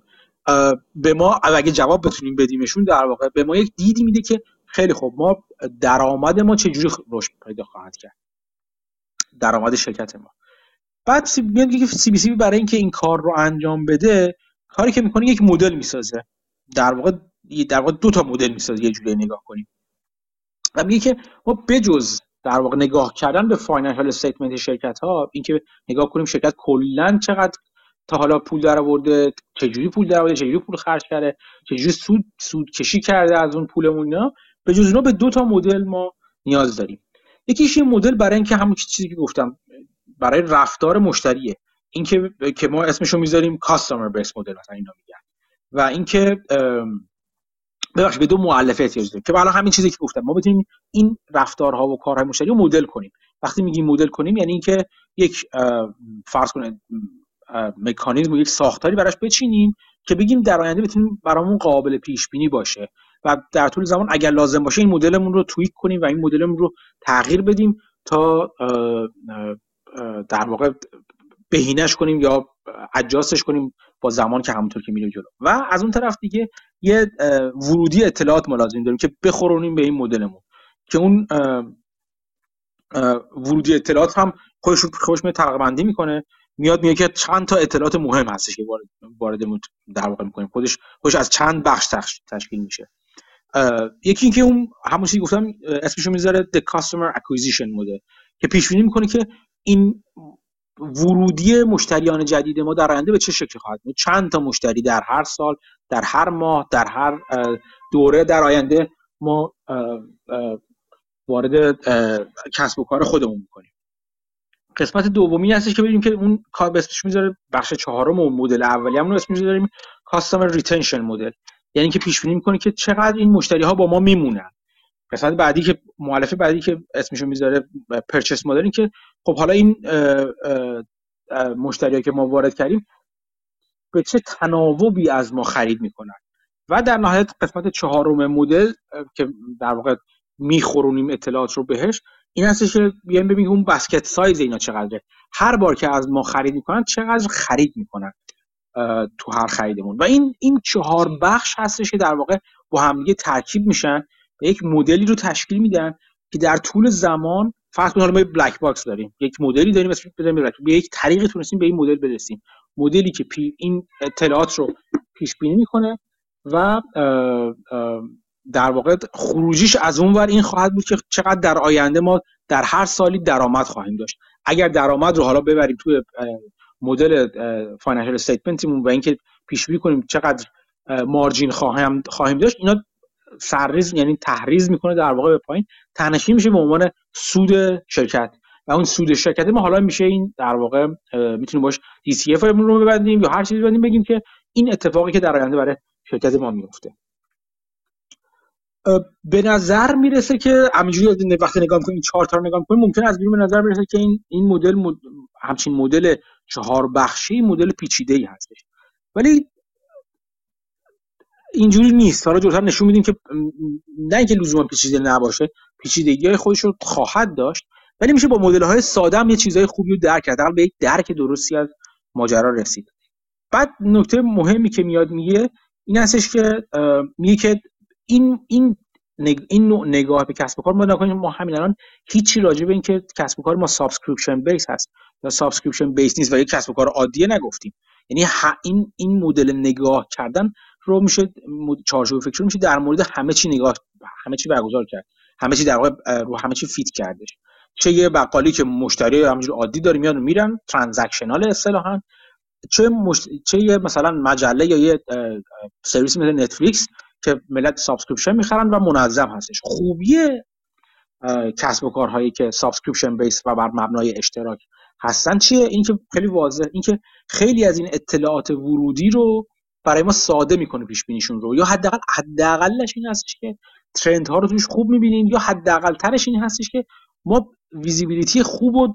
به ما اگه جواب بتونیم بدیمشون در واقع به ما یک دیدی میده که خیلی خوب ما درآمد ما چجوری رشد پیدا خواهد کرد؟ درآمد شرکت ما. بعد میاد که سی بی سی برای اینکه این کار رو انجام بده کاری که می‌کنه یک مدل می‌سازه. در واقع در واقع دو تا مدل می‌سازه یه جوری نگاه کنیم. و میگه که ما بجز در واقع نگاه کردن به financial statement شرکت ها اینکه نگاه کنیم شرکت کلا چقدر تا حالا پول در آورده چجوری پول در آورده چجوری پول خرج کرده چجوری سود سود کسب کرده از اون پولمون اینا؟ به جز اینا به دو تا مدل ما نیاز داریم. یکیش این مدل برای اینکه همون چیزی که گفتم برای رفتار مشتریه. اینکه که ما اسمشو می‌ذاریم کاستمر بیس مدل مثلا اینا میگن. و اینکه ببخشید به دو مؤلفه احتیاج داریم که برای همین چیزی که گفتم ما بتونیم این رفتارها و کارهای مشتری رو مدل کنیم. وقتی میگیم مدل کنیم یعنی اینکه یک فرض کنید مکانیزم و یک ساختاری براش بچینیم که بگیم در آینده بتونیم برامون قابل پیش بینی باشه و در طول زمان اگر لازم باشه این مدلمون رو تویک کنیم و این مدلمون رو تغییر بدیم تا در واقع بهینش کنیم یا اجاستش کنیم با زمان که همونطور که میره جلو. و از اون طرف دیگه یه ورودی اطلاعات ما لازم داریم که بخورونیم به این مدلمون که اون ورودی اطلاعات هم خودش خودش می می‌کنه. میاد میگه که چند تا اطلاعات مهم هستش که وارد در واقع می‌کنیم. خودش خودش از چند بخش تشکیل میشه. یکی اینکه اون همون چیزی گفتم اسمشو می‌ذاره the customer acquisition مدل که پیش بینی می‌کنه که این ورودی مشتریان جدید ما در آینده به چه شکلی خواهد بود؟ چند تا مشتری در هر سال در هر ماه در هر دوره در آینده ما وارد کسب و کار خودمون می‌کنیم. قسمت دومی هستش که ببینیم که اون کار به اسمش می‌ذاره بخش چهارم و مدل اولی. همون اسمش می‌ذاریم customer retention model یعنی که پیش بینی می‌کنه که چقدر این مشتری ها با ما میمونن. قسمت بعدی که مؤلفه بعدی که اسمشو می‌ذاره purchase model که خب حالا این مشتری که ما وارد کردیم به چه تناوبی از ما خرید می‌کنن؟ و در نهایت قسمت چهارم مدل که در واقع میخورونیم اطلاعات رو بهش این هستش که بیایم ببینیم اون basket size اینا چقدره. هر بار که از ما خرید می‌کنن چقدر خرید می‌کنن تو هر خریدمون. و این این چهار بخش هستش که در واقع با همدیگه ترکیب میشن و یک مدلی رو تشکیل میدن که در طول زمان فرض کنید ما black box داریم. یک مدلی داریم اسمش بزنیم به یک طریقی تونستیم به این مدل برسیم. مدلی که پی این اطلاعات رو پیش بینی می‌کنه و در واقع خروجیش از اون ور این خواهد بود که چقدر در آینده ما در هر سالی درآمد خواهیم داشت. اگر درآمد رو حالا ببریم توی مدل financial statement مون و اینکه پیش بینی کنیم چقدر margin خواهیم خواهیم داشت اینا سرریز یعنی تحریز می‌کنه در واقع به پایین. ته‌نشین میشه به عنوان سود شرکت. و اون سود شرکت ما حالا میشه این در واقع می‌تونیم باش DCF رو ببندیم یا هر چیزی ببندیم بگیم که این اتفاقی که در آینده برای شرکت ما میفته به نظر می‌رسه که همینجوری وقتی نگاه کنیم چهار تا نگاه کنیم ممکن از بیرون به نظر برسه که این این مدل همچین مدل چهار بخشی مدل پیچیده ای هستش. ولی اینجوری نیست. حالا جلوتر نشون میدیم که نه اینکه لزوما پیچیده نباشه پیچیدگی های خودش رو خواهد داشت ولی میشه با مدل های ساده هم یه چیزهای خوبی رو درک کرد. به یک درک درستی از ماجرا رسید. بعد نکته مهمی که میاد میگه این هستش که میگه که این این این نوع نگاه به کسب و کار ما نکنیم. ما همین الان هیچی راجع به اینکه کسب و کار ما subscription based هست یا subscription based نیست و یک کسب و کار عادیه نگفتیم. یعنی این این مدل نگاه کردن رو میشه چارچوب فکر میشه در مورد همه چی نگاه همه چی برگزار کرد. همه چی در واقع رو همه چی fit کردش. چه یه بقالی که مشتری همینجور عادی داره میاد میرن transactional اصطلاحا. چه مشت... چه یه مثلا مجله یا یه سرویس مثل نتفلیکس که ملت subscription می‌خرن و منظم هستش. خوبی کسب و کارهایی که subscription based و بر مبنای اشتراک هستن. چیه؟ اینکه خیلی واضح اینکه خیلی از این اطلاعات ورودی رو برای ما ساده می‌کنه پیش بینیشون رو. یا حداقل حداقلش این هستش که trend ها رو توش خوب می‌بینیم یا حداقل ترش این هستش که ما visibility خوب و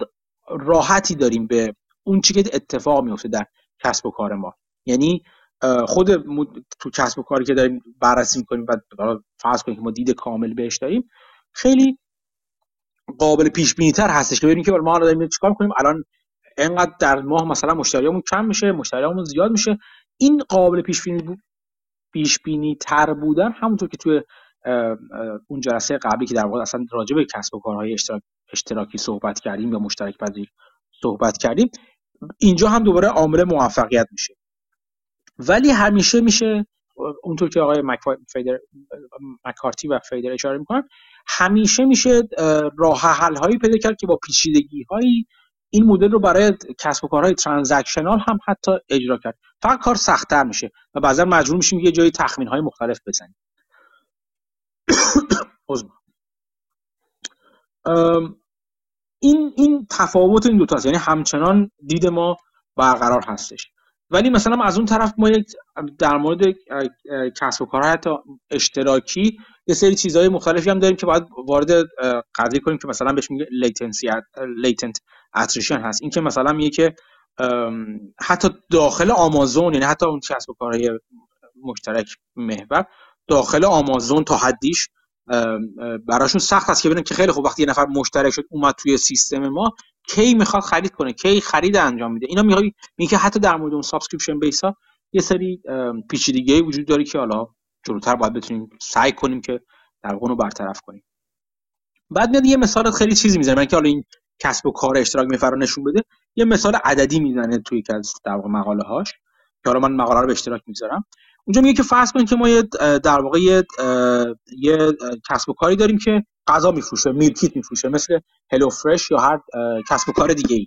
راحتی داریم به اون چی که اتفاق میفته در کسب و کار ما. یعنی خود تو کسب و کاری که داریم بررسی می‌کنیم و فرض کنیم که ما دید کامل بهش داریم خیلی قابل پیش بینی تر هستش که ببینیم که ما داریم چیکار کنیم الان اینقدر در ماه مثلا مشتریامون کم میشه مشتریامون زیاد میشه. این قابل پیش بینی پیش بینی تر بودن همونطور که توی اون جلسه قبلی که در واقع اصلا راجع به کسب و کارهای اشتراک اشتراکی صحبت کردیم یا مشترک پذیر صحبت کردیم اینجا هم دوباره عامل موفقیت میشه. ولی همیشه میشه اونطور که آقای فیدر، مکارتی و فیدر اشاره می‌کنن همیشه میشه راه حل هایی پیدا کرد که با پیچیدگی هایی این مدل رو برای کسب و کارهای ترانزکشنال هم حتی اجرا کرد. فقط کار سختتر میشه و بعضا مجبور میشیم یه جایی تخمین های مختلف بزنیم. این این تفاوت این دوتاست یعنی همچنان دید ما برقرار هستش. ولی مثلا از اون طرف ما یک در مورد کسب و کارهای حتی اشتراکی یه سری چیزهای مختلفی هم داریم که باید وارد قضیه کنیم که مثلا بهش میگه latency latent attrition هست. این که مثلا میگه که حتی داخل آمازون یعنی حتی اون کسب و کارهای مشترک محور داخل آمازون تا حدیش براشون سخت است که ببینن که خیلی خوب وقتی یه نفر مشترک شد اومد توی سیستم ما کی می‌خواد خرید کنه کی خرید انجام میده. اینا میگه میگه حتی در مورد اون subscription based ها یه سری پیچیدگی وجود داره که حالا جلوتر باید بتونیم سعی کنیم که در رو برطرف کنیم. بعد میاد یه مثال خیلی چیزی می‌زنه. من که حالا این کسب و کار اشتراک میفر نشون بده یه مثال عددی می‌زنه توی یک از در مقاله هاش که حالا من مقاله رو به اشتراک می‌ذارم اونجا میگه که فرض کنید که ما یه در واقع یه, یه کسب و کاری داریم که غذا میفروشه میلکیت میفروشه مثل هلو فرش یا هر کسب و کار دیگه ای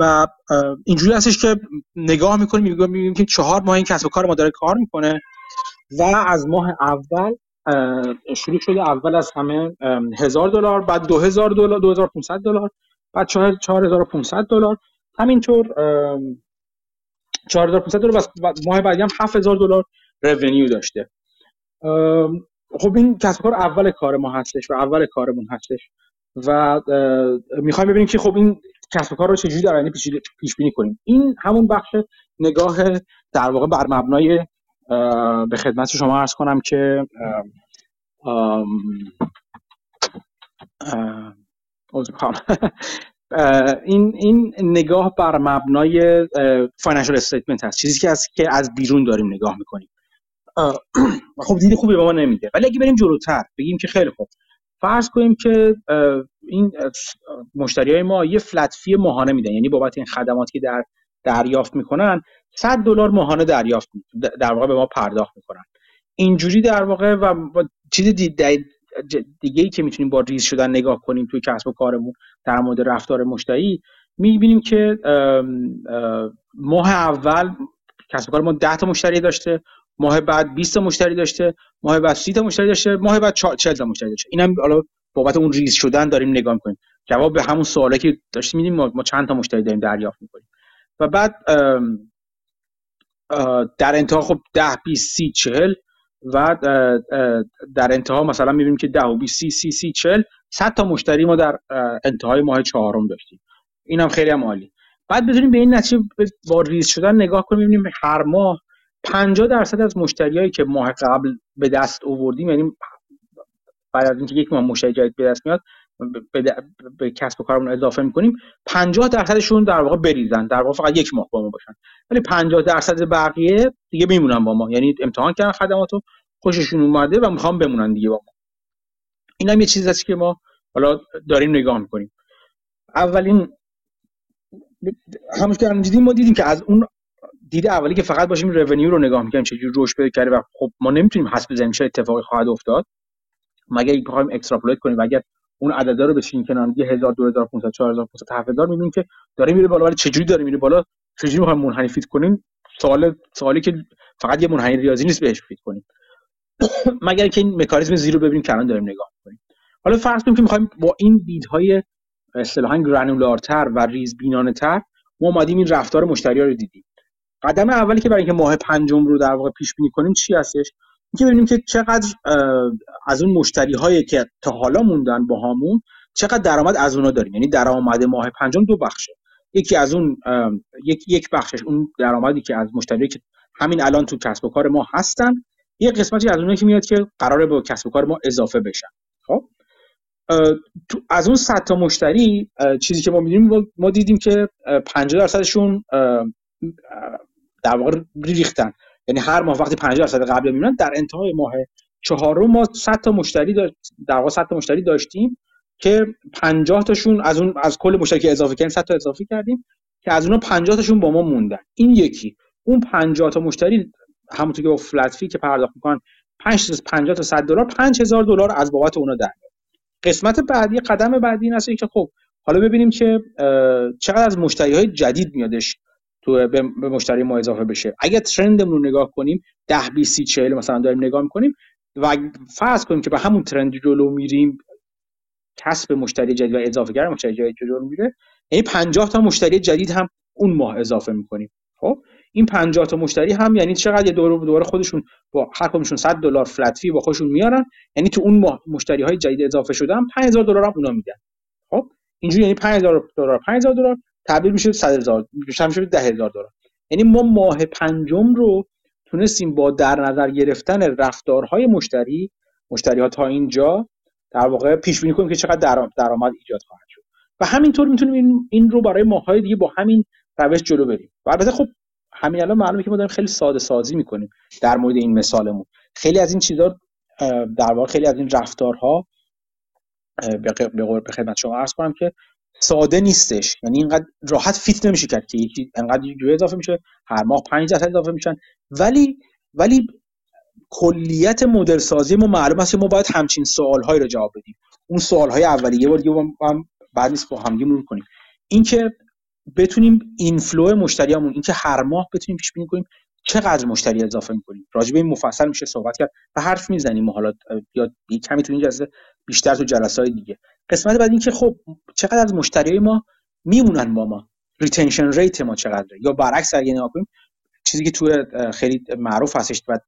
و اینجوری هستش که نگاه می‌کنیم میگیم که چهار ماه این کسب و کار ما داره کار می‌کنه و از ماه اول شروع شده اول از همه هزار دلار بعد دو هزار دلار دو هزار دلار بعد چهار هزار دلار. همینطور 4500 دلار و ماه بعدی هم 7000 دلار رونیو داشته. خب این کسب کار اول کار ما هستش و اول کارمون هستش و می‌خوایم ببینیم که خب این کسب کار رو چجوری در آینده پیش بینی کنیم. این همون بخش نگاه در واقع بر مبنای به خدمت شما عرض کنم که این این نگاه بر مبنای financial statement هست. چیزی که از که از بیرون داریم نگاه می‌کنیم. خب دید خوبی به ما نمیده. ولی اگه بریم جلوتر بگیم که خیلی خوب. فرض کنیم که این مشتری های ما یه flat fee ماهانه میدن. یعنی بابت این خدماتی که در دریافت می‌کنن 100 دلار ماهانه دریافت در واقع به ما پرداخت می‌کنن. اینجوری در واقع و چیز دیگه ای که می‌تونیم با ریز شدن نگاه کنیم توی کسب و کارمون در مورد رفتار مشتری می‌بینیم که ماه اول کسب و کار ما 10 تا مشتری داشته ماه بعد 20 تا مشتری داشته ماه بعد 30 تا مشتری داشته ماه بعد 40 تا مشتری داشته. اینم حالا بابت اون ریز شدن داریم نگاه می‌کنیم. جواب به همون سوالی که داشتیم میدیم ما چند تا مشتری داریم دریافت می‌کنیم. و بعد در انتها خب 10 20 30 40 و در انتها مثلا می‌بینیم که 10 و 20 30 30 30 40 100 تا مشتری ما در انتهای ماه چهارم داشتیم. این هم خیلی هم عالی. بعد بتونیم به این نتیجه با ریز شدن نگاه کنیم ببینیم هر ماه 50 درصد از مشتریایی که ماه قبل به دست آوردیم یعنی بعد از اینکه یک ماه مشتری جدید به دست میاد به, به کسب و کارمون اضافه می‌کنیم. 50 درصدشون در واقع بریزن. در واقع فقط یک ماه با ما باشن. ولی 50 درصد بقیه دیگه میمونن با ما. یعنی امتحان کردن خدماتو خوششون اومده و می‌خوام بمونن دیگه با ما. این هم یه چیزی هست که ما حالا داریم نگاه می‌کنیم. اولین همون که دیدیم ما دیدیم که از اون دید اولی که فقط باشیم رونیو رو نگاه می‌کنیم چجوری رشد پیدا کرده و خب ما نمی‌تونیم حس بزنیم چه اتفاقی خواهد افتاد. مگر بخوایم اکستراپولیت کنیم و اگر اون عددا رو بشین کنار. یه 1000 2500 4500 7000 می‌بینیم که داره میره بالا. ولی چجوری داره میره بالا؟ چجوری می‌خوایم منحنی fit کنیم؟ سوال سوالی که فقط یه منحنی ریاضی نیست بهش fit کنیم. مگر که این مکانیزم زیرو ببینیم که الان داریم نگاه می‌کنیم. حالا فرض کنیم که می‌خوایم با این دیدهای اصطلاحا granular تر و ریز بینانه تر ما اومدیم این رفتار مشتری رو دیدیم. قدم اولی که برای اینکه ماه پنجم رو در واقع پیش بینی کنیم چی هستش؟ اینکه ببینیم که چقدر از اون مشتری هایی که تا حالا موندن با همون چقدر درآمد از اونا داریم. یعنی درآمد ماه پنجم دو بخشه. یکی از اون یک یک بخشش اون درآمدی که از مشتری که همین الان تو کسب و کار ما هستن یه قسمتی از اونایی که میاد که قراره به کسب و کار ما اضافه بشن. خب؟ از اون 100 تا مشتری چیزی که ما میدیم ما دیدیم که 50 درصدشون در واقع ریختن. یعنی هر ماه وقتی 50 درصد قبل میمونن در انتهای ماه چهارم ما 100 تا مشتری در واقع 100 تا مشتری داشتیم که 50 تاشون از اون از کل مشتری اضافه کردیم 100 تا اضافه کردیم که از اونها 50 تاشون با ما موندن. این یکی. اون 50 تا مشتری همونطور که با فلت فی که پرداخت می‌کنن 5 تا 50 تا 100 دلار 5000 دلار از بابت اونا در قسمت بعدی قدم بعدی این است که خب حالا ببینیم که چقدر از مشتری های جدید میادش تو به مشتری ما اضافه بشه. اگر ترندمون رو نگاه کنیم 10 20 30 40 مثلا داریم نگاه می‌کنیم و فرض کنیم که به همون ترند جلو میریم کسب مشتری جدید و اضافه کردن مشتری جدید جلو میره یعنی 50 تا مشتری جدید هم اون ماه اضافه می‌کنیم. خب؟ این 50 تا مشتری هم یعنی چقدر؟ یه دور دوره خودشون با هر کدومشون 100 دلار فلت فی با خودشون میارن. یعنی تو اون ماه مشتری های جدید اضافه شدن 5000 دلار هم اونا میدن. خب؟ اینجوری یعنی 5000 دلار 5000 دلار. تبدیل میشه 100000 میشه 10000 دلار. یعنی ما ماه پنجم رو تونستیم با در نظر گرفتن رفتارهای مشتری مشتری ها تا اینجا در واقع پیش بینی کنیم که چقدر درآمد ایجاد خواهد شد. و همینطور می‌تونیم این, این رو برای ماهای دیگه با همین روش جلو بریم. و البته خب همین الان معلومه که ما داریم خیلی ساده سازی می‌کنیم در مورد این مثالمون. خیلی از این چیزا در واقع خیلی از این رفتارها به به خدمت شما عرض کنم که ساده نیستش. یعنی اینقدر راحت fit نمیشه کرد که یکی انقدر جو اضافه میشه هر ماه 5 درصد اضافه میشن. ولی ولی کلیت مدل سازی ما معلوم است که ما باید همچین سوال هایی رو جواب بدیم. اون سوال های اولیه یه بار دیگه هم بد نیست با هم مرور کنیم. اینکه بتونیم inflow مشتریامون اینکه هر ماه بتونیم پیش بینی کنیم چقدر مشتری اضافه می‌کنیم؟ راجع به این مفصل میشه صحبت کرد و حرف می‌زنیم. حالا یا کمی تو این جلسه بیشتر تو جلسه های دیگه. قسمت بعد اینکه خب چقدر از مشتری ما میمونن با ما. retention rate ما چقدره؟ یا برعکس اگه نگاه کنیم چیزی که تو خیلی معروف هستش و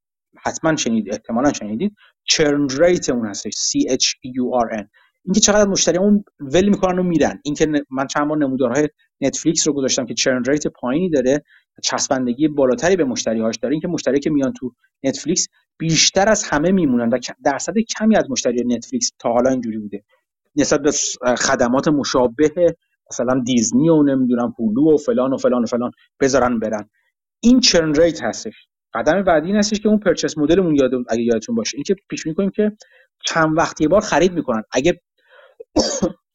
حتما شنید احتمالا شنیدید churn rate اون هستش. C H U R N. اینکه چقدر مشتری اون ول می‌کنن و میرن. اینکه من چند بار نمودارهای نتفلیکس رو گذاشتم که churn rate پایینی داره چسبندگی بالاتری به مشتری هاش داره. اینکه مشتری که میان تو نتفلیکس بیشتر از همه میمونن و درصد کمی از مشتری نتفلیکس تا حالا اینجوری بوده. نسبت به خدمات مشابه مثلا دیزنی و نمی‌دونم Hulu و فلان و فلان و فلان بذارن برن. این churn rate هستش. قدم بعدی این هستش که اون purchase مدلمون یاد اگه یادتون باشه اینکه پیش بینی که چند وقتی بار خرید می‌کنن. اگر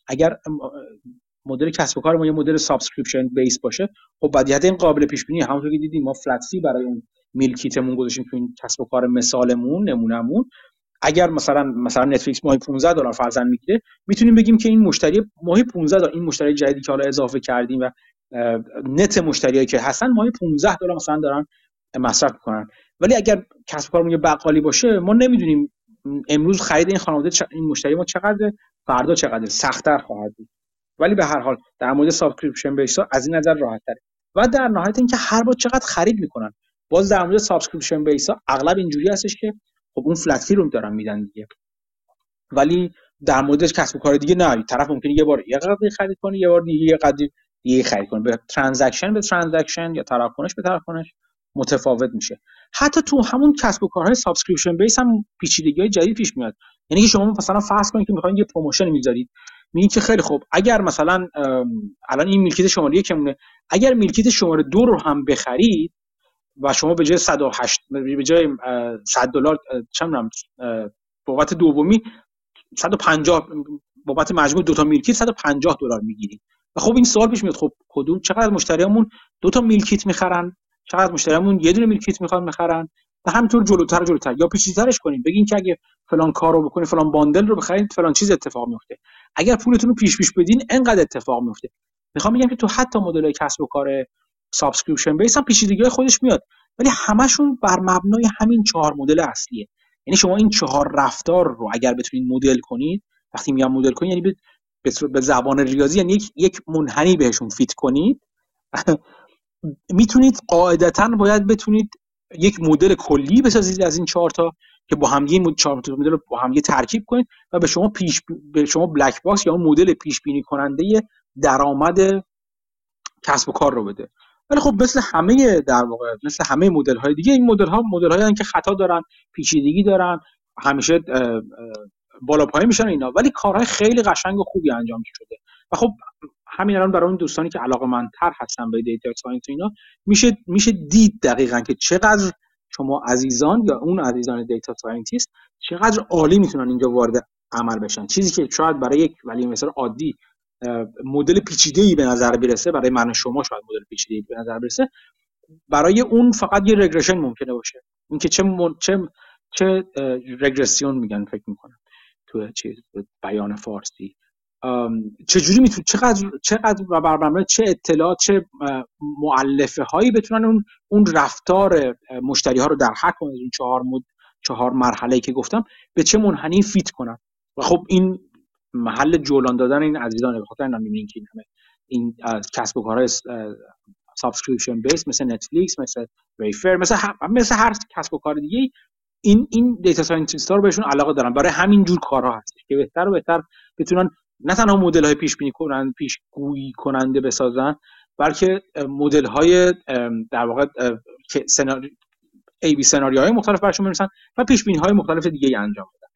اگر مدل کسب و کار ما یه مدل subscription based باشه خب بعدیت این قابل پیش بینی. همونطور که دیدیم ما فلت برای اون میلکیتمون گذاشتیم تو این کسب و کار مثالمون نمونهمون. اگر مثلا مثلا نتفلیکس ماهی 15 دلار فرضاً می‌گیره می‌تونیم بگیم که این مشتری ماهی 15 دلار این مشتری جدیدی که حالا اضافه کردیم و نت مشتریایی که هستن ماهی 15 دلار مثلا دارن مصرف می‌کنن. ولی اگر کسب کارمون یه بقالی باشه ما نمی‌دونیم امروز خرید این خانواده این مشتری ما چقدر فردا چقدر سختتر خواهد بود. ولی به هر حال در مورد subscription based از این نظر راحت تره و در نهایت اینکه هر بار چقدر خرید می‌کنن. باز در مورد subscription based اغلب اینجوری هستش که خب اون flat fee رو دارن میدن دیگه. ولی در مورد کسب و کار دیگه نه. طرف ممکنه یه بار یه قضیه خرید کنه یه بار دیگه یه قضیه دیگه خرید کنه. به transaction به transaction یا طرف کنش به طرف کنش متفاوت میشه. حتی تو همون کسب و کارهای subscription based هم پیچیدگی های جدید پیش میاد. یعنی که شما مثلا فرض کنید که می‌خواین یه promotion می‌ذارید میگین که خیلی خوب اگر مثلا الان این meal kit شماره یکمونه. اگر meal kit شماره دو رو هم بخرید و شما به جای 108 به جای 100 دلار می‌دونم بابت دومی 150 بابت مجموع دو تا meal kit 150 دلار می‌گیرید. و خب این سوال پیش میاد خب کدوم چقدر مشتریامون دو تا meal kit می‌خرن؟ چقدر مشتریامون یه دونه meal kit می‌خوان بخرن؟ و همینطور جلوتر جلوتر. یا پیچیده‌ترش کنیم بگین که اگه فلان کار رو بکنید فلان bundle رو بخرید فلان چیز اتفاق میفته اگر پولتون رو پیش پیش بدین انقدر اتفاق میفته می‌خوام بگم که تو حتی مدل کسب و کار subscription base هم پیچیدگی خودش میاد. ولی همشون بر مبنای همین چهار مدل اصلیه. یعنی شما این چهار رفتار رو اگر بتونید مدل کنید وقتی میگم مدل کنید یعنی به زبان ریاضی یعنی یک, یک منحنی بهشون fit کنید. می‌تونید قاعدتا باید بتونید یک مدل کلی بسازید از این چهار تا که با هم تا مدل رو با هم ترکیب کنید و به شما پیش به شما black box یا مدل پیش بینی کننده درآمد کسب و کار رو بده. ولی خب مثل همه در واقع مثل همه مدل های دیگه این مدل ها مدل هایی که خطا دارن پیچیدگی دارن همیشه بالا پایین میشن اینا. ولی کارهای خیلی قشنگ و خوبی انجام شده. و خب همین الان برای اون دوستانی که علاقه مندتر هستن به data science اینا میشه میشه دید دقیقا که چقدر شما عزیزان یا اون عزیزان data scientist چقدر عالی می‌تونن اینجا وارد عمل بشن. چیزی که شاید برای یک ولی مثلا عادی مدل پیچیده ای به نظر برسه برای من و شما شاید مدل پیچیده ای به نظر برسه. برای اون فقط یه regression ممکنه باشه. اینکه چه من... چه چه رگرسیون میگن فکر می‌کنم. تو چیز بیان فارسی. چجوری می‌تونه چقدر چقدر و بر چه اطلاعات چه مؤلفه هایی بتونن اون اون رفتار مشتری ها رو در واقع اون چهار مد چهار مرحله که گفتم به چه منحنی fit کنن؟ و خب این محل جولان دادن این عزیزانه به خاطر این که همه این کسب و کارهای subscription base مثل Netflix مثل Wayfair مثل مثل هر کسب و کار دیگه این این data scientist ها رو بهشون علاقه دارن. برای همین جور کارها هست که بهتر و بهتر بتونن نه تنها مدل های پیش بینی کنند پیش گویی کننده بسازن بلکه مدل های در واقع سناریو ای بی سناریوهای مختلف برشون برسن و پیش بینی های مختلف دیگه انجام بدن.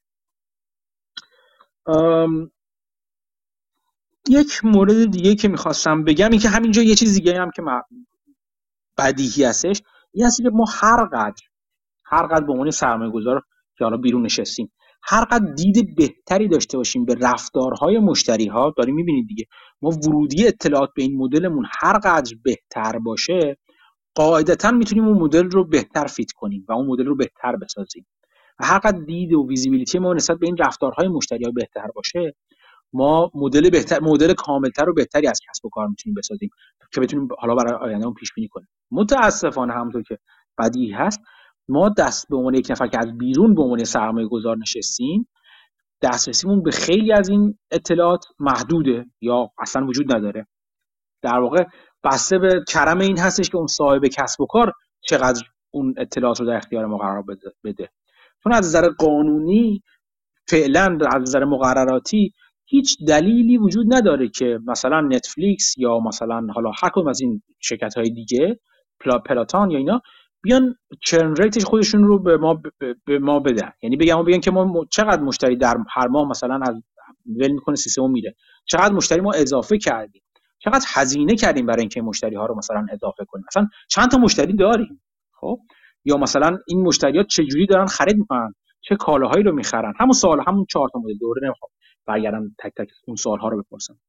یک مورد دیگه که می‌خواستم بگم این که همینجا یه چیز دیگه هم که بدیهی هستش این هستی که ما هر قدر هر قدر به عنوان سرمایه گذار که حالا بیرون نشستیم هر قدر دید بهتری داشته باشیم به رفتارهای مشتری ها داریم می‌بینید دیگه ما ورودی اطلاعات به این مدلمون هر قدر بهتر باشه قاعدتا می‌تونیم اون مدل رو بهتر فیت کنیم و اون مدل رو بهتر بسازیم. و هر قدر دید و ویزیبیلیتی ما نسبت به این رفتارهای مشتری ها بهتر باشه ما مدل بهتر مدل کاملتر و بهتری از کسب و کار می‌تونیم بسازیم که بتونیم حالا برای آینده پیش بینی کنیم. متاسفانه همونطور که بدی هست ما دست به عنوان یک نفر که از بیرون به عنوان سرمایه گذار نشستیم دسترسیمون به خیلی از این اطلاعات محدوده یا اصلا وجود نداره. در واقع بسته به کرم این هستش که اون صاحب کسب و کار چقدر اون اطلاعات رو در اختیار ما قرار بده. چون از نظر قانونی فعلا از نظر مقرراتی هیچ دلیلی وجود نداره که مثلا نتفلیکس یا مثلا حالا هر از این شرکت های دیگه پلاتان یا اینا بیان چرن ریتش خودشون رو به ما به ما بدن. یعنی بگم بگن که ما چقدر مشتری در هر ماه مثلا از ول می‌کنه سیستم میره. چقدر مشتری ما اضافه کردیم. چقدر هزینه کردیم برای اینکه مشتری ها رو مثلا اضافه کنیم. مثلا چند تا مشتری داریم. خب؟ یا مثلا این مشتریات جوری دارن خرید می‌کنن؟ چه کالاهایی رو می‌خرن؟ همون سوال همون چهار تا مدل. دوباره نمی‌خوام برگردم تک تک اون سوال ها رو بپرسم.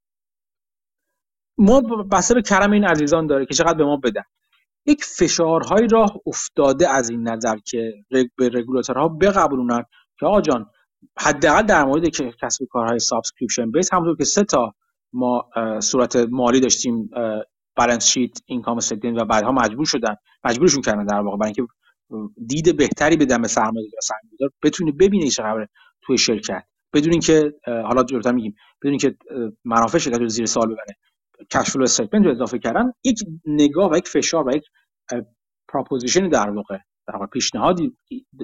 اما بسته به کرم این عزیزان داره که چقدر به ما بدن. یک فشارهایی راه افتاده از این نظر که به رگولاتورها بقبولونن که آقا جان حداقل در مورد که کسب کارهای subscription base همونطور که سه تا ما صورت مالی داشتیم balance sheet income statement و بعدها مجبور شدن مجبورشون کردن در واقع. برای اینکه دید بهتری به سرمایه‌گذار سرمایه‌گذار بتونه ببینه چه خبره توی شرکت. بدون اینکه حالا جلوتر میگیم بدون اینکه منافع شرکت رو زیر سوال ببره cash flow statement رو اضافه کردن یک نگاه و یک فشار و یک proposition در واقع در واقع پیشنهادی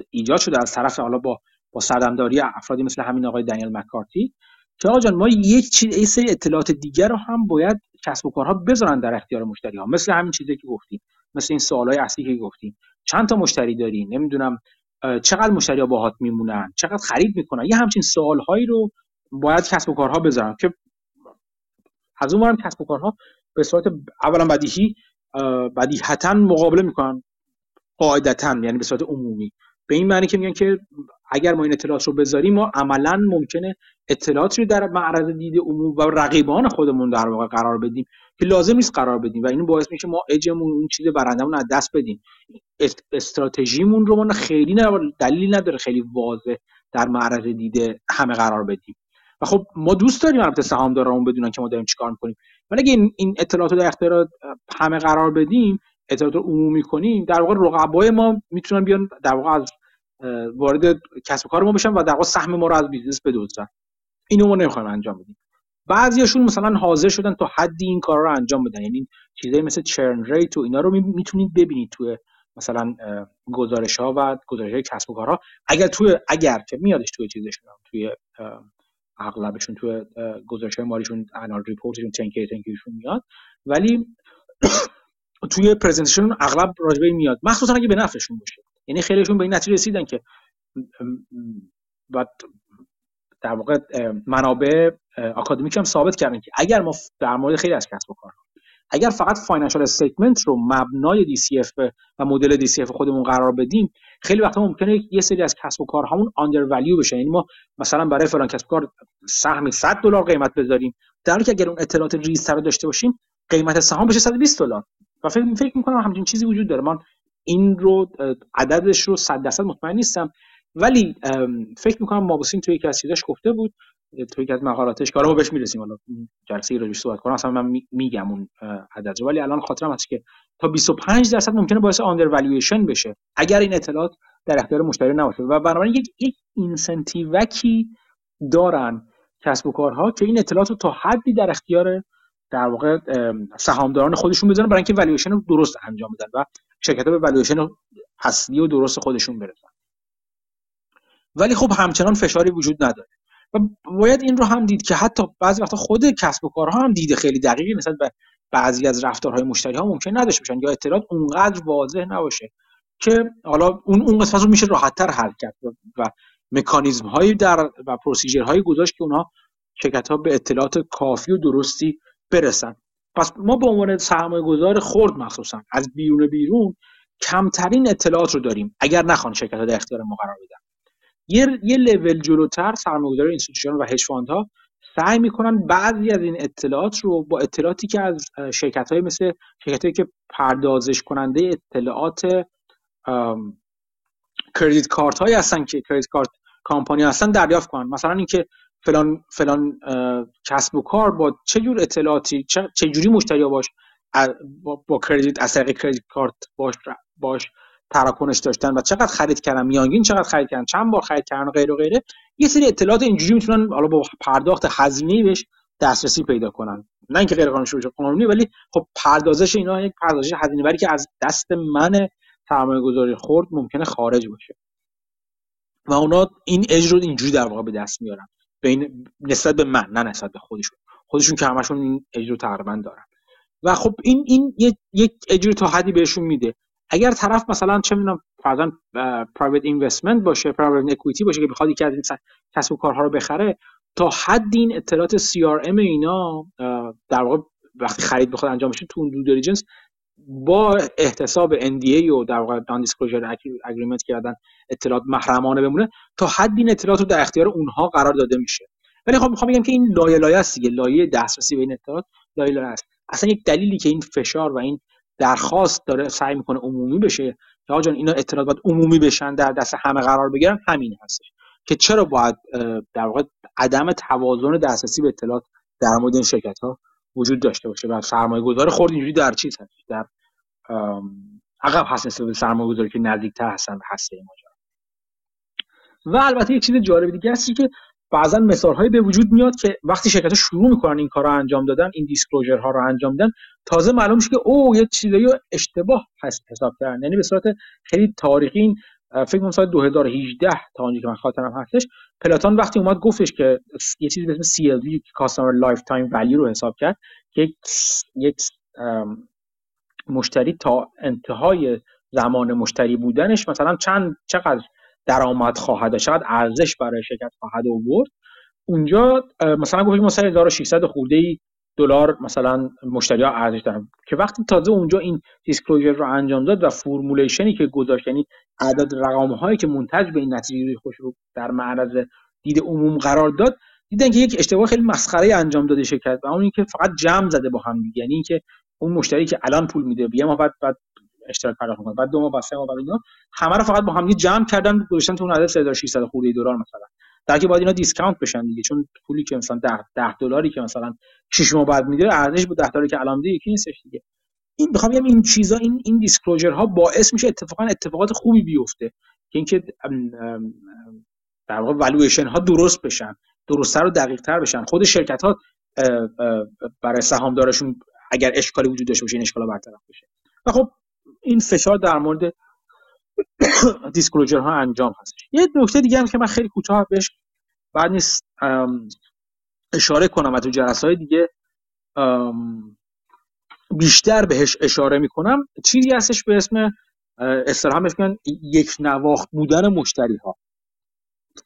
ایجاد شده از طرف حالا با با سردمداری افرادی مثل همین آقای دنیل مکارتی. که آقا جان ما یک چیز سری اطلاعات دیگر رو هم باید کسب و کارها بذارن در اختیار مشتری ها. مثل همین چیزی که گفتیم مثل این سوالای اصلی که گفتیم. چند تا مشتری داری نمی‌دونم چقدر مشتری ها باهات میمونن؟ چقدر خرید می‌کنن؟ یه همچین سوال هایی رو باید کسب و کارها بذارن که از اون کسب و کارها به صورت اولا بدیهی بدیهتا مقابله می‌کنن قاعدتا یعنی به صورت عمومی. به این معنی که میگن که اگر ما این اطلاعات رو بذاریم ما عملا ممکنه اطلاعاتی رو در معرض دید عموم و رقیبان خودمون در واقع قرار بدیم که لازم نیست قرار بدیم و این باعث میشه ما اجمون اون چیز برندمون از دست بدیم. استراتژیمون رو ما خیلی دلیلی نداره خیلی واضح در معرض دید همه قرار بدیم. و خب ما دوست داریم البته سهامدارامون بدونن که ما داریم چیکار می‌کنیم. ولی اگه این اطلاعات رو در اختیار همه قرار بدیم اطلاعات رو عمومی کنیم در واقع رقبای ما می‌تونن بیان در واقع از وارد کسب کار ما بشن و در واقع سهم ما رو از business بدزدن. اینو ما نمی‌خوایم انجام بدیم. بعضیاشون مثلا حاضر شدن تا حدی این کار رو انجام بدن. یعنی چیزایی مثل churn rate و اینا رو می‌تونید ببینید توی مثلا گزارش ها و گزارش های کسب و کارها. اگر توی اگر که میادش توی چیزشون توی اغلبشون توی گزارش مالیشون annual report شون 10-K 10-K شون میاد. ولی توی presentation اغلب راجع بهش میاد. مخصوصا اگه به نفعشون باشه. یعنی خیلیشون به این نتیجه رسیدن که بعد در واقع منابع اکادمیک هم ثابت کردن که اگر ما در مورد خیلی از کسب و کارها اگر فقط financial statement رو مبنای DCF و مدل DCF خودمون قرار بدیم خیلی وقتا ممکنه یه سری از کسب و کارهامون undervalue بشه یعنی ما مثلا برای فلان کسب و کار سهم 100 دلار قیمت بذاریم در حالی که اگر اون اطلاعات ریزتر رو داشته باشیم قیمت سهام بشه 120 دلار. و فکر فکر می‌کنم همچین چیزی وجود داره. من این رو عددش رو 100 درصد مطمئن نیستم. ولی فکر می‌کنم موبوسین توی یکی از چیزاش گفته بود توی یکی از مقالاتش که بهش می‌رسیم حالا جلسه رو صحبت کنم اصلا من میگم اون عدد ولی الان خاطرم هست که تا 25 درصد ممکنه باعث undervaluation بشه اگر این اطلاعات در اختیار مشتری نباشه. و بنابراین یک یک incentive کی دارن کسب و کارها که این اطلاعات رو تا حدی در اختیار در واقع سهامداران خودشون بذارن برای اینکه والویشن رو درست انجام بدن. و شرکت‌ها به والویشن اصلی و درست خودشون برسن ولی خب همچنان فشاری وجود نداره. و باید این رو هم دید که حتی بعضی وقتا خود کسب و کارها هم دید خیلی دقیقی نسبت به بعضی از رفتارهای مشتری ها ممکن نداشته باشن یا اطلاعات اونقدر واضح نباشه که حالا اون اون قسمت رو میشه راحتتر حل کرد و مکانیزم هایی در و procedure هایی گذاشت که اونها شرکت ها به اطلاعات کافی و درستی برسن. پس ما به عنوان سرمایه گذار خرد مخصوصا از بیرون بیرون کمترین اطلاعات رو داریم اگر نخوان شرکت ها در اختیار ما قرار بدن. یه یه لول جلوتر سرمایه‌گذار institution و hedge ها سعی می‌کنن بعضی از این اطلاعات رو با اطلاعاتی که از شرکت های مثل شرکت که پردازش کننده اطلاعات credit card های هستن که credit card کامپانی هستن دریافت کنن. مثلا اینکه فلان فلان کسب و کار با چه جور اطلاعاتی چه, جوری مشتری باش با, کردیت از طریق کردیت کارت باش باش تراکنش داشتن و چقدر خرید کردن میانگین چقدر خرید کردن چند بار خرید کردن و غیره و غیره یه سری اطلاعات اینجوری می‌تونن حالا با پرداخت هزینه بهش دسترسی پیدا کنن. نه اینکه غیر قانونی باشه قانونی ولی خب پردازش اینا یک پردازش هزینه بری که از دست من سرمایه گذاری خورد ممکنه خارج باشه. و اونا این اجر رو اینجوری در واقع به دست میارن. بین نسبت به من نه نسبت به خودشون. خودشون که همشون این اجر رو تقریبا دارن. و خب این این یک اجر تا حدی بهشون میده. اگر طرف مثلا چه می‌دونم فرضاً پرایوت اینوستمنت باشه پرایوت اکوئیتی باشه که بخواد یکی از این کسب و کارها رو بخره تا حد این اطلاعات ام اینا در واقع وقتی خرید بخواد انجام بشه تو due diligence با احتساب NDA و در واقع non-disclosure agreement کردن اطلاعات محرمانه بمونه تا حد این اطلاعات رو در اختیار اونها قرار داده میشه. ولی خب می‌خوام بگم که این لایه لایه است دیگه لایه دسترسی به این اطلاعات لایه لایه است. اصلا یک دلیلی که این فشار و این درخواست داره سعی می‌کنه عمومی بشه که آقا اینا اطلاعات باید عمومی بشن در دست همه قرار بگیرن همین هستش. که چرا باید در واقع عدم توازن دسترسی به اطلاعات در مورد این شرکت ها وجود داشته باشه و سرمایه گذار خورد اینجوری در چیز هست در عقب هست نسبت سرمایه گذاری که نزدیکتر هستن به هسته ماجرا و البته یک چیز جالب دیگه هستی که بعضا مثال هایی به وجود میاد که وقتی شرکت ها شروع می‌کنن این کار رو انجام دادن این دیسکلوزر ها رو انجام میدن تازه معلوم میشه که او یه چیزایی اشتباه هست حساب کردن. یعنی به صورت خیلی تاریخی این فکر کنم سال 2018 تا اونجایی که من خاطرم هستش Peloton وقتی اومد گفتش که یه چیزی به اسم CLV customer lifetime value رو حساب کرد که یک مشتری تا انتهای زمان مشتری بودنش مثلا چند چقدر درآمد خواهد داشت چقدر ارزش برای شرکت خواهد آورد. اونجا مثلا گفتیم مثلا 1600 خورده ای دلار مثلا مشتری ها ارزش دارن. که وقتی تازه اونجا این disclosure رو انجام داد و formulation ی که گذاشت یعنی عدد رقم هایی که منتج به این نتیجه خوش رو در معرض دید عموم قرار داد دیدن که یک اشتباه خیلی مسخره انجام داده شرکت. و اون اینکه فقط جمع زده با هم دیگه یعنی اینکه اون مشتری که الان پول میده یه ما بعد بعد اشتراک پرداخت می‌کنه بعد دو ماه بعد سه ماه بعد اینا همه رو فقط با هم جمع کردن گذاشتن تو اون عدد 3600 خورده دلار مثلا. در که باید اینا دیسکانت بشن دیگه. چون پولی که مثلا 10 10 دلاری که مثلا 6 ماه بعد میده ارزش با 10 دلاری که الان میده یکی نیستش دیگه. این بخوام بگم این چیزا این این disclosure ها باعث میشه اتفاقا اتفاقات خوبی بیفته که اینکه در واقع والویشن ها درست بشن درستتر و دقیق تر بشن. خود شرکت ها برای سهامدارشون اگر اشکالی وجود داشته باشه این اشکالا برطرف بشه. و خب این فشار در مورد disclosure ها انجام هست. یه نکته دیگه هم که من خیلی کوتاه بهش بعد نیست اشاره کنم و تو جلسه های دیگه بیشتر بهش اشاره می‌کنم. چیزی هستش به اسم اصطلاحا میگن یک نواخت بودن مشتری ها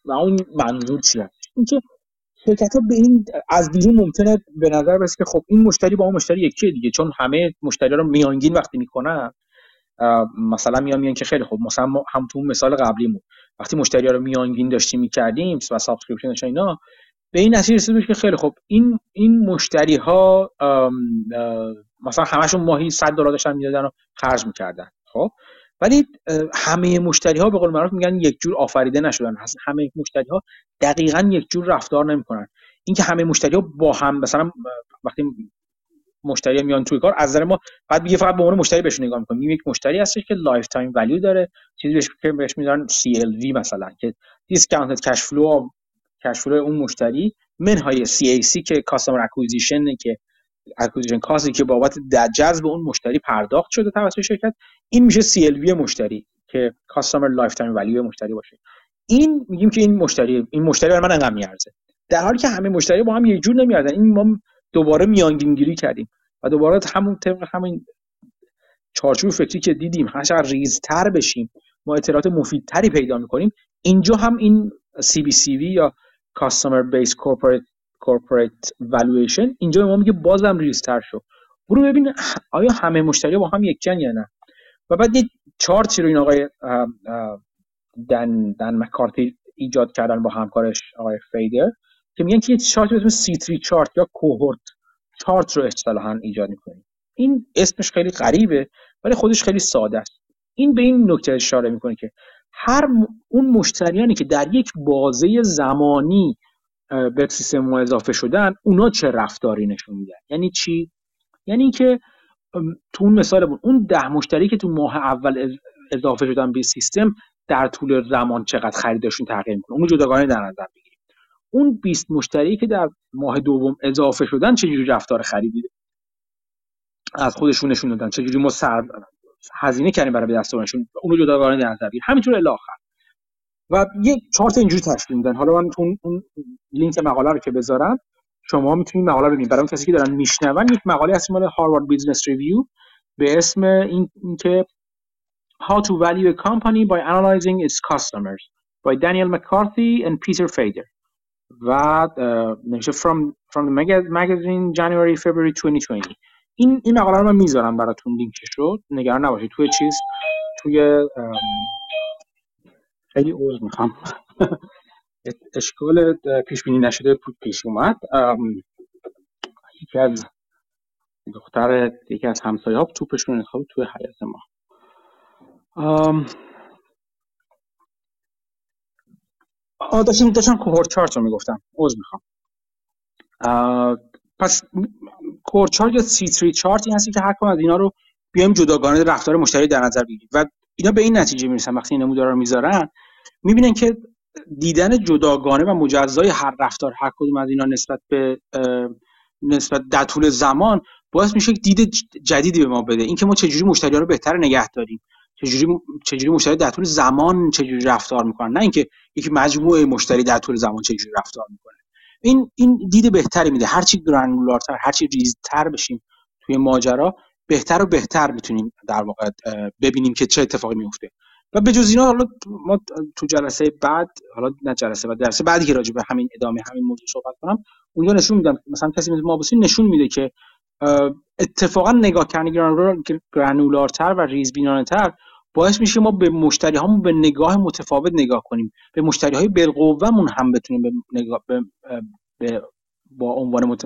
و اون منظور چیه؟ اینکه شرکت ها به این از بیرون ممکنه به نظر برسه که خب این مشتری با اون مشتری یکیه دیگه چون همه مشتری رو میانگین وقتی می‌کنن مثلا میان میان که خیلی خوب مثلا هم تو مثال قبلیمون وقتی مشتری ها رو میانگین داشتیم می‌کردیم و subscription داشتن اینا به این نتیجه رسید که خیلی خوب. این این مشتری ها مثلا همشون ماهی 100 دلار داشتن می‌دادن و خرج می‌کردن. خب؟ ولی همه مشتری ها به قول معروف میگن یک جور آفریده نشدن. همه مشتری ها دقیقا یک جور رفتار نمی‌کنن. اینکه همه مشتری ها با هم مثلا وقتی مشتری میان توی کار از نظر ما بعد میگه فقط به عنوان مشتری بهش نگاه می‌کنیم. یک مشتری هستش که lifetime value داره. چیزی بهش که بهش می‌ذارن CLV مثلا که discounted cash flow cash flow اون مشتری منهای CAC که customer acquisition که acquisition cost ی که بابت جذب اون مشتری پرداخت شده توسط شرکت این میشه CLV مشتری که customer lifetime value مشتری باشه. این میگیم که این مشتری این مشتری برای من انقدر میارزه. در حالی که همه مشتری با هم یک جور نمیارزن. این ما دوباره میانگینگیری کردیم و دوباره همون طبق همین چارچوب فکری که دیدیم هر ریزتر بشیم ما اطلاعات مفیدتری پیدا می‌کنیم. اینجا هم این CBCV یا Customer Based Corporate Corporate Valuation اینجا ما میگه بازم ریزتر شد. برو ببین آیا همه مشتری با هم یکجن یا نه. و بعد یه چارتی رو این آقای دن, دن مکارتی ایجاد کردن با همکارش آقای فیدر. که میگن که یه چارت به اسم C3 چارت یا کوهورت چارت رو اصطلاحا ایجاد می‌کنیم. این اسمش خیلی غریبه ولی خودش خیلی ساده است. این به این نکته اشاره می‌کنه که هر اون مشتریانی که در یک بازه زمانی به سیستم ما اضافه شدن اونا چه رفتاری نشون میدن؟ یعنی چی؟ یعنی اینکه تو اون مثال اون ده مشتری که تو ماه اول اضافه شدن به سیستم در طول زمان چقدر خریدشون تغییر می‌کنه؟ اونو جداگانه در نظر بگیریم اون 20 مشتری که در ماه دوم اضافه شدن چجوری رفتار خریدی؟ از خودشون نشون دادن. چجوری ما سر هزینه کردیم برای به دست آوردنشون؟ اونو جداگانه در نظر. بگیریم همینطور الی آخر. و یه چارت اینجوری تشکیل میدن. حالا من تو اون لینک مقاله رو که بذارم شما می‌تونید مقاله ببینید. برای اون کسی که دارن میشنون یک مقاله هست مال Harvard Business Review به اسم این اینکه How to value a company by analyzing its customers by Daniel McCarthy and Peter Fader. و نمیشه from from the magazine January February 2020 این این مقاله رو من می‌ذارم براتون لینکش رو. نگران نباشید. توی چیز؟ توی خیلی عوض می‌خوام. اشکال پیش بینی نشده پیش اومد. یکی از دختر یکی از همسایه ها توپشون انتخاب توی حیات ما. آه داشتم داشتم کوهورت چارت رو می‌گفتم. عوض می‌خوام. پس کوهورت چارت یا سی تری چارت این هستی که هر از اینا رو بیایم جداگانه رفتار مشتری در نظر بگیریم. و اینا به این نتیجه می‌رسن وقتی این نمودار رو می‌ذارن می‌بینن که دیدن جداگانه و مجزای هر رفتار هر کدوم از اینا نسبت به نسبت در طول زمان باعث میشه دید جدیدی به ما بده. اینکه ما چجوری مشتری رو بهتر نگه داریم. چجوری چجوری مشتری در طول زمان چجوری رفتار می‌کنن؟ نه اینکه یک مجموعه مشتری در طول زمان چجوری رفتار می‌کنه. این این دید بهتری میده. هر چی گرانولارتر هر چی ریزتر بشیم توی ماجرا بهتر و بهتر می‌تونیم در واقع ببینیم که چه اتفاقی میفته و به جز اینا حالا ما تو جلسه بعد حالا نه جلسه بعد جلسه بعدی که راجع به همین ادامه همین موضوع صحبت کنم اونجا نشون میدم. مثلا کسی مثل مابوسی نشون میده که اتفاقا نگاه کردن گرانولارتر و ریزبینانه تر باعث میشه ما به مشتری هامون به نگاه متفاوت نگاه کنیم. به مشتری های بالقوهمون هم بتونیم به نگاه به, به با عنوان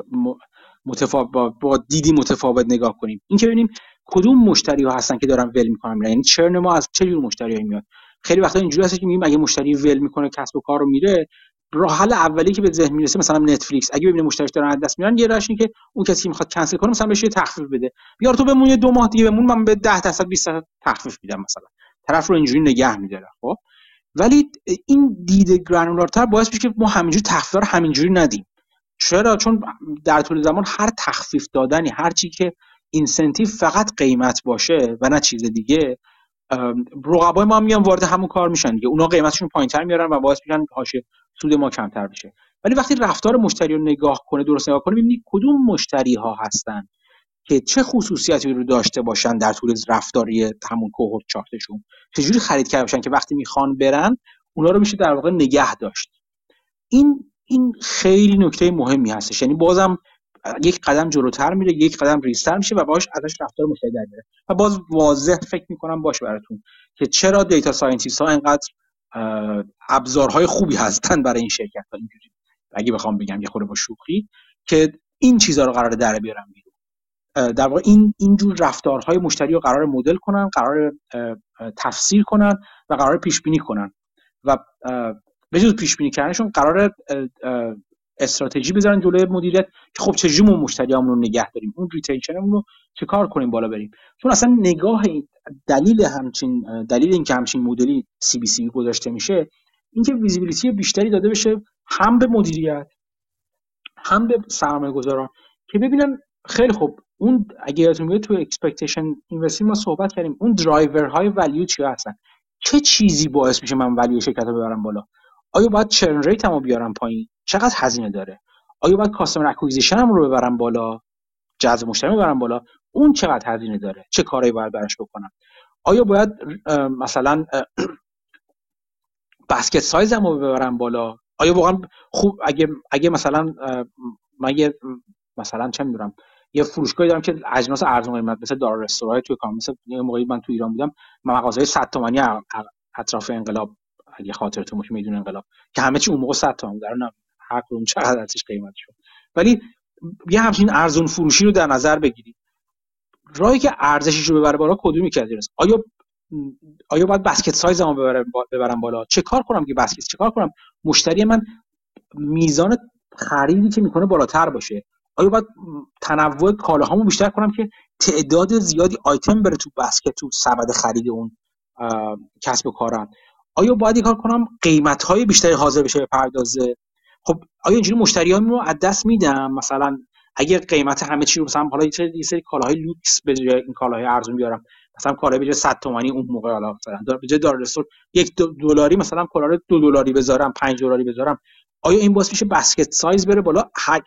متفاوت با, دیدی متفاوت نگاه کنیم. این که ببینیم کدوم مشتری ها هستن که دارن ول می‌کنن یعنی چرن ما از چه جور مشتریایی میاد؟ خیلی وقتا اینجوری هست که میگیم اگه مشتری ول می‌کنه کسب و کار رو میره راه حل اولی که به ذهن می‌رسه مثلا نتفلیکس. اگه ببینه مشتریش دارن از دست میرن یه راهش که اون کسی که می‌خواد کنسل کنه مثلا بهش یه تخفیف بده. بیار تو بمون یه دو ماه دیگه بمون من به 10 درصد 20 درصد تخفیف میدم مثلا. طرف رو اینجوری نگه میداره خب؟ ولی این دید گرانولارتر باعث میشه که ما همینجوری تخفیف رو همینجوری ندیم. چرا؟ چون در طول زمان هر تخفیف دادنی هر چی که اینسنتیو فقط قیمت باشه و نه چیز دیگه رقبای ما هم میان وارد همون کار میشن دیگه. اونا قیمتشون پایینتر میارن و باعث میشن حاشیه سود ما کمتر بشه. ولی وقتی رفتار مشتری رو نگاه کنه درست نگاه کنه ببینید کدوم مشتری ها هستن که چه خصوصیتی رو داشته باشن در طول رفتاری همون cohort chart شون. چجوری خرید کرده باشن که وقتی می‌خوان برن اونا رو میشه در واقع نگه داشت. این این خیلی نکته مهمی هستش. یعنی بازم یک قدم جلوتر میره یک قدم ریزتر میشه و باش ازش رفتار مشتری در و باز واضح فکر می‌کنم باش براتون که چرا data scientist ها اینقدر ابزارهای خوبی هستن برای این شرکت ها اینجوری. اگه بخوام بگم یه خورده با شوخی که این چیزها رو قرار در بیارن بیرون. در واقع این اینجور رفتارهای مشتری رو قرار مدل کنن قرار تفسیر کنن و قرار پیش بینی کنن. و به جز پیش بینی کردنشون قرار استراتژی بذارن جلوی مدیریت که خب چجوری ما مشتریامون رو نگه داریم اون ریتنشنمون رو کار کنیم بالا بریم؟ چون اصلا نگاه دلیل همچین دلیل اینکه همچین مدلی سی بی سی گذاشته میشه اینکه visibility بیشتری داده بشه هم به مدیریت هم به سرمایه گذاران که ببینن خیلی خوب اون اگه یادتون بیاد تو expectations investing ما صحبت کردیم اون های value چی هستن؟ چه چیزی باعث میشه من value شرکت رو ببرم بالا؟ آیا باید churn rate رو بیارم پایین؟ چقدر هزینه داره؟ آیا باید customer acquisition رو ببرم بالا؟ جذب مشتری ببرم بالا؟ اون چقدر هزینه داره؟ چه کاری باید براش بکنم؟ آیا باید مثلا بسکت سایزم رو ببرم بالا؟ آیا واقعا خوب اگه اگه مثلا من یه مثلا چه می‌دونم یه فروشگاهی دارم که اجناس ارزون قیمت مثل دار رستوران توی کام مثل یه موقعی من تو ایران بودم مغازه 100 تومانی اطراف انقلاب اگه خاطرتون باشه میدون انقلاب. که همه چی اون موقع 100 تومن در هر کدوم چقدر ازش قیمت شد. ولی یه همچین ارزون فروشی رو در نظر بگیرید راهی که ارزشش رو ببره بالا کدومی که آیا آیا باید بسکت سایزمو ببرم ببرم بالا؟ چه کار کنم که بسکت چه کار کنم؟ مشتری من میزان خریدی که می‌کنه بالاتر باشه. آیا باید تنوع کالاهامو بیشتر کنم که تعداد زیادی آیتم بره تو بسکت تو سبد خرید اون کسب و کارم؟ آیا باید کار کنم؟ قیمت های بیشتری حاضر بشه به پردازه خب آیا اینجوری مشتریام رو از دست میدم مثلا اگر قیمت همه چی رو مثلا حالا یه سری کالاهای لوکس به جای این کالاهای ارزون بیارم. مثلا کالای به جای 100 تومانی اون موقع حالا مثلا به جای دار یک دلاری مثلا کالا رو 2 دلاری بذارم 5 دلاری بذارم. آیا این باعث میشه basket size بره بالا؟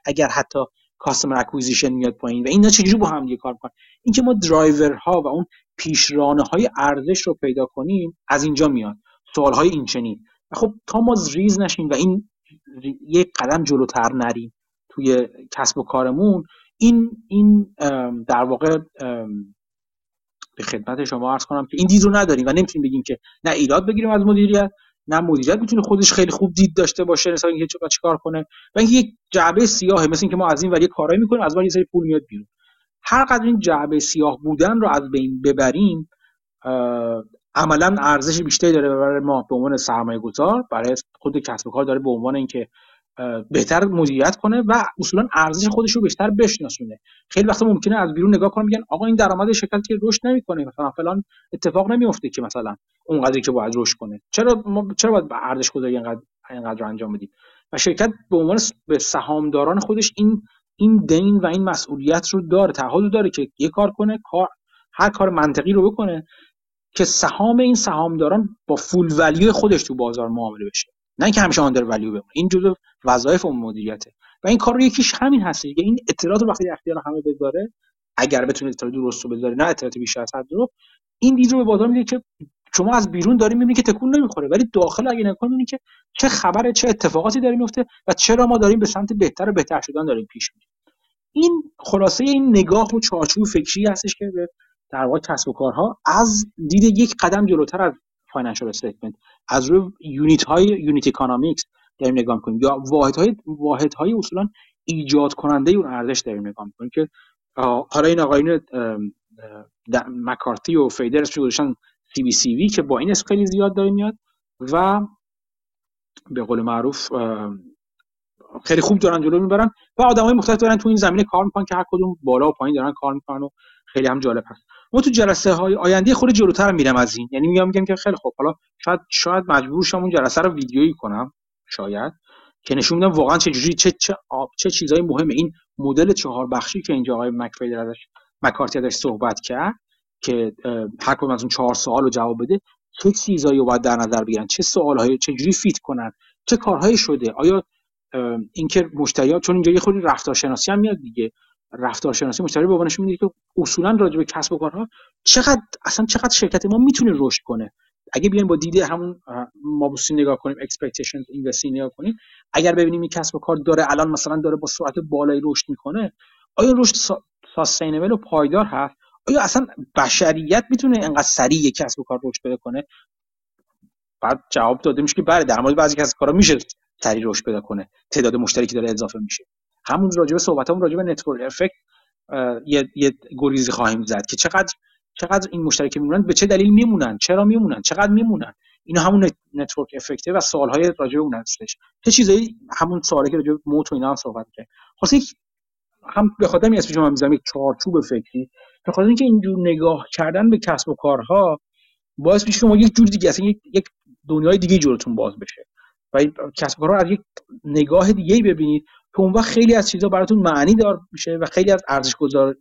اگر حتی customer acquisition میاد پایین و اینا چجوری با هم دیگه کار می‌کنن؟ اینکه ما درایورها و اون پیشرانه های ارزش رو پیدا کنیم از اینجا میاد. سوال های این چنین. خب تا ما ریز نشیم و این یک قدم جلوتر نریم توی کسب و کارمون این این در واقع به خدمت شما عرض کنم که این دید رو نداریم و نمی‌تونیم بگیم که نه ایراد بگیریم از مدیریت نه مدیریت می‌تونه خودش خیلی خوب دید داشته باشه مثلا اینکه چه چیکار کنه و اینکه یک جعبه سیاهه مثل اینکه ما از این وری کارایی می‌کنیم از یه سری پول میاد بیرون. هر قدر این جعبه سیاه بودن رو از بین ببریم عملا ارزش بیشتری داره برای ما به عنوان سرمایه گذار برای خود کسب و کار داره به عنوان اینکه بهتر مدیریت کنه و اصولا ارزش خودش رو بیشتر بشناسونه. خیلی وقتا ممکنه از بیرون نگاه کنم میگن آقا این درآمد شرکت که رشد نمی‌کنه مثلا فلان اتفاق نمیفته که مثلا اونقدری که باید رشد کنه. چرا ما چرا باید ارزش گذاری اینقدر اینقدر انجام بدیم و شرکت به عنوان به سهامداران خودش این این دین و این مسئولیت رو داره تعهد داره که یه کار کنه کار هر کار منطقی رو بکنه. که سهام این سهامداران با فول ولیو خودش تو بازار معامله بشه. نه اینکه همیشه آندر ولیو بمونه. این جزء وظایف اون مدیریته. و این کار رو یکیش همین هست که این اطلاعات رو وقتی اختیار همه بذاره اگر بتونه اطلاعات درست رو بذاره نه اطلاعات بیشتر از حد رو این دید رو به بازار میده که شما از بیرون داریم می‌بینید که تکون نمی‌خوره. ولی داخل اگه نگاه که چه خبره چه اتفاقاتی داره میفته و چرا ما داریم به سمت بهتر و بهتر شدن داریم پیش میریم. این خلاصه این نگاه و چارچوب فکری هستش که به در واقع کسب و کارها از دید یک قدم جلوتر از financial statement از روی unit های unit economics داریم نگاه می‌کنیم یا واحد های واحد های اصولا ایجاد کننده اون ارزش داریم نگاه می‌کنیم که حالا این آقایون مکارتی و فیدر اسمش گذاشتن CBCV که با این scale زیاد داره میاد و به قول معروف خیلی خوب دارن جلو می‌برن و آدمای مختلف دارن تو این زمینه کار می‌کنن که هر کدوم بالا و پایین دارن کار می‌کنن و خیلی هم جالب هست. ما تو جلسه های آینده خود جلوتر میرم از این. یعنی میگم میگم که خیلی خوب. حالا شاید شاید مجبور شم اون جلسه رو ویدیویی کنم شاید. که نشون بدم واقعا چه جوری چه چه چه چیزای مهمه این مدل چهار بخشی که اینجا آقای مکفیدر ازش مکارتی ازش صحبت کرد که هر کدوم از اون چهار سوال رو جواب بده چه چیزایی رو باید در نظر بگیرن؟ چه سوالهایی چه جوری فیت کنن؟ چه کارهایی شده؟ آیا اینکه مشتری چون اینجا یه خودی رفتارشناسی هم میاد دیگه. رفتارشناسی مشتری به میده که اصولا راجع به کسب و کارها چقدر اصلا چقدر شرکت ما می‌تونه رشد کنه. اگه بیایم با دیده همون مابوسی نگاه کنیم expectations investing نگاه کنیم اگر ببینیم این کسب و کار داره الان مثلا داره با سرعت بالایی رشد می‌کنه آیا رشد sustainable و پایدار هست؟ آیا اصلا بشریت می‌تونه انقدر سریع کسب و کار رشد پیدا کنه؟ بعد جواب داده که بله در مورد بعضی کسب کارا میشه سریع رشد پیدا کنه. تعداد مشترکی داره اضافه میشه. همون راجع به صحبتامون راجع network. effect یه یه گریزی خواهیم زد که چقدر چقدر این مشترک میمونن به چه دلیل میمونن؟ چرا میمونن؟ چقدر میمونن؟ اینا همون network effect ه و سوالهای راجع به اون هستش. چه چیزایی همون سوالی که راجع moat و اینا هم صحبت کرد. خاصی هم به خاطر می شما می‌ذارم یک چارچوب فکری. به خاطر اینکه اینجور نگاه کردن به کسب و کارها باعث میشه شما یک جور دیگه اصلا یک, یک دنیای دیگه جورتون باز بشه. و کسب و کارها از یک نگاه دیگه ببینید که اون وقت خیلی از چیزها براتون معنی دار میشه و خیلی از ارزش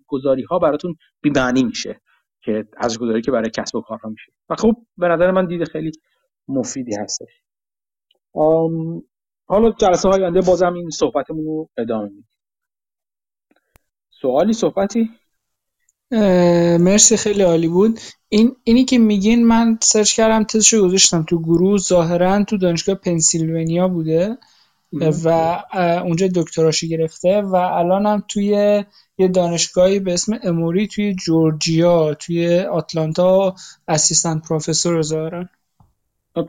گذاری ها براتون بی معنی میشه که ارزش گذاری که برای کسب و کارها میشه. و خب به نظر من دیده خیلی مفیدی هستش. حالا جلسه های آینده بازم این صحبتمون رو ادامه میدیم. سوالی صحبتی؟ مرسی خیلی عالی بود. این اینی که میگین من search کردم تزشو گذاشتم تو گروه ظاهرا تو دانشگاه پنسیلوانیا بوده. و اونجا دکتراشو گرفته و الان هم توی یه دانشگاهی به اسم Emory توی جورجیا توی آتلانتا assistant professor ظاهرا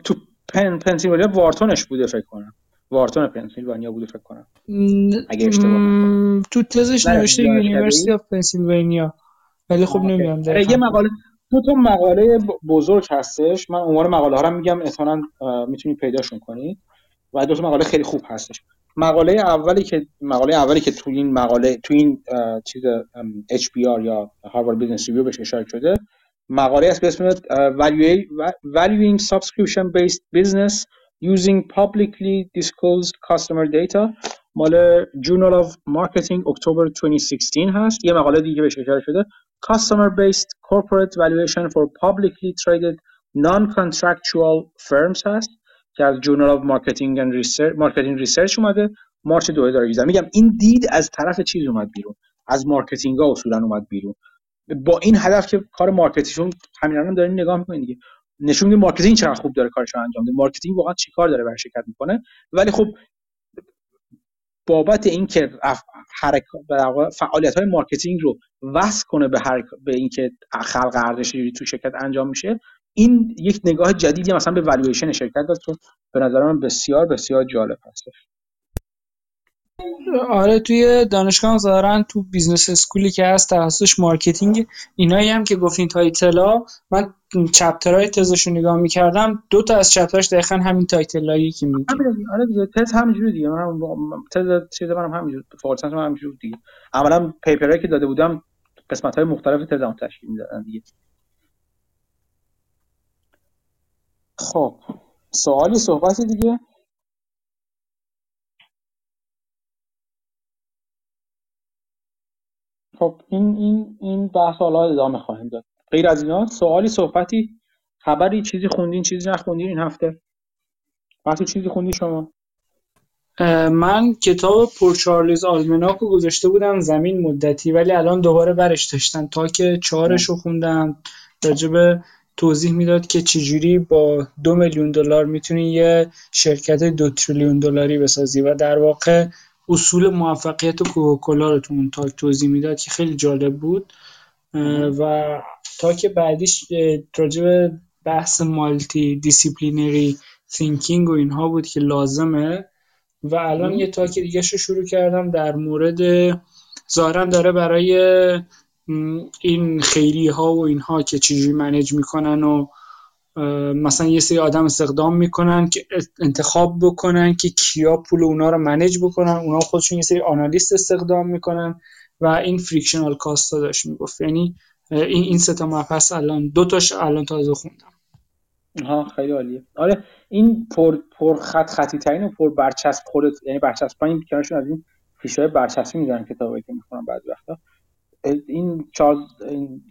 تو پن پنسیلوانیا وارتونش بوده فکر کنم. وارتون پنسیلوانیا بوده فکر کنم. اگه اشتباه تو تزش نوشته University of Pennsylvania. ولی خب نمی‌دونم آره، یه مقاله تو تو مقاله بزرگ هستش. من عنوان مقاله ها رو میگم احتمالاً می‌تونید پیداشون کنید و دو مقاله خیلی خوب هستش مقاله اولی که مقاله اولی که تو این مقاله تو این چیز HBR یا Harvard Business Review بهش اشاره شده مقاله است به اسم Valuing Subscription Based Business Using Publicly Disclosed Customer Data مال Journal of Marketing اکتبر 2016 هست یه مقاله دیگه بهش اشاره شده Customer Based Corporate Valuation for Publicly Traded Non-Contractual Firms هست که از Journal of Marketing and Research Marketing Research اومده March 2018 میگم این دید از طرف چیز اومد بیرون. از marketing ها اصولا اومد بیرون. با این هدف که کار marketing همین الان دارین نگاه می‌کنین دیگه. نشون میده marketing چقدر خوب داره کارش انجام میده. marketing واقعا چیکار داره برای شرکت می‌کنه؟ ولی خب بابت اینکه حرکت فعالیت های marketing رو وصل کنه به هر به اینکه خلق ارزش تو شرکت انجام میشه این یک نگاه جدیدی مثلا به والویشن شرکت داد که به نظر من بسیار بسیار جالب هست آره توی دانشگاه ظاهرا تو business school ی که هست تخصصش marketing اینایی هم که گفتین title ا من chapter های تزش رو نگاه می‌کردم دو تا از chapter ش دقیقا همین title ایی که میگی آره دیگه تز همینجوری دیگه. من تز چیز منم همینجوری فورسنس من همینجوری دیگه. عملا پیپرایی که داده بودم قسمت های مختلف تزم تشکیل می‌دادن دیگه. خب سوالی صحبتی دیگه. خب این این این بحث حالا ادامه خواهیم داد. غیر از اینا سوالی صحبتی خبری چیزی خوندین چیزی نخوندین این هفته؟ وقتی چیزی خوندی شما؟ من کتاب پرچارلیز آلمناک رو گذاشته بودم زمین مدتی ولی الان دوباره برش داشتن تا که چهارش رو خوندم راجب توضیح می‌داد که چجوری با دو میلیون دلار می‌تونی یه شرکت دو تریلیون دلاری بسازی و در واقع اصول موفقیت کوکاکولا رو تو اون تاک توضیح می‌داد که خیلی جالب بود. و talk بعدیش راجع بحث multidisciplinary thinking و اینها بود که لازمه. و الان یه talk دیگه رو شروع کردم در مورد ظاهرا داره برای این خیری ها و اینها که چجوری manage می‌کنن و مثلا یه سری آدم استخدام می‌کنن که انتخاب بکنن که کیا پول اونا رو manage بکنن. اونا خودشون یه سری analyst استخدام می‌کنن و این frictional cost ها داشت می‌گفت. یعنی این این سه تا مبحث الان دو تاش الان تازه خوندم. ها خیلی عالیه. آره این پر پر خط خطی ترین و پر برچسب خودت یعنی برچسب پایین کنارشون از این فیشای برچسبی می‌ذارن کتابایی که می‌خونم بعضی وقتا. این چارلز این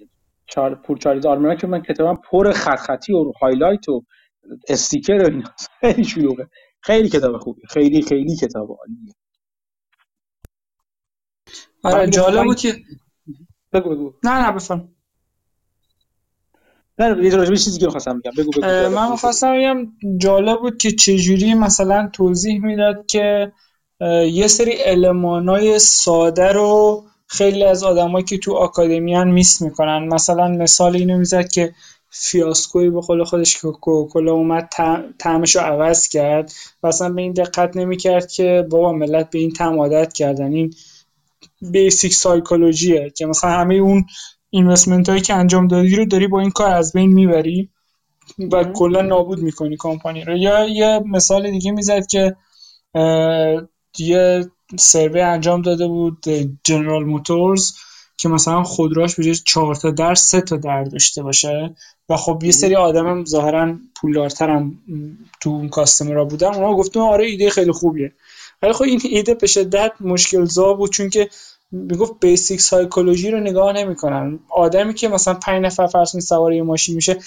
چار Poor Charlie's Almanack من کتابم پر خط خطی و highlight و sticker و اینا. خیلی شلوغه. خیلی کتاب خوبی خیلی خیلی کتاب عالیه. آره جالب بود که بگو بگو. نه نه بفهم نه یه چیزی که بگم. بگو بگو. من می‌خواستم بگم جالب بود که چجوری مثلا توضیح می‌داد که یه سری المانای ساده رو خیلی از آدمایی که تو آکادمیان میس می‌کنن. مثلا مثال اینو می‌زد که فیاسکوی به قول خودش که کوکولا اومد تعمش رو عوض کرد. و اصلا به این دقت نمی‌کرد که بابا ملت به این تعم عادت کردن. این بیسیک سایکولوژیه که مثلا همه اون اینوستمنت هایی که انجام دادی رو داری با این کار از بین می‌بری و کلا نابود می‌کنی کمپانی رو. یا یه مثال دیگه می‌زد که یه سروی انجام داده بود جنرال موتورز که مثلا خودروش به 4 تا در سه تا در داشته باشه. و خب یه سری آدمم ظاهرا پولدارترم تو اون کاستمرا بودن. اونا گفتم آره ایده خیلی خوبیه. ولی خب این ایده به شدت مشکل زا بود چون که می‌گفت basic psychology رو نگاه نمی‌کنن. آدمی که مثلا 5 نفر فرض سوار یه ماشین میشه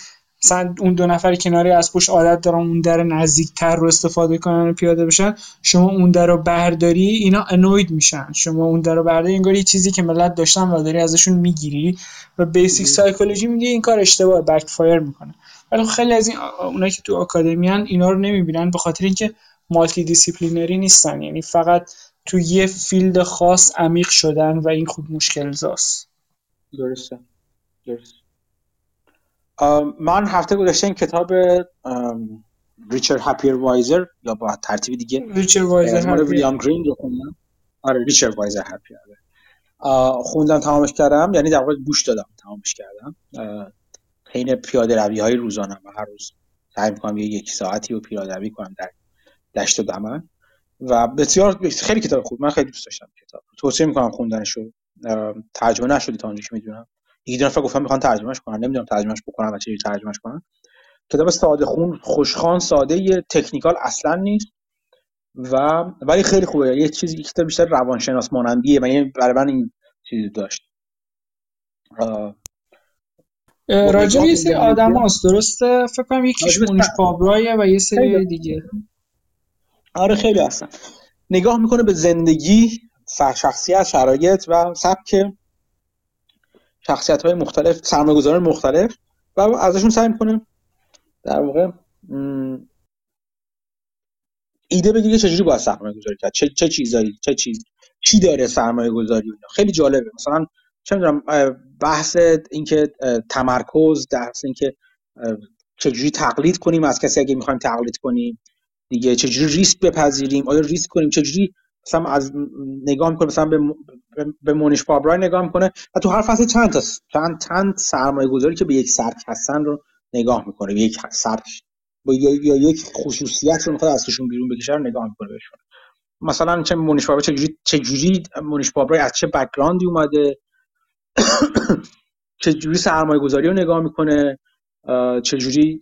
مثلا اون دو نفر کناری از پشت عادت دارن اون در نزدیکتر رو استفاده کنن و پیاده بشن شما اون در رو برداری اینا annoyed میشن. شما اون در رو برداری انگار یه چیزی که ملت داشتن و داری ازشون می‌گیری و basic psychology میگه این کار اشتباه backfire می‌کنه. ولی خب خیلی از این اونایی که تو academia ن اینا رو نمی‌بینن به خاطر اینکه multidisciplinary نیستن. یعنی فقط تو یه field خاص عمیق شدن و این خوب مشکل زاست. درسته. درست من هفته گذشته این کتاب Richer Happier Wiser یا با ترتیب دیگه Richer Wiser ویلیام گرین رو خوندم. آره Richer Wiser Happier خوندم تمامش کردم. یعنی در واقع گوش دادم تمامش کردم. حین پیاده روی های روزانه و هر روز سعی می‌کنم یه یک ساعتی رو پیاده روی کنم در دشت و دمن. و بسیار خیلی کتاب خوب. من خیلی دوست داشتم کتاب توصیه می‌کنم خوندنشو. ترجمه نشده تا اونجایی که می‌دونم. دو نفر گفتم می‌خوان ترجمهش کنن نمی‌دونم ترجمهش بکنم و چه ترجمهش کنن. کتاب ساده خون خوشخوان ساده یه تکنیکال اصلا نیست و ولی خیلی خوبه. یه چیزی که کتاب بیشتر روانشناس مانندیه و برای من این چیزی داشت. راجع یه سری آدم هست درسته؟ فکر کنم یکیش مونیش پابرایه و یه سری دیگه. آره خیلی هستن. نگاه می‌کنه به زندگی شخصیت شرایط و سبک شخصیت های مختلف سرمایه‌گذاران مختلف و ازشون سعی می‌کنه در واقع ایده بگیره چجوری باید سرمایه گذاری کرد چه, چه چیزایی چه چیز چی داره سرمایه گذاری خیلی جالبه. مثلا چه می‌دونم بحث اینکه تمرکز درس اینکه چجوری تقلید کنیم از کسی اگه می‌خوایم تقلید کنیم دیگه چجوری ریسک بپذیریم آیا ریسک کنیم چجوری مثلا از نگاه می‌کنه مثلا به به مونیش پابرای نگاه می‌کنه و تو هر فصل چند تا چند چند سرمایه گذاری که به یک سرک هستن رو نگاه می‌کنه به یک سرک با یا, یک خصوصیت رو می‌خواد ازشون بیرون بکشه رو نگاه می‌کنه بهشون مثلا چه مونیش پابرای چجوری چجوری مونیش پابرای از چه بکگراندی اومده چجوری سرمایه گذاری رو نگاه می‌کنه چجوری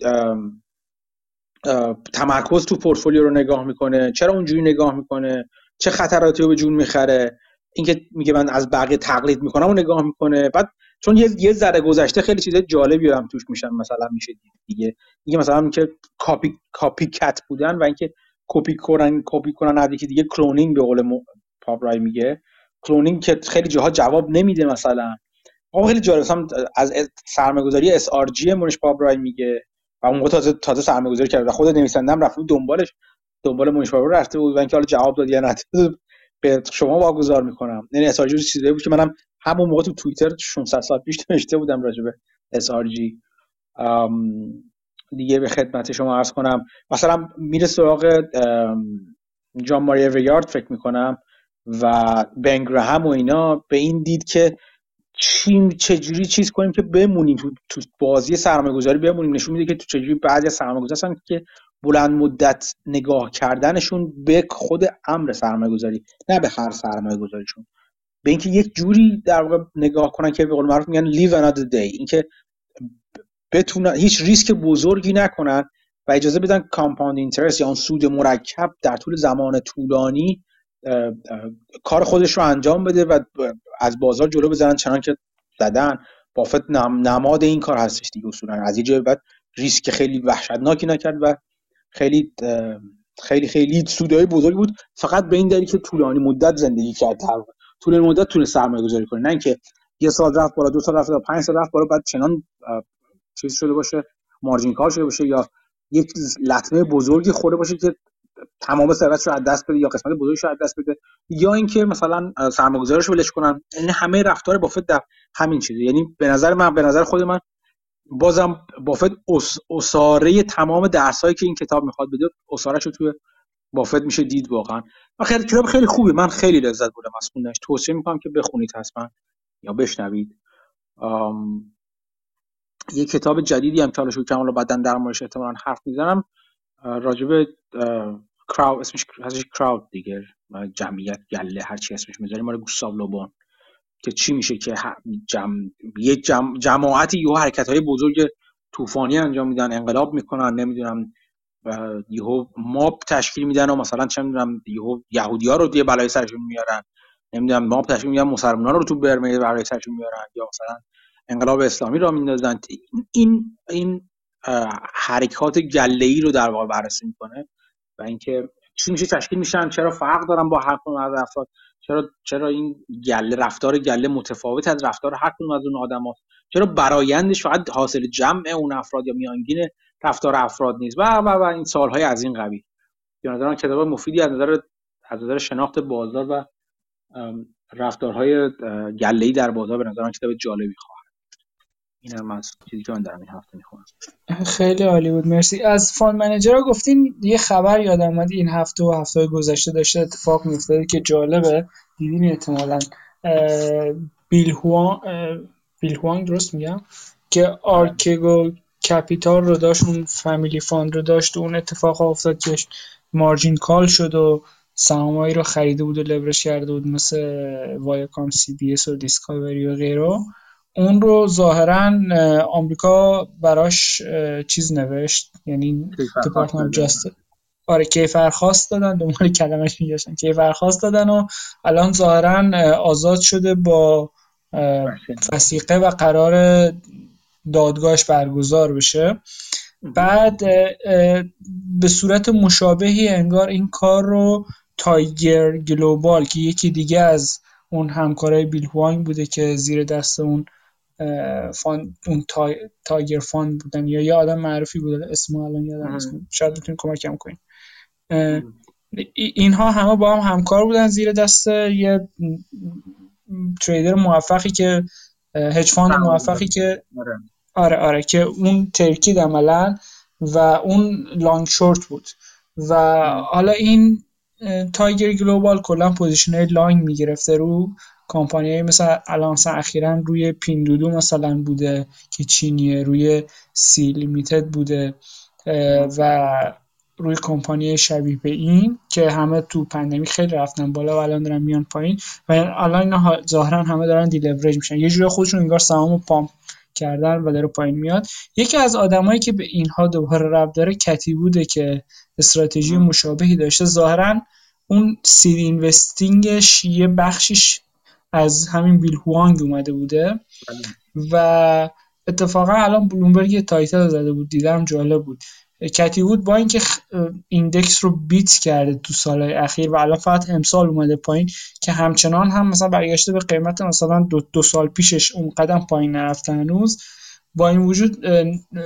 تمرکز تو پورتفولیو رو نگاه می‌کنه چرا اونجوری نگاه می‌کنه. چه خطراتی رو به جون می‌خره. اینکه میگه من از بقیه تقلید می‌کنم و نگاه می‌کنه. بعد چون یه یه ذره گذشته خیلی چیزای جالبی هم توش میشن. مثلا میشه دیگه. اینکه مثلا اینکه copy copycat بودن و اینکه کپی کنن کپی کنن از دیگه cloning به قول پابرای میگه. cloning که خیلی جاها جواب نمیده مثلا. اون خیلی جالب. از سرمایه‌گذاری SRG مونش پابرای میگه. و اون تازه تازه سرمایه‌گذاری کرده. خود نویسندم رفت دنبالش. دنبال پابرای رفته بود و اینکه حالا جواب داد یا نه به شما واگذار می‌کنم. یعنی اس چیزی بود که منم همون موقع تو توییتر 600 سال پیش نوشته بودم راجع به اس دیگه به خدمت شما عرض کنم. مثلا میره سراغ جان ماری ریارد فکر می‌کنم و بنگرهم و اینا. به این دید که چی چجوری چیز کنیم که بمونیم تو, تو بازی سرمایه گذاری بمونیم. نشون میده که تو چجوری بعضی از سرمایه هستن که بلند مدت نگاه کردنشون به خود امر سرمایه گذاری نه به هر سرمایه گذاریشون به اینکه یک جوری در واقع نگاه کنن که به قول معروف میگن live another day اینکه بتونن هیچ ریسک بزرگی نکنن و اجازه بدن compound interest یا اون سود مرکب در طول زمان طولانی کار خودش رو انجام بده و از بازار جلو بزنن چنان که زدن بافت نماد این کار هستش دیگه اصولا. از یه بعد ریسک خیلی وحشتناکی نکرد و خیلی خیلی خیلی سودای بزرگی بود. فقط به این دلیل که طولانی مدت زندگی کرد. طول مدت طول سرمایه گذاری کنه. نه اینکه یه سال رفت بالا دو سال رفت بالا پنج سال رفت بالا بعد چنان چیز شده باشه مارجین کار شده باشه یا یک لطمه بزرگی خورده باشه که تمام ثروتش رو از دست بده یا قسمت بزرگش رو از دست بده. یا اینکه مثلا سرمایه‌گذارش ولش کنن. یعنی همه رفتار بافت در همین چیزه. یعنی به نظر من به نظر خود من بازم بافت اساره تمام درسایی که این کتاب می‌خواد بده اسارش رو توی بافت میشه دید واقعا. و خیلی کتاب خیلی خوبه من خیلی لذت بردم از خوندنش. توصیه می‌کنم که بخونید حتما یا بشنوید. یه کتاب جدیدی هم که حالا کمال بعدا در موردش احتمالاً حرف می‌زنم. راجب کراود اسمش هستش کراود دیگه جمعیت گله هر چی اسمش می‌ذاریم. مال گوستاو لوبون. که چی میشه که جمع یه جمع جماعتی یه حرکت های بزرگ طوفانی انجام میدن انقلاب می‌کنن نمی‌دونم یهو ماب تشکیل میدن و مثلا چه می‌دونم یهو یهودی ها رو دیگه بلای سرشون میارن نمی‌دونم ماب تشکیل میدن مسلمان رو تو برمه بلای سرشون میارن یا مثلا انقلاب اسلامی را میندازن. این این حرکات گله ای رو در واقع بررسی می‌کنه و اینکه چی میشه تشکیل میشن چرا فرق دارن با هر کدوم از افراد. چرا چرا این گله رفتار گله متفاوت از رفتار هر کدوم از اون آدماست؟ چرا برایندش فقط حاصل جمع اون افراد یا میانگین رفتار افراد نیست؟ و و و این سالهای از این قبیل. به نظر کتاب مفیدی از نظر از نظر شناخت بازار و رفتارهای گله ای در بازار به نظر کتاب جالبی خواهد. این از چیزی که من در این هفته می‌خونم. خیلی عالی بود مرسی. از فاند منیجر گفتین یه خبر یادم اومد این هفته و هفته گذشته داشته اتفاق میافتاده که جالبه. دیدین احتمالا. Bill Hwang Bill Hwang درست میگم؟ که Archegos Capital رو داشت اون family fund رو داشت و اون اتفاق افتاد که margin call شد و سهامایی رو خریده بود و لورش کرده بود مثل Viacom CBS و Discovery و غیره. اون رو ظاهرا آمریکا براش چیز نوشت یعنی Department Just آره کیفرخواست دادن دنبال کلمش میگشتن. کیفرخواست دادن و الان ظاهرا آزاد شده با وسیقه و قرار دادگاهش برگزار بشه. بعد به صورت مشابهی انگار این کار رو تایگر گلوبال که یکی دیگه از اون همکارای بیل هوانگ بوده که زیر دست اون فان اون Tiger Fund بودن یا یه آدم معروفی بوده اسم الان یادم نیست. شاید بتونید کمکم کنین اینها همه با هم همکار بودن زیر دست یه trader موفقی که hedge fund موفقی که آره. آره آره که اون ترکید عملا و اون long short بود. و حالا این Tiger Global کلا position های long می‌گرفته رو کمپانی مثل الان مثلا اخیرا روی Pinduoduo مثلا بوده که چینیه روی Sea Limited بوده و روی کمپانی شبیه به این که همه تو pandemic خیلی رفتن بالا و الان دارن میان پایین و الان اینا ظاهرا همه دارن deleverage میشن. یه جوری خودشون انگار سهامو pump کردن و داره پایین میاد. یکی از آدمایی که به اینها دوباره ربط داره Cathie Wood ه که استراتژی مشابهی داشته. ظاهرا اون seed investing ش یه بخشیش از همین بیل هوانگ اومده بوده. و اتفاقا الان بلومبرگ یه title زده بود دیدم جالب بود. Cathie Wood با اینکه index رو beat کرده تو سالهای اخیر و الان فقط امسال اومده پایین که همچنان هم مثلا برگشته به قیمت مثلا دو, دو سال پیشش اون قدم پایین نرفته هنوز. با این وجود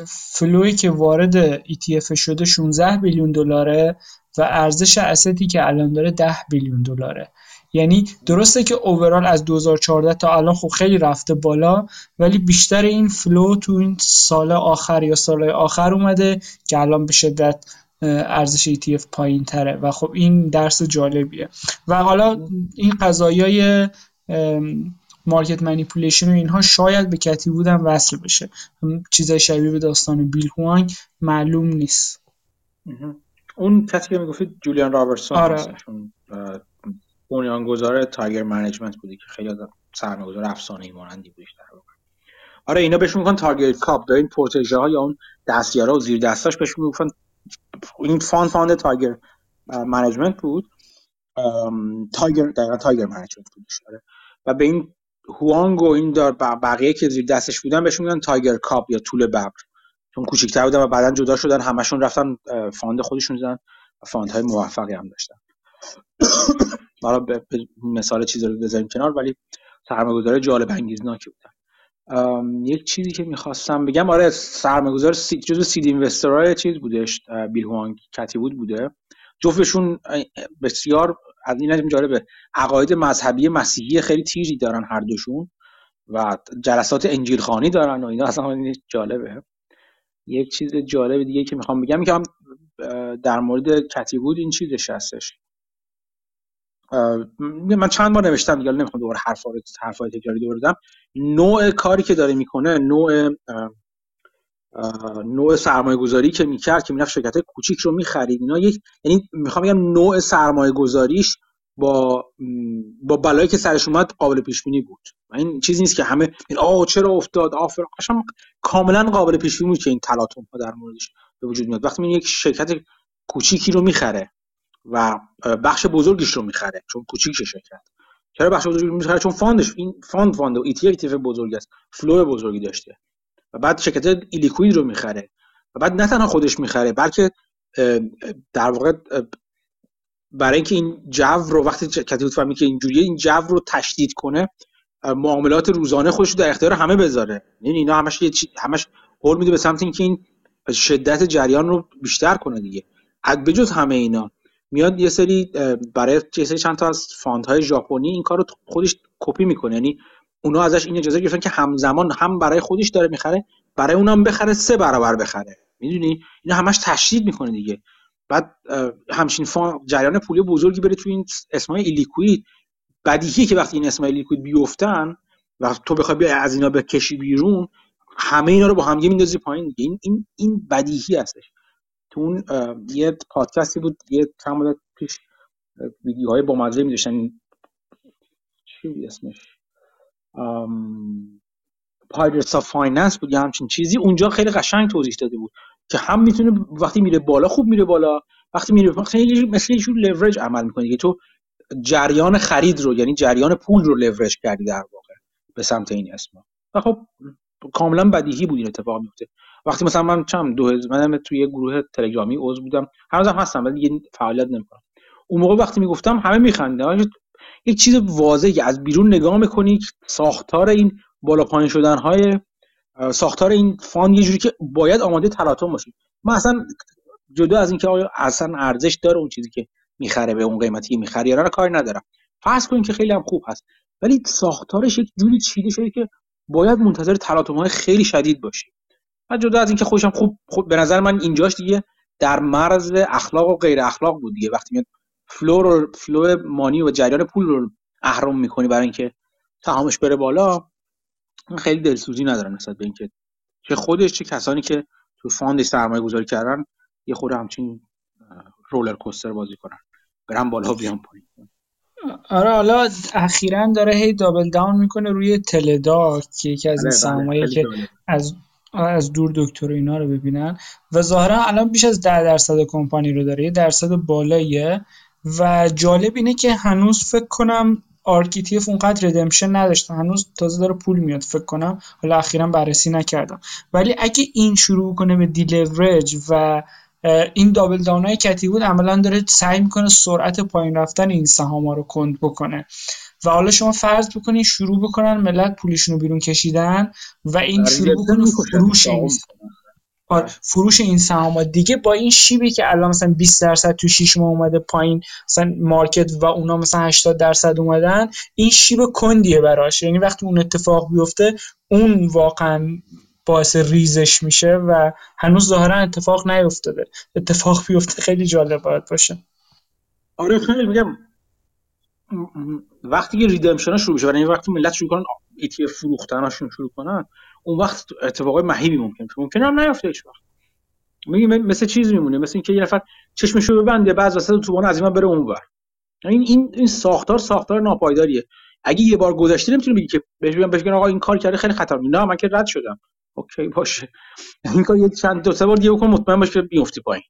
flow ی که وارد ETF شده 16 billion دلاره و ارزش asset ی که الان داره 10 billion دلاره. یعنی درسته که overall از 2014 تا الان خب خیلی رفته بالا ولی بیشتر این flow تو این سال آخر یا سال آخر اومده که الان به شدت ارزش ETF پایین تره و خب این درس جالبیه. و حالا این قضایای market manipulation و اینها شاید به کتی بودن وصل بشه. چیزای شبیه به داستان بیل هوانگ معلوم نیست. اون کسی که می‌گفتید جولیان رابرتسون آره. بنیانگذار تایگر منیجمنت بودی که خیلی سرمایه‌گذار افسانه‌ای مانندی بودش در واقع. آره اینا بهش میگن تارگت کاپ. دارین پروتژه ها یا اون دستیارا و زیر دستاش بهش میگن این فان فاند تایگر منیجمنت بود. تایگر دقیقا تایگر منیجمنت بودش آره. و به این هوانگ و این دار بقیه که زیر دستش بودن بهش میگن تایگر کاپ یا طول ببر. چون کوچیک‌تر بودن و بعدا جدا شدن همشون رفتن fund خودشون زدن و fund های موفقی هم داشتن. برای مثال چیز رو بذاریم کنار ولی سرمایه‌گذار جالب انگیزناکی بودن یک چیزی که می‌خواستم بگم آره سرمایه‌گذار سی... جزو seed investor های چیز بودش بیل هوانگ Cathie Wood بوده. جفتشون بسیار از این جالبه عقاید مذهبی مسیحی خیلی تیزی دارن هر دوشون و جلسات انجیل خانی دارن و اینا. اصلا جالبه. یک چیز جالب دیگه که می‌خوام بگم که در مورد کتی بود این چیزش هستش. من چند بار نوشتم دیگه نمی‌خوام دوباره حرفا رو حرفای تکراری دوباره بدم. نوع کاری که داره می‌کنه نوع نوع سرمایه گذاری که می‌کرد که می‌رفت شرکت کوچیک رو می‌خرید اینا یک یعنی می‌خوام بگم نوع سرمایه گذاریش با با بلایی که سرش اومد قابل پیش بینی بود این چیزی نیست که همه این آه چرا افتاد؟ آفر قشنگ کاملا قابل پیش بینی بود که این تلاطم ها در موردش به وجود میاد. وقتی یک شرکت کوچیکی رو می‌خره و بخش بزرگیش رو می‌خره چون کوچیکه شرکت چرا بخش بزرگی می‌خره؟ چون fund ش این fund fund و ETF بزرگی است flow بزرگی داشته. و بعد شرکت illiquid رو می‌خره. و بعد نه تنها خودش می‌خره بلکه در واقع برای اینکه این جو رو وقتی کتیبوت فهمید که اینجوریه این جو رو تشدید کنه معاملات روزانه خودش رو در اختیار همه بذاره. یعنی اینا همش یه همش قول میده به سمت اینکه این شدت جریان رو بیشتر کنه دیگه. بجز همه اینا میاد یه سری برای یه سری چند تا از فاندهای ژاپنی این کار رو خودش کپی می‌کنه. یعنی اونا ازش این اجازه گرفتن که همزمان هم برای خودش داره می‌خره برای اونم بخره سه برابر بخره. می‌دونی؟ اینا همش تشدید می‌کنه دیگه. بعد همچین جریان پولی بزرگی بره تو این اسمای ایلیکوید بدیهیه که وقتی این اسمای ایلیکوید بیفتن و تو بخوای از اینا بکشی بیرون همه اینا رو با هم میندازی پایین. این این این بدیهی هستش. تو اون یه پادکستی بود یه چند مدت پیش ویدیوهای با مزه می‌داشتن. چی بود اسمش؟ Pirates of Finance بود یا همچین چیزی. اونجا خیلی قشنگ توضیح داده بود که هم می‌تونه وقتی میره بالا خوب میره بالا وقتی میره وقتی مثل یه لورج عمل می‌کنه که تو جریان خرید رو یعنی جریان پول رو لورج کردی در واقع به سمت این اسم و خب کاملا بدیهی بود این اتفاق میفته وقتی مثلا من چمی‌دونم توی یه گروه تلگرامی عضو بودم هنوزم هستم ولی فعالیت نمی‌کنم. اون موقع وقتی می‌گفتم همه میخندن یک چیز واضحی از بیرون نگاه می‌کنی ساختار این بالا پایین شدن های ساختار این فاند یه جوری که باید آماده تلاطم باشی من اصلا جدا از اینکه آیا اصلا ارزش داره اون چیزی که می‌خره به اون قیمتی می‌خره یا کاری ندارم. فرض کنیم که خیلی هم خوب هست. ولی ساختارش یک جوری چیده شده که باید منتظر تلاطم های خیلی شدید باشی. و جدا از اینکه خوشم خوب, خوب به نظر من اینجاش دیگه در مرز اخلاق و غیر اخلاق بود دیگه. وقتی میاد flow رو flow money و جریان پول رو اهرم می‌کنی برای اینکه سهامش بره بالا خیلی دلسوزی ندارم نسبت به اینکه چه خودش چه کسانی که تو fund سرمایه گذاری کردن یه خود همچین roller coaster بازی کنن. برم بالا بیام پایین. آره حالا اخیرا داره هی double down می‌کنه روی Teladoc که یکی از این بله، بله، سرمایه که از از دور دکتر اینا رو ببینن. و ظاهرا الان بیش از ده درصد کمپانی رو داره یه درصد بالاییه. و جالب اینه که هنوز فکر کنم ARK ETF اونقدر redemption نداشتن. هنوز تازه داره پول میاد فکر کنم. حالا اخیرا بررسی نکردم. ولی اگه این شروع کنه به deleverage و این double down های Cathie Wood عملا داره سعی می‌کنه سرعت پایین رفتن این سهام ها رو کند بکنه. و حالا شما فرض بکنید شروع بکنن ملت پولشون رو بیرون کشیدن و این شروع بکنه فروش این آره، فروش این سهام دیگه با این شیبی که الان مثلا 20 درصد تو 6 ماه اومده پایین مثلا مارکت و اونا مثلا 80 درصد اومدن این شیب کندیه براش. یعنی وقتی اون اتفاق بیفته اون واقعا باعث ریزش میشه و هنوز ظاهرا اتفاق نیفتاده. اتفاق بیفته خیلی جالب باید باشه. آره خیلی میگم وقتی که ریدمشن شروع بشه یعنی وقتی ملت شروع کنن ایتی فروختناشون شروع کنن اون وقت اتفاقای مهیبی ممکن ممکن هم نیفته هیچ وقت. مثل چیز میمونه مثل اینکه یه نفر چشمشو ببنده بعد وسط توبان از این بره اونور این این این ساختار ساختار ناپایداریه. اگه یه بار گذشته نمی‌تونی بگی که بهش بگم بهش آقا این کار کرده خیلی خطرناکه نه من که رد شدم. اوکی باشه. این کار یه چند دو سه بار دیگه بکن مطمئن باش که بیفتی پایین.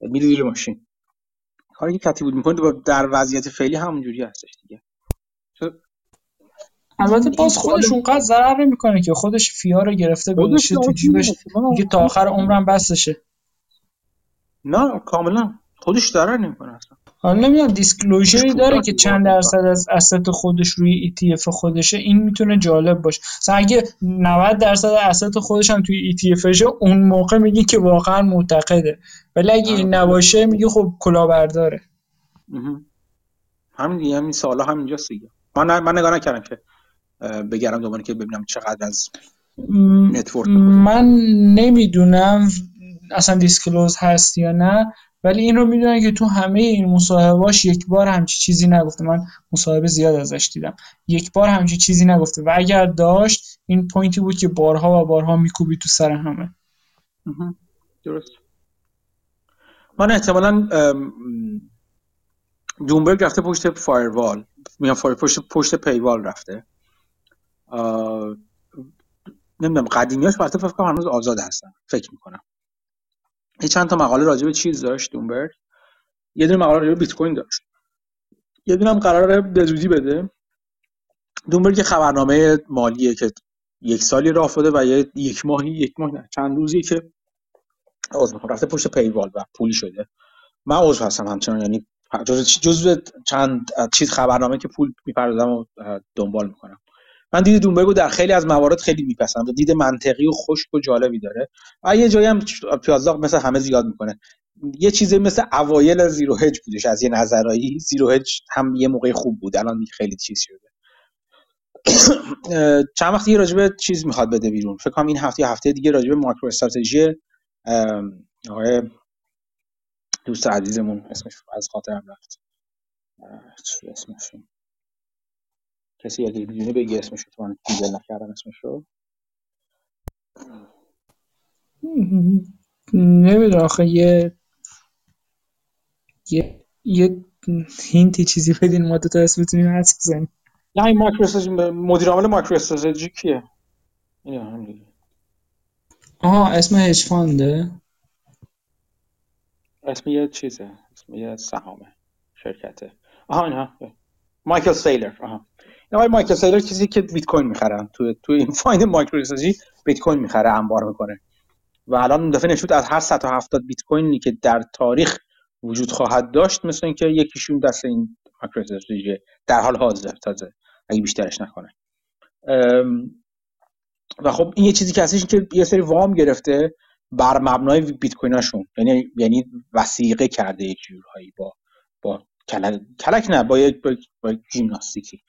میری ماشین. کاری که بود می‌کنه در وضعیت فعلی همونجوری هستش دیگه. البته باز خودش اونقدر ضرر نمی‌کنه که خودش فیا رو گرفته گذاشته تو جیبش دیگه تا آخر عمرم بسشه نه کاملا. خودش ضرر نمی‌کنه اصلا. حالا نمی‌دونم دیسکلوژری داره که چند درصد از اسست خودش روی ETF خودشه این می‌تونه جالب باشه. مثلا اگه 90 درصد اسست خودش هم توی ETF اون موقع میگی که واقعا معتقده. ولی اگه این نباشه میگه خب کلاهبرداره. همین دیگه همین سوالا همینجاست دیگه. من من نگاه نکردم که بگرم دوباره که ببینم چقدر از net worth من نمی‌دونم اصلا disclose هست یا نه. ولی این رو می‌دونن که تو همه این مصاحبهاش یک بار همچی چیزی نگفته. من مصاحبه زیاد ازش دیدم. یک بار همچی چیزی نگفته. و اگر داشت این point ی بود که بارها و بارها میکوبی تو سر همه. درست. من احتمالا دومبرگ رفته پشت فایروال. میان پشت پشت پیوال رفته. نمی‌دونم قدیمیاش البته فکر کنم هنوز آزاد هستن. فکر می‌کنم. یه چند تا مقاله راجع به چیز داشت دومبرگ یه دونه مقاله راجع به بیت کوین داشت. یه دونه هم قراره به زودی بده. دومبرگ خبرنامه مالیه که یک سالی راه افتاده و یه یک ماهی یک ماه نه چند روزی که عضو رفته پشت پیوال و پولی شده. من عضو هستم همچنان یعنی جز جزء چند چیز خبرنامه که پول می‌پردازم و دنبال می‌کنم. من دید دومبرگو در خیلی از موارد خیلی میپسندم. دید منطقی و خشک و جالبی داره. و یه جایی هم پیازداغ مثل همه زیاد می‌کنه. یه چیزی مثل اوایل زیرو هج بودش از یه نظرایی. زیرو هج هم یه موقع خوب بود. الان خیلی چیز شده. چند وقتی راجبه چیز می‌خواد بده بیرون. فکر کنم این هفته یا هفته دیگه راجبه ماکرو استراتژی آقای دوست عزیزمون اسمش از خاطرم رفت. اسمش؟ کسی اگه بدونه بگی اسمش رو من گوگل نکردم اسمش رو نمی‌دونم آخه یه یه یه hint ی چیزی بدین ما دو تا اسم بتونیم حدس بزنیم. نه این مایکرو مدیر عامل MicroStrategy کیه؟ آها اسم hedge fund ه اسم یه چیزه اسم یه سهامه شرکته. آها اینها. Michael Saylor آها. آقای Michael Saylor کسی که بیت کوین می‌خرن تو تو این fund مایکرو بیت کوین می‌خره انبار می‌کنه. و الان اون دفعه نشود از هر 170 بیت کوینی که در تاریخ وجود خواهد داشت مثل اینکه یکیشون دست این مایکرو در حال حاضر تازه. اگه بیشترش نکنه. و خب این یه چیزی که هستش که یه سری وام گرفته بر مبنای بیت کویناشون. یعنی یعنی وسیقه کرده یک جورهایی با با کلک, کلک نه با یک با, با ژیمناستیکی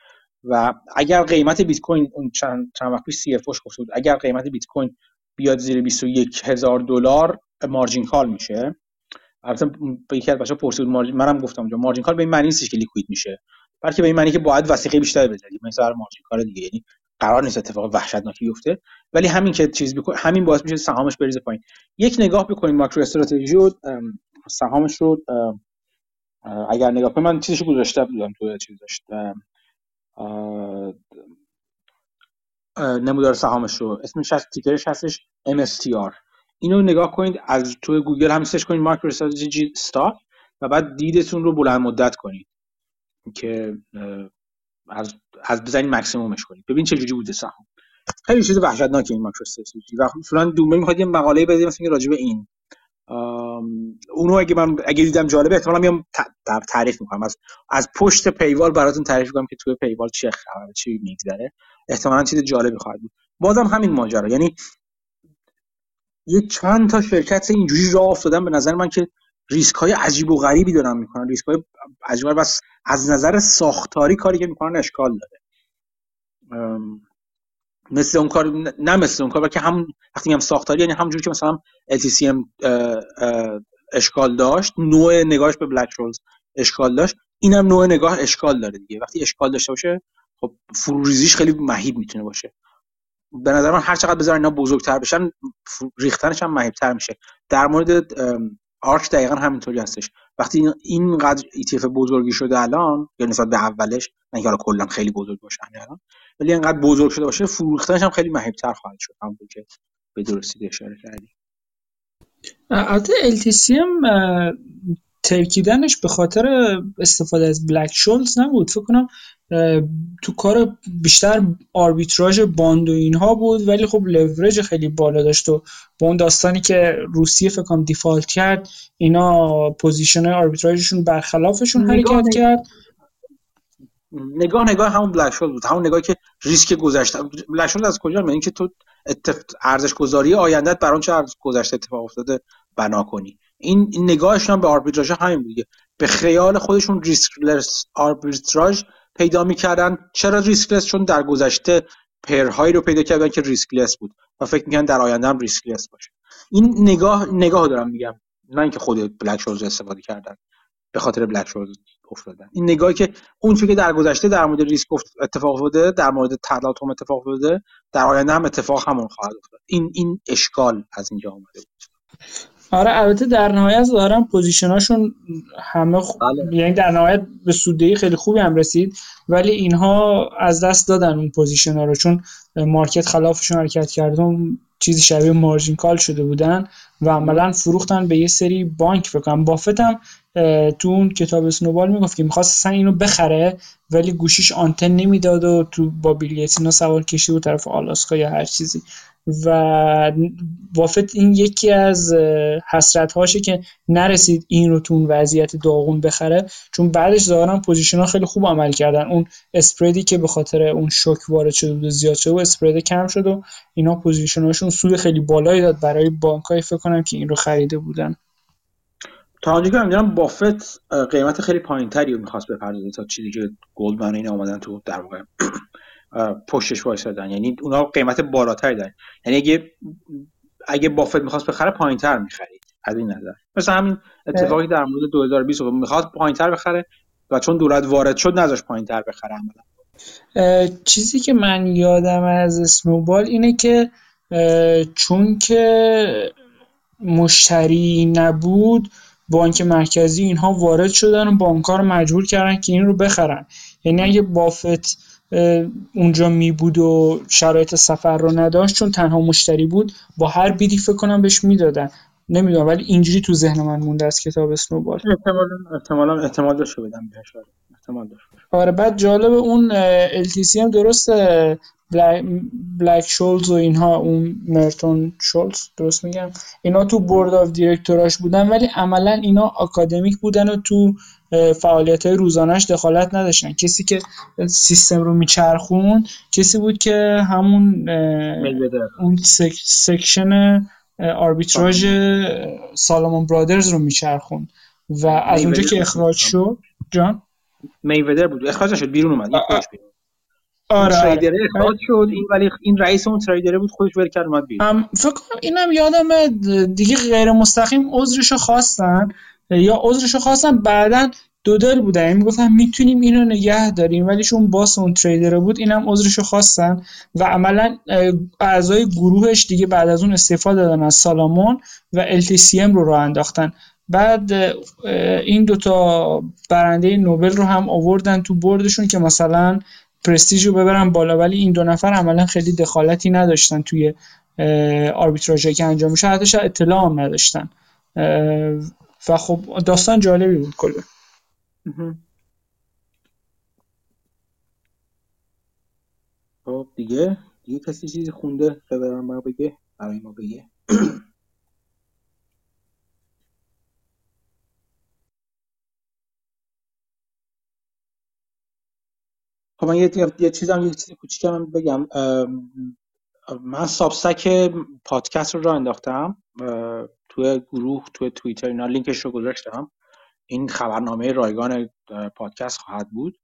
و اگر قیمت بیت کوین اون چند چند وقت پیش سی اف گفته بود اگر قیمت بیت کوین بیاد زیر 21 هزار دلار مارجین کال میشه. البته یکی از بچه‌ها پرسید مارجین منم گفتم اونجا مارجین کال به این معنی نیستش که لیکوید میشه. بلکه به این معنی که باید وثیقه بیشتر بذاری. مثل هر مارجین کال دیگه یعنی قرار نیست اتفاق وحشتناکی بیفته. ولی همین که چیز بکنه همین باعث میشه سهامش بریزه پایین. یک نگاه بکنید ماکرو استراتژی و سهامش رو اگر نگاه کنید من چیزش گذاشته بودم تو چیز داشت نمودار سهامش رو اسمش از تیکرش هستش MSTR اینو نگاه کنید از تو گوگل هم سرچ کنید MicroStrategy stock و بعد دیدتون رو بلند مدت کنید که از از بزنید مکسیمومش کنید. ببین چه جوری بوده سهام. خیلی چیز وحشتناکه این MicroStrategy. و مثلا دومه می‌خواد یه مقاله بده مثلا راجع به این. اونو اگه من اگه دیدم جالبه احتمالاً میام تعریف می‌کنم. از از پشت paywall براتون تعریف می‌کنم که توی paywall چه خبره چی میگذره احتمالاً چیز جالبی خواهد بود. بازم همین ماجرا. یعنی یه چند تا شرکت اینجوری راه افتادن به نظر من که ریسک های عجیب و غریبی دارن می‌کنن. ریسک های عجیب بس از نظر ساختاری کاری که می‌کنن اشکال داره. مثل اون کار نه مثل اون کار که هم وقتی هم ساختاری یعنی همونجوری که مثلا LTCM اشکال داشت نوع نگاهش به بلک رولز اشکال داشت. اینم نوع نگاه اشکال داره دیگه. وقتی اشکال داشته باشه خب فروریزیش خیلی مهیب می‌تونه باشه. به نظر من هر چقدر بذارن اینا بزرگتر بشن ریختنش هم مهیبتر میشه. در مورد آرک دقیقا همینطوری هستش. وقتی اینقدر ETF بزرگی شده الان یا نسبت به اولش نه کلا خیلی بزرگ باشه الان ولی اینقدر بزرگ شده باشه فروختنش هم خیلی مهمتر خواهد شد. همونطور که به درستی اشاره کردی. البته LTCM ترکیدنش به خاطر استفاده از Black-Scholes نبود. فکر کنم تو کار بیشتر آربیتراژ bond و اینها بود ولی خب لورج خیلی بالا داشت و با اون داستانی که روسیه فکر کنم default کرد اینا پوزیشن آربیتراژشون برخلافشون حرکت کرد. نگاه نگاه همون Black بود. همون نگاهی که ریسک گذشته. Black از کجا؟ میاد اینکه تو ارزش گذاری آیندت بر چه گذشته اتفاق افتاده بنا کنی. این, نگاهشون به آربیتراژ همین بود به خیال خودشون riskless arbitrage پیدا می‌کردن. چرا riskless چون در گذشته pairهایی رو پیدا کردن که riskless بود و فکر می‌کنن در آینده هم riskless باشه. این نگاه نگاه دارم میگم. نه اینکه خود Black-Scholes استفاده کردن. به خاطر Black-Scholes افتادن. این نگاهی که اون که در گذشته در مورد ریسک اتفاق افتاده در مورد تلاطم اتفاق افتاده در آینده هم اتفاق همون خواهد افتاد. این این اشکال از اینجا اومده بود. آره البته در نهایت ظاهرا positionاشون همه خ... بله. یعنی در نهایت به سودی خیلی خوبی هم رسید ولی اینها از دست دادن اون position ها رو چون market خلافشون حرکت کرد اون چیزی شبیه margin call شده بودن و عملا فروختن به یه سری بانک فکر کنم بافت هم تو اون کتاب Snowball می‌گفت که می‌خواست اصلا اینو بخره ولی گوشیش آنتن نمی‌داد و تو با بیل گیتس اینا سوار کشید و طرف آلاسکا یا هر چیزی. و بافت این یکی از حسرت هاشه که نرسید این رو تو اون وضعیت داغون بخره چون بعدش ظاهرا position ها خیلی خوب عمل کردن. اون spreadی که به خاطر اون شوک وارد شده بود زیاد شده و spread کم شد و اینا position هاشون سود خیلی بالایی داد برای بانک های فکر کنم که این رو خریده بودن. تا آنجا که می‌دونم بافت قیمت خیلی پایین تری رو می‌خواست بپردازه تا چیزی که گلدمن این آمدن تو در واقع پشتش وایسادن. یعنی اونا قیمت بالاتری دارن. یعنی اگه اگه بافت می‌خواست بخره پایینتر می‌خرید. از این نظر. مثل همین اتفاقی در مورد 2020 می‌خواست پایینتر بخره و چون دولت وارد شد نذاش پایینتر بخره عملا. چیزی که من یادم از اسنوبال اینه که چون که مشتری نبود بانک مرکزی اینها وارد شدن و بانک‌ها رو مجبور کردن که این رو بخرن. یعنی اگه بافت اونجا می بود و شرایط سفر رو نداشت چون تنها مشتری بود با هر بیدی فکر کنم بهش می‌دادن. نمی‌دونم ولی اینجوری تو ذهن من مونده از کتاب اسنوبال احتمالا احتمالا احتمال داشته بدم بهش. احتمال داشت. آره بعد جالب اون LTCM درست Black-Scholes و اینها اون مرتون شولز درست میگم. اینا تو board of directorاش بودن ولی عملا اینا اکادمیک بودن و تو فعالیت های روزانش دخالت نداشتن. کسی که سیستم رو میچرخون کسی بود که همون اون سک، section آربیتراژ Salomon Brothers رو میچرخون و از اونجا که اخراج شد جان؟ میودر بود. اخراج شد بیرون اومد. آره تریدر اخراج شد. این ولی این رئیس اون تریدره بود خودش ول کرد اومد بیرون فکر کنم اینم یادم دیگه غیر مستقیم عذرشو خواستن. یا عذرشو خواستن بعدا دو دل بودن. یعنی می‌گفتن می‌تونیم اینو نگه داریم ولی چون باس اون تریدر بود اینم عذرشو خواستن. و عملا اعضای گروهش دیگه بعد از اون استفاده دادن از سالامون و LTCM رو راه انداختن. بعد این دوتا برنده نوبل رو هم آوردن تو بردشون که مثلا پرستیژ رو ببرن بالا ولی این دو نفر عملا خیلی دخالتی نداشتن توی آربیتراژی که انجام میشه حتی شاید اطلاع هم نداشتن. و خب داستان جالبی بود کلا. خب دیگه دیگه کسی چیزی خونده ببرم ما بگه؟ برای ما بگه. خب من یه, یه چیزم یه چیز کوچیکم بگم. من سابسک پادکست رو را انداختم توی گروه توی توییتر اینا لینکش رو گذاشتم. این خبرنامه رایگان پادکست خواهد بود.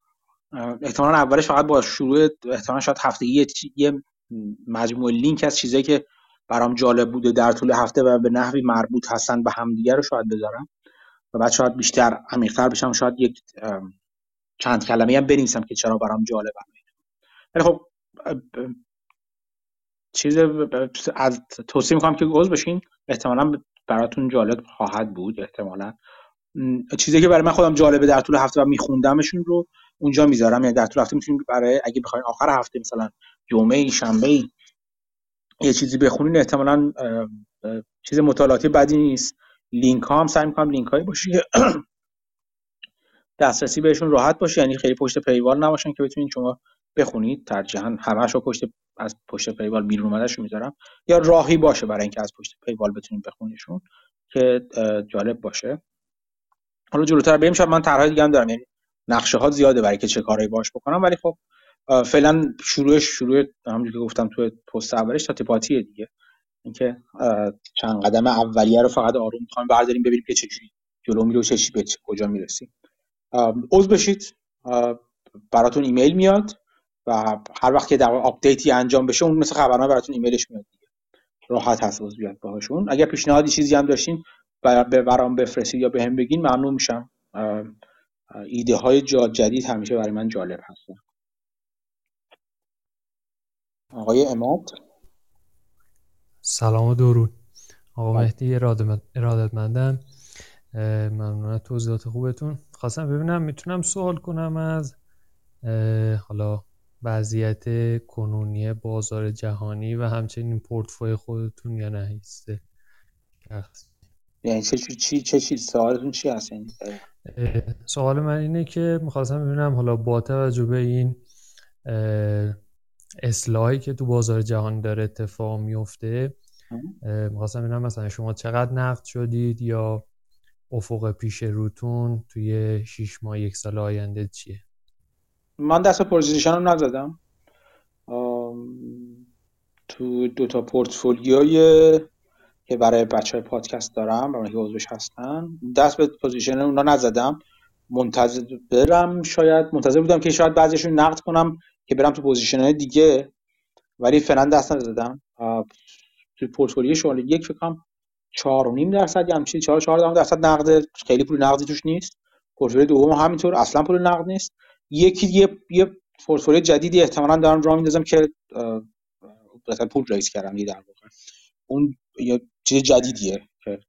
احتمالا اولش فقط با شروع احتمالا شاید هفته یه, یه مجموعه لینک از چیزایی که برام جالب بوده در طول هفته و به نحوی مربوط هستن به همدیگه رو شاید بذارم. و بعد شاید بیشتر عمیق‌تر بشم شاید یک چند کلمه هم بنویسم که چرا برام جالبه. ولی خب چیز از توصیه می‌کنم که گوز بشین. احتمالا براتون جالب خواهد بود احتمالا. چیزی که برای من خودم جالبه در طول هفته و میخوندمشون رو اونجا می‌ذارم. یعنی در طول هفته می‌تونید برای اگه بخواین آخر هفته مثلا جمعه شنبه یه چیزی بخونین احتمالا چیز مطالعاتی بدی نیست. لینک ها هم سعی می‌کنم لینک هایی باشه دسترسی بهشون راحت باشه یعنی خیلی پشت پیوال نباشن که بتونید شما بخونید. ترجیحاً همه‌شو پشت از پشت پیوال بیرون اومدهشو می‌ذارم. یا راهی باشه برای اینکه از پشت پیوال بتونید بخونیشون که جالب باشه. حالا جلوتر بریم شاید من طرحهای دیگه هم دارم. یعنی نقشه ها زیاده برای که چه کارهایی باش بکنم. ولی خب فعلا شروعش شروع همونجوری که گفتم تو پست اولش تا تپاتیه دیگه. اینکه چند قدم اولیه رو فقط آروم می‌خوایم برداریم ببینیم که چجوری جلو میره و چه به کجا می‌رسیم. عضو بشید. براتون ایمیل میاد و هر وقت که در آپدیتی انجام بشه اون مثل خبرنامه براتون ایمیلش میاد دیگه. راحت هست بیاد باهاشون. اگر پیشنهادی چیزی هم داشتین برام بفرستید یا بهم به بگین ممنون میشم. ایده های جدید همیشه برای من جالب هستن. آقای اماد؟ سلام و درود. آقا بله. مهدی ارادتمندم. ممنون از توضیحات خوبتون. خواستم ببینم می‌تونم سوال کنم از حالا وضعیت کنونی بازار جهانی و همچنین پورتفوی خودتون یا نه؟ یعنی چه چی چه چی سوالتون چی هست؟ یعنی سوال من اینه که می‌خواستم ببینم حالا با توجه به این اصلاحی که تو بازار جهان داره اتفاق میفته می‌خواستم ببینم مثلا شما چقدر نقد شدید یا افق پیش روتون توی 6 ماه یک سال آینده چیه؟ من دست positionم نزدم. تو دو تا portfolioی که برای بچه های پادکست دارم و که عضوش هستن دست به position اونا نزدم. منتظر برم شاید منتظر بودم که شاید بعضیشون نقد کنم که برم تو position های دیگه ولی فعلا دست نزدم. تو پورتفولیو شما یک فکرم چهار و نیم درصد یا همچین چهار چهار درصد نقد خیلی پول نقدی توش نیست. پورتفولیو دوم همینطور اصلا پول نقد نیست. یکی یه یه پورتفولیو جدیدی احتمالاً دارم راه میندازم که مثلا پول raise کردم در واقع. اون یه چیز جدیدیه که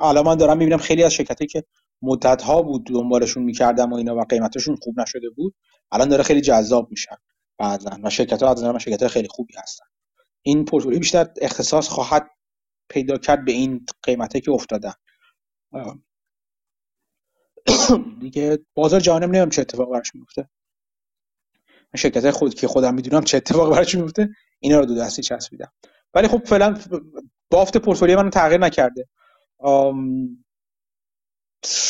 الان من دارم می‌بینم خیلی از شرکتی که مدت ها بود دنبالشون می‌کردم و اینا و قیمتشون خوب نشده بود الان داره خیلی جذاب میشن بعضا و شرکت ها از نظر شرکت خیلی خوبی هستن. این پورتفولیو بیشتر اختصاص خواهد پیدا کرد به این قیمته که افتادن. دیگه بازار جهانی نمی‌دونم چه اتفاق براش میفته شرکت خود که خودم می‌دونم چه اتفاق براش میفته اینا رو دو دستی چسبیدم. ولی خب فعلا بافت پورتفولیو من تغییر نکرده.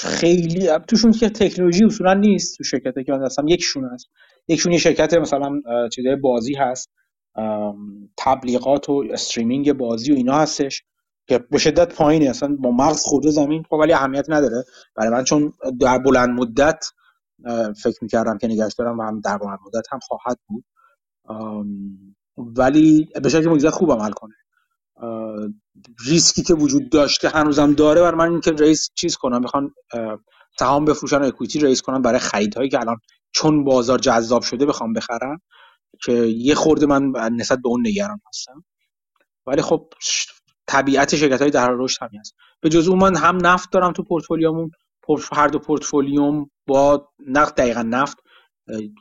خیلی توشون که تکنولوژی اصولا نیست تو شرکتی که من هستم. یکشون هست. یکشون یه شرکت مثلا چیزای بازی هست. تبلیغات و استریمینگ بازی و اینا هستش. که به شدت پایینه. اصلا با مغز خود زمین خب ولی اهمیت نداره. برای من چون در بلند مدت فکر می‌کردم که نگهش دارم و هم در بلند مدت هم خواهد بود. ولی به شکل مجزت خوب عمل کنه. ریسکی که وجود داشته هنوزم داره برای من اینکه ریس چیز کنم. می‌خوان سهام بفروشن و اکویتی ریس کنم برای خریدهایی که الان چون بازار جذاب شده بخوام بخرم که یه خورده من نسبت به اون نگران هستم. ولی خب طبیعت شرکت های در رشد همی هست به جز اون من هم نفت دارم تو portfolioمون. هر دو portfolioم با نقد دقیقا نفت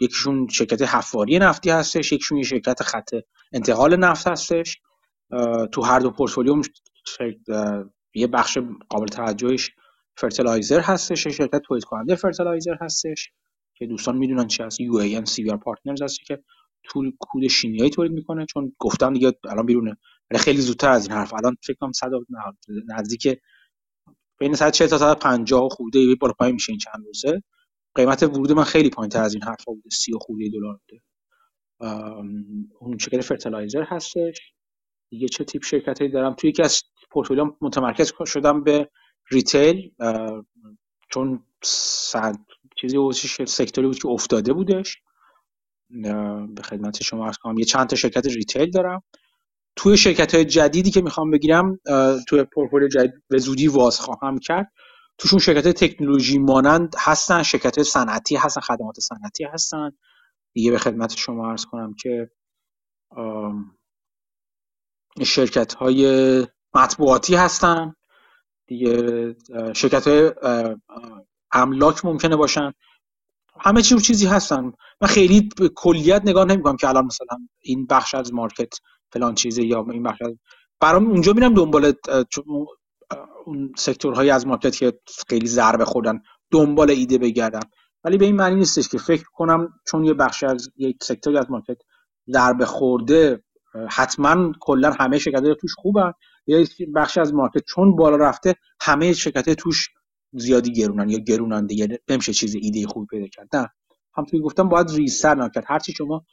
یکیشون شرکت حفاری نفتی هستش یکیشون یه شرکت خط انتقال نفت هستش. تو هر دو portfolioم یه بخش قابل توجهش fertilizer هستش شرکت تولید کننده fertilizer هستش که دوستان می‌دونن چی هست. UAN CVR Partners هست که تو کود شیمیایی تولید می‌کنه. چون گفتم دیگه الان بیرونه. ولی خیلی زودتر از این حرف. الان فکر کنم 100 نزدیک بین 140 تا 150 خورده بالا پایین میشه این چند روزه. قیمت ورود من خیلی پایینتر از این حرفا بوده. 30 خورده دلار بوده. اون شرکت fertilizer هستش. دیگه چه تیپ شرکتی دارم؟ توی یکی از portfolioم متمرکز شدم به retail. چون صد چیزی سکتوری بود که افتاده بودش. به خدمت شما عرض کنم. یه چند تا شرکت ریتیل دارم. توی شرکت های جدیدی که می‌خوام بگیرم توی پورتفولیو جدید به زودی واز خواهم کرد. توشون شرکت تکنولوژی مانند هستن شرکت صنعتی هستن خدمات صنعتی هستن. دیگه به خدمت شما عرض کنم که شرکت های مطبوعاتی هستن. دیگه شرکت های املاک ممکنه باشن. همه چی چیزی هستن. من خیلی کلیت نگاه نمی‌کنم که الان مثلا این بخش از market فلان چیزه یا این از برام اونجا میرم دنبال اون sector هایی از market که خیلی ضربه خوردن دنبال ایده بگردم. ولی به این معنی نیستش که فکر کنم چون یه بخش از یک sector ی از market ضربه خورده حتما کلا همه شرکت‌ها توش خوبن. یا بخش از مارکت چون بالا رفته همه شرکت توش زیادی گرونن یا گرونن دیگه. نمیشه چیز ایده خوبی پیدا کرد نه. همونطوری گفتم باید ریزتر نکرد. هرچی شما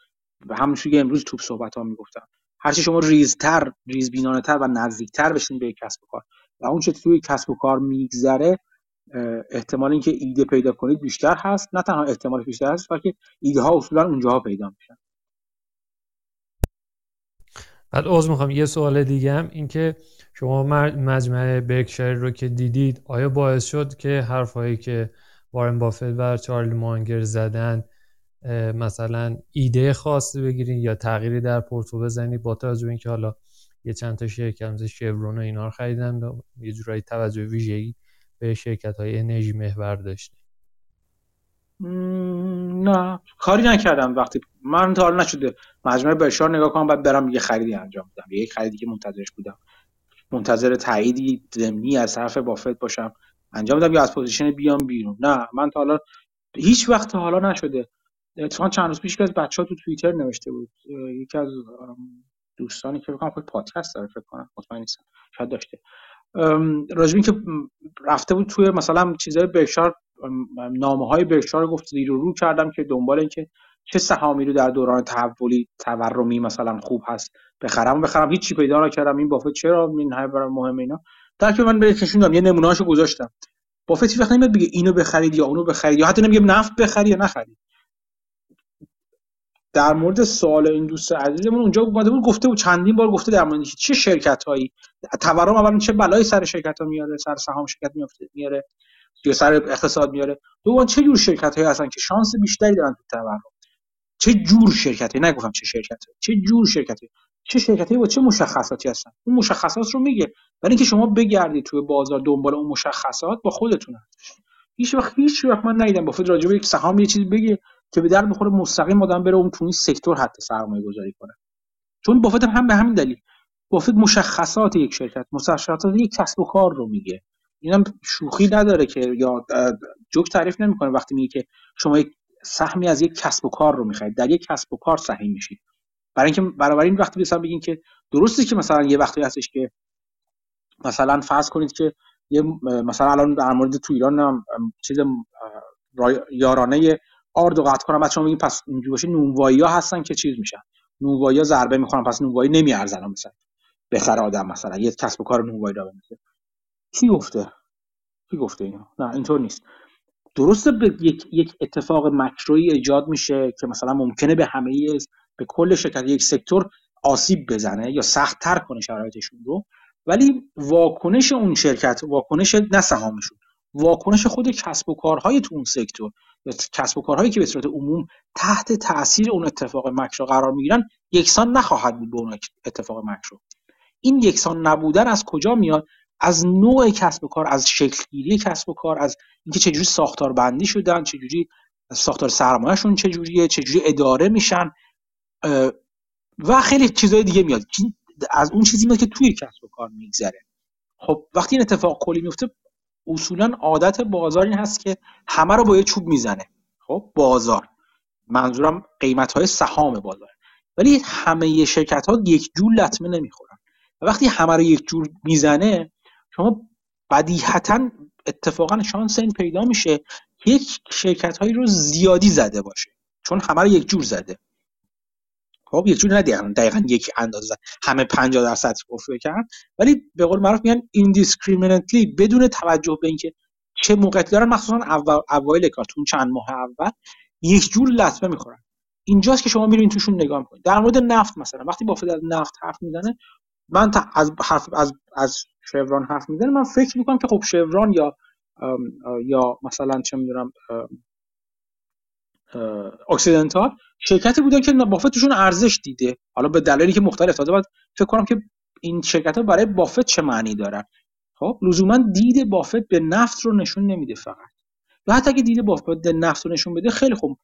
همونطوری که امروز توپ صحبت ها می‌گفتم. هرچی شما ریزتر ریز بینانه تر و نزدیکتر بشین به کسب و کار. و اون چه توی کسب و کار میگذره احتمال اینکه ایده پیدا کنید بیشتر هست. نه تنها احتمال بیشتر هست بلکه ایده ها اصولا اونجاها پیدا میشن. بعد عوض می‌خوام یه سوال دیگه هم این که شما مجمع برکشایر رو که دیدید آیا باعث شد که حرفایی که وارن بافت و چارلی مانگر زدن مثلا ایده خاصی بگیرین یا تغییری در پورتو بزنید با توجه به اینکه حالا یه چند تا شرکت مثل شورون و اینا رو خریدن یه جورایی توجه ویژه‌ای به شرکت های انرژی محور داشتیم نه کاری نکردم وقتی من تا حالا نشده. مجموعه برشار نگاه کنم بعد برم یه خریدی انجام بدم. یه خریدی که منتظرش بودم. منتظر تاییدی ضمنی از طرف بافت باشم انجام بدم یا از پوزیشن بیام بیرون. نه من تا حالا هیچ وقت حالا نشده. اتفاقا چند روز پیش که از بچه ها تو توییتر نوشته بود یکی از دوستانی که بکنم خود پادکست داره فکر کنم مطمئن نیستم شاید داشته. راجبین که رفته بود توی مثلا چیزای برکشار نامه های برکشار گفت زیر رو کردم که دنبال این که چه سهامی رو در دوران تحولی تورمی مثلا خوب هست بخرم بخرم. هیچی پیدا نکردم. این بافت چرا؟ این همه برای مهمه اینا. در که من بهش نشوندم یه نمونهاشو گذاشتم. بافت وقت نمیاد بگه اینو بخرید یا اونو بخرید یا حتی نمیگه نفت بخرید یا نخرید. در مورد سوال این دوست عزیزمون اونجا اومده بود گفته بود چندین بار گفته در مورد چه شرکت هایی تورم اولا چه بلایی سر شرکت ها میاره سر سهام شرکت میافته میاره یا سر اقتصاد میاره. دوم چه جور شرکت هایی هستن که شانس بیشتری دارن تو تورم؟ چه جور شرکت هایی نگفتم چه شرکت هایی. چه جور شرکت هایی. چه شرکت با چه مشخصاتی هستن؟ اون مشخصات رو میگه. ولی اینکه شما بگردید توی بازار دنبال اون مشخصات با خودتون هیچ وقت هیچ وقت من ندیدم با به یک سهام یه چیزی بگه. که به درد بخوره مستقیم آدم بره اون تو این سکتور حتی سرمایه گذاری کنه. چون بافت هم به همین دلیل. بافت مشخصات یک شرکت مشخصات یک کسب و کار رو میگه. اینم شوخی نداره که یا جوک تعریف نمی‌کنه وقتی میگه که شما یک سهمی از یک کسب و کار رو می‌خرید در یک کسب و کار سهیم میشید. برای اینکه برابر این وقتی مثلا بگین که درسته که مثلا یه وقتی هستش که مثلا فرض کنید که یه مثلا الان در مورد تو ایران هم چیز یارانه آرد و قطع کنم. بعد شما میگین پس اینجوری باشه نونوایی ها هستن که چیز میشن. نونوایی ها ضربه می‌خورن پس نونوایی نمیارزن مثلا بخره آدم مثلا. یه کسب و کار نونوایی را بنده کی گفته؟ کی گفته اینو؟ نه اینطور نیست. درسته به یک, یک اتفاق مکروی ایجاد میشه که مثلا ممکنه به همه به کل شرکت یک سکتور آسیب بزنه یا سختتر کنه شرایطشون رو. ولی واکنش اون شرکت واکنش نه سهامشون واکنش خود کسب و کارهای تو اون سکتور کسب و کارهایی که به صورت عموم تحت تاثیر اون اتفاق مکرو قرار می‌گیرن یکسان نخواهد بود به اون اتفاق مکرو. این یکسان نبودن از کجا میاد؟ از نوع کسب و کار از شکلگیری کسب و کار از اینکه چجوری ساختار بندی شدن چجوری ساختار سرمایهشون چجوریه چجوری اداره میشن و خیلی چیزهای دیگه میاد. از اون چیزی میاد که توی کسب و کار میگذره. خب وقتی این اتفاق کلی میفته اصولا عادت بازار این هست که همه رو با یه چوب می‌زنه. خب بازار. منظورم قیمت های سهام بازار. ولی همه شرکت ها یک جور لطمه نمی‌خورن. و وقتی همه رو یک جور می‌زنه شما بدیهتا اتفاقا شانس این پیدا میشه یک شرکت هایی رو زیادی زده باشه. چون همه رو یک جور زده. خب یک جور نه دقیقا یک اندازه. همه 50 درصد افت کردن. ولی به قول معروف میگن indiscriminately بدون توجه به اینکه چه موقعیتی دارن مخصوصا اوایل کارتون چند ماه اول یک جور لطمه می‌خورن. اینجاست که شما میرین توشون نگاه می‌کنید. در مورد نفت مثلا وقتی بافت از نفت حرف می‌زنه من از حرف از از شوران حرف می‌زنه من فکر می‌کنم که خب شوران یا یا مثلا چه می‌دونم اکسیدنتال شرکتی بودن که بافت توشون ارزش دیده. حالا به دلایلی که مختلف داده بعد فکر کنم که این شرکت ها برای بافت چه معنی دارن. خب لزوما دید بافت به نفت رو نشون نمیده فقط. و حتی اگه دید بافت به نفت رو نشون بده خیلی خوب.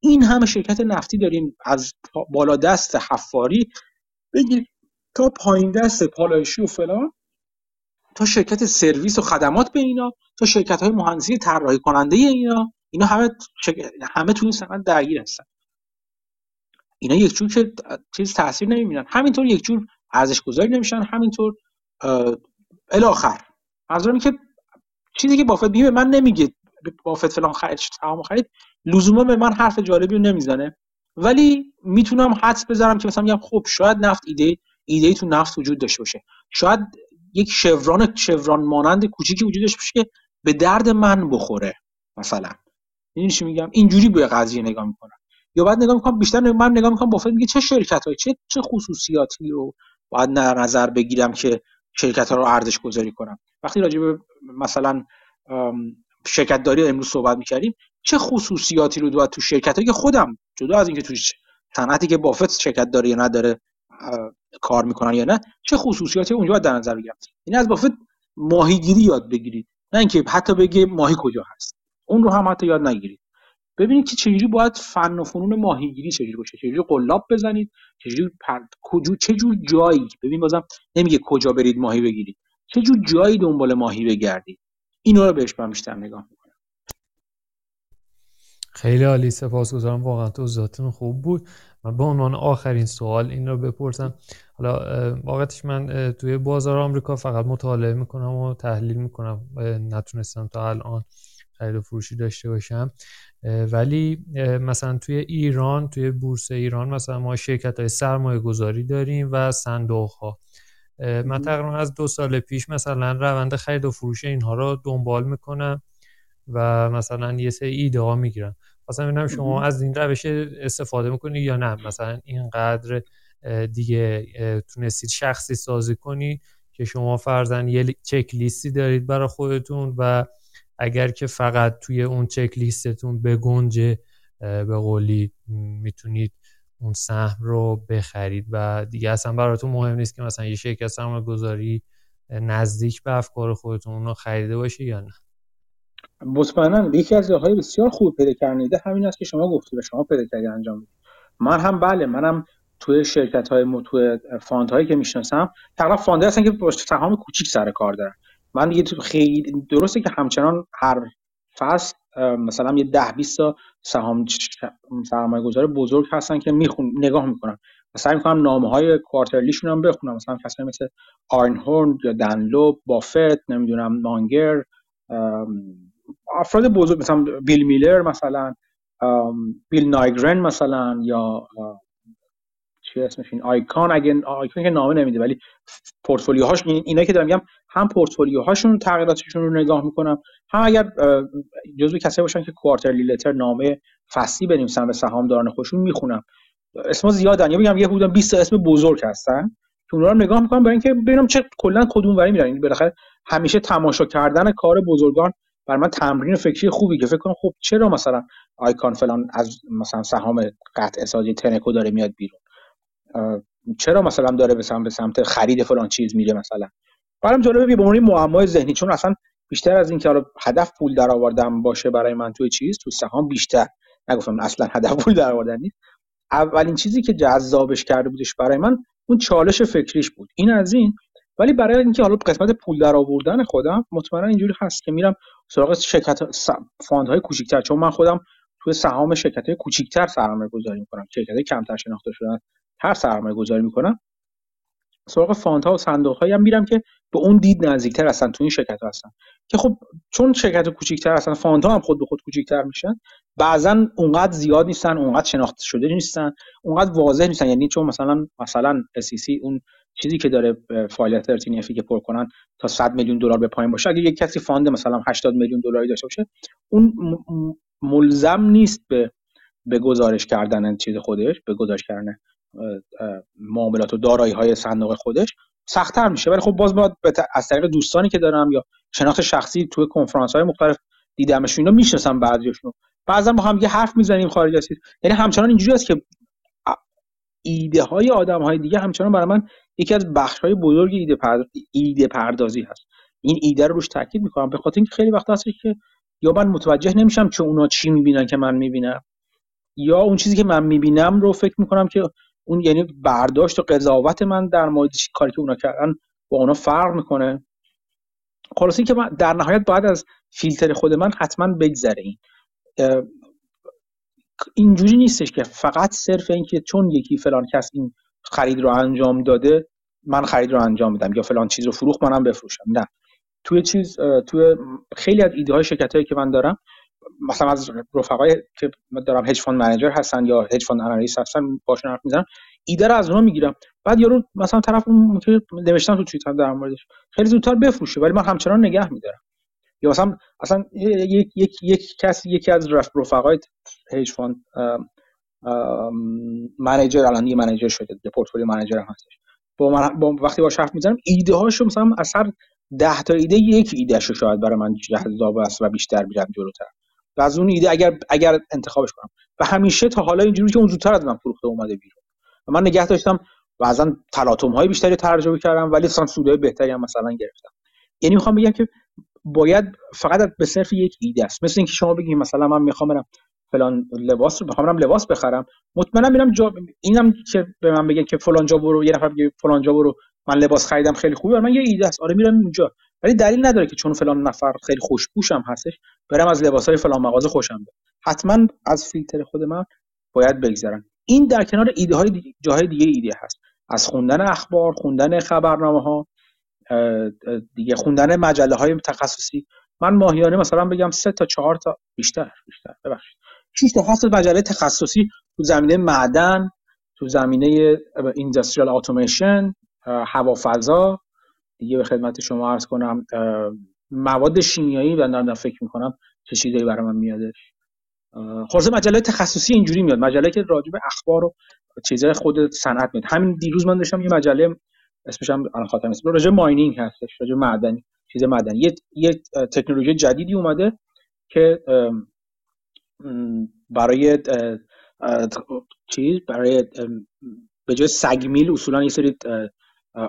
این همه شرکت نفتی داریم. از بالا دست حفاری بگیر تا پایین دست پالایشی و فلان. تا شرکت سرویس و خدمات به اینا. تا شرکت های مهندسی طراحی کننده اینا. اینا همه همه تو این سند درگیر هستن. اینا یک جور که چیز تاثیر نمی‌بینن. همینطور یک جور ارزش گذاری نمیشن همینطور الاخر. منظورم که چیزی که بافت میگه من نمیگه. بافت فلان خرید تمام خرید لزوما به من حرف جالبی رو نمی‌زنه. ولی می‌تونم حدس بذارم که مثلا میگم خب شاید نفت ایده ایده تو نفت وجود داشته باشه. شاید یک شوران شوران مانند کوچیکی وجود داشته باشه که به درد من بخوره مثلا. این چی میگم؟ اینجوری به قضیه نگاه می‌کنم. یا بعد نگاه می‌کنم بیشتر من نگاه می‌کنم بافت میگه چه شرکت های چه چه خصوصیاتی رو باید در نظر بگیرم که شرکت ها رو ارزش گذاری کنم. وقتی راجع به مثلا شرکت داری امروز صحبت می‌کردیم چه خصوصیاتی رو باید تو شرکت هایی که خودم جدا از اینکه تو صنعتی که بافت شرکت داره یا نداره کار می‌کنن یا نه چه خصوصیاتی اونجا باید در نظر بگیرم؟ این از بافت ماهیگیری یاد بگیرید نه اینکه حتی بگه ماهی کجا هست. اون رو هم حتی یاد نگیرید. ببینید که چجوری باید فن و فنون ماهیگیری چجوری باشه. چجوری قلاب بزنید. چجوری پر... کجو چه جور جایی ببین بازم نمیگه کجا برید ماهی بگیرید. چه جور جایی دنبال ماهی بگردید. اینا رو بهش من بیشتر نگاه می‌کنم. خیلی عالی. سپاسگزارم. واقعا توضیحاتتون خوب بود. من به عنوان آخرین سوال این رو بپرسم. حالا واقعتش من توی بازار آمریکا فقط مطالعه می‌کنم و تحلیل می‌کنم. نتونستم تا الان. خرید و فروشی داشته باشم. ولی مثلا توی ایران توی بورس ایران مثلا ما شرکت های سرمایه گذاری داریم و صندوق ها من تقریبا از دو سال پیش مثلا روند خرید و فروش اینها رو دنبال می‌کنم و مثلا یه سری ایده ها می‌گیرم. مثلا ببینم شما از این روش استفاده می‌کنی یا نه؟ مثلا اینقدر دیگه تونستید شخصی سازی کنی که شما فرزن یه چک لیستی دارید برای خودتون و اگر که فقط توی اون چک لیستتون بگنجه به قولی می‌تونید اون سهم رو بخرید و دیگه اصلا براتون مهم نیست که مثلا یه شرکت سرمایه گذاری نزدیک به افکار خودتون اونو خریده باشه یا نه. مطمئنا یکی از راههای بسیار خوب پیدا کردن همین است که شما گفتی و شما پیدا کردی انجام بدید من هم بله منم توی شرکت های توی fund هایی که می‌شناسم تقریبا fund هستن که با سهام کوچیک سر کار دارن. من دیگه خیلی درسته که همچنان هر فصل مثلا یه ده 20 تا سهام سرمایه گذار بزرگ هستن که میخون نگاه می‌کنم مثلا می‌کنم نامه های کوارترلیشون هم بخونم. مثلا کسایی مثل هورن یا دنلو بافت نمی‌دونم مانگر افراد بزرگ مثلا بیل میلر مثلا بیل نایگرن مثلا یا چی اسمش این؟ آیکان اگه آیکان که نامه نمیده ولی پورتفولیوهاش اینا که دارم میگم هم پورتفولیوهاشون تغییراتشون رو نگاه می‌کنم هم اگر جزو کسایی باشن که کوارترلی لتر نامه فصلی بنویسن به سهامداران خودشون می‌خونم اسم زیادن. یا بگم یه حدود 20 اسم بزرگ هستن که رو نگاه می‌کنم برای اینکه ببینم چه کلا کدوم وری میرن. یعنی بالاخره همیشه تماشا کردن کار بزرگان بر من تمرین فکری خوبی که فکر کنم خب چرا مثلا آیکان فلان از مثلا سهام قطع سازی تنکو داره میاد بیرون؟ چرا مثلا داره به سمت, به سمت خرید فلان چیز میره مثلا؟ برام جالبه به عنوان معمای ذهنی چون اصلا بیشتر از اینکه حالا هدف پول درآوردن باشه برای من توی چیز تو سهام بیشتر. نگفتم اصلا هدف پول درآوردن نیست. اولین چیزی که جذابش کرده بودش برای من اون چالش فکریش بود. این از این. ولی برای اینکه حالا قسمت پول درآوردن خودم مطمئنا اینجوری هست که میرم سراغ شرکت فاندهای کوچیک‌تر. چون من خودم توی سهام شرکت های کوچیک‌تر سرمایه گذاری می‌کنم. شرکت های کمتر شناخته شدن. هر سرمایه گذاری می‌کنم سراغ fund ها و صندوق هایی هم میرم که به اون دید نزدیکتر هستن تو این شرکت هستن. که خب چون شرکت کوچیکتر هستن fund ها هم خود به خود کوچیکتر میشن بعضا اونقدر زیاد نیستن اونقدر شناخته شده نیستن اونقدر واضح نیستن. یعنی چون مثلا مثلا SEC اون چیزی که داره فعالیت 13 که پر کنن تا 100 میلیون دلار به پایین باشه. اگه یک کسی fund مثلا 80 میلیون دلاری داشته باشه اون ملزم نیست به به گزارش کردن چیز خودش به گزارش کردن معاملات و دارایی های صندوق خودش سختتر میشه. ولی خب باز باید از طریق دوستانی که دارم یا شناخت شخصی توی کنفرانس های مختلف دیدمشون اینا می‌شناسم بعضیشون بعضا با هم یه حرف می‌زنیم خارج از یعنی همچنان اینجوری است که ایده های آدم های دیگه همچنان برای من یکی از بخش های بزرگ ایده, ایده پردازی هست. این ایده رو روش تاکید می‌کنم. به خاطر اینکه خیلی وقت هست که یا من متوجه نمیشم که اونا چی می‌بینن که من می‌بینم یا اون چیزی که من می‌بینم رو فکر می‌کنم که اون یعنی برداشت و قضاوت من در مورد کاری که اونا کردن با اونا فرق می‌کنه. خلاص که من در نهایت باید از فیلتر خود من حتما بگذره این. اینجوری نیستش که فقط صرف اینکه چون یکی فلان کس این خرید رو انجام داده من خرید رو انجام میدم یا فلان چیز رو فروخت منم بفروشم. نه. توی چیز توی خیلی از ایده های شرکت هایی که من دارم مثلا از رفقای که دارم hedge fund manager هستن یا hedge fund analyst هستن باشون حرف می‌زنم ایده رو از اونها می‌گیرم. بعد یارو مثلا طرف که نوشتم تو توییتر در موردش خیلی زودتر بفروشه ولی من همچنان نگه میدارم. یا مثلا اصلا یک یک یک کسی یکی از رفقای hedge fund manager الان یه manager شده یه portfolio manager هم هستش. با, من با وقتی با حرف می‌زنم ایده هاشو مثلا اثر 10 تا ایده یک ایده شو شاید برای من جذاب است و بیشتر میرم جلوتر. و از اون ایده اگر اگر انتخابش کنم. و همیشه تا حالا اینجوری که اون زودتر از من فروخته اومده بیرون. و من نگه داشتم بعضا تلاطم های بیشتری ترجمه کردم ولی مثلا سودای بهتری هم مثلا گرفتم. یعنی می‌خوام بگم که باید فقط به صرف یک ایده است. مثل اینکه شما بگید مثلا من می‌خوام برم فلان لباس رو برم لباس بخرم. مطمئنا میرم اینم که به من بگه که فلان جا برو یه نفر بگه فلان جا برو من لباس خریدم خیلی خوبه. من یه ایده است. آره میرم اونجا ولی دلیل نداره که چون فلان نفر خیلی خوشپوشم هستش برم از لباسهای فلان مغازه خوشم بیاد. حتما از فیلتر خود من باید بگذرم. این در کنار ایده های دیگه جاهای دیگه ایده هست. از خوندن اخبار خوندن خبرنامه ها دیگه خوندن مجله های تخصصی. من ماهیانه مثلا بگم سه تا چهار تا بیشتر بیشتر ببخشید. 6 تا هفت مجله تخصصی تو زمینه معدن تو زمینه اینداستریال اتوماسیون هوافضا. دیگه به خدمت شما عرض کنم مواد شیمیایی و دارم فکر می‌کنم چه چیزایی برای من میادش خلاصه مجله تخصصی اینجوری میاد. مجله که راجع به اخبار و چیزای خود صنعت میاد. همین دیروز من داشتم یه مجله اسمش هم الان خاطرم نیست. راجع ماینینگ هستش راجع معدنی چیز معدنی. یه, یه تکنولوژی جدیدی اومده که برای چیز برای به سگمیل اصولا یه سری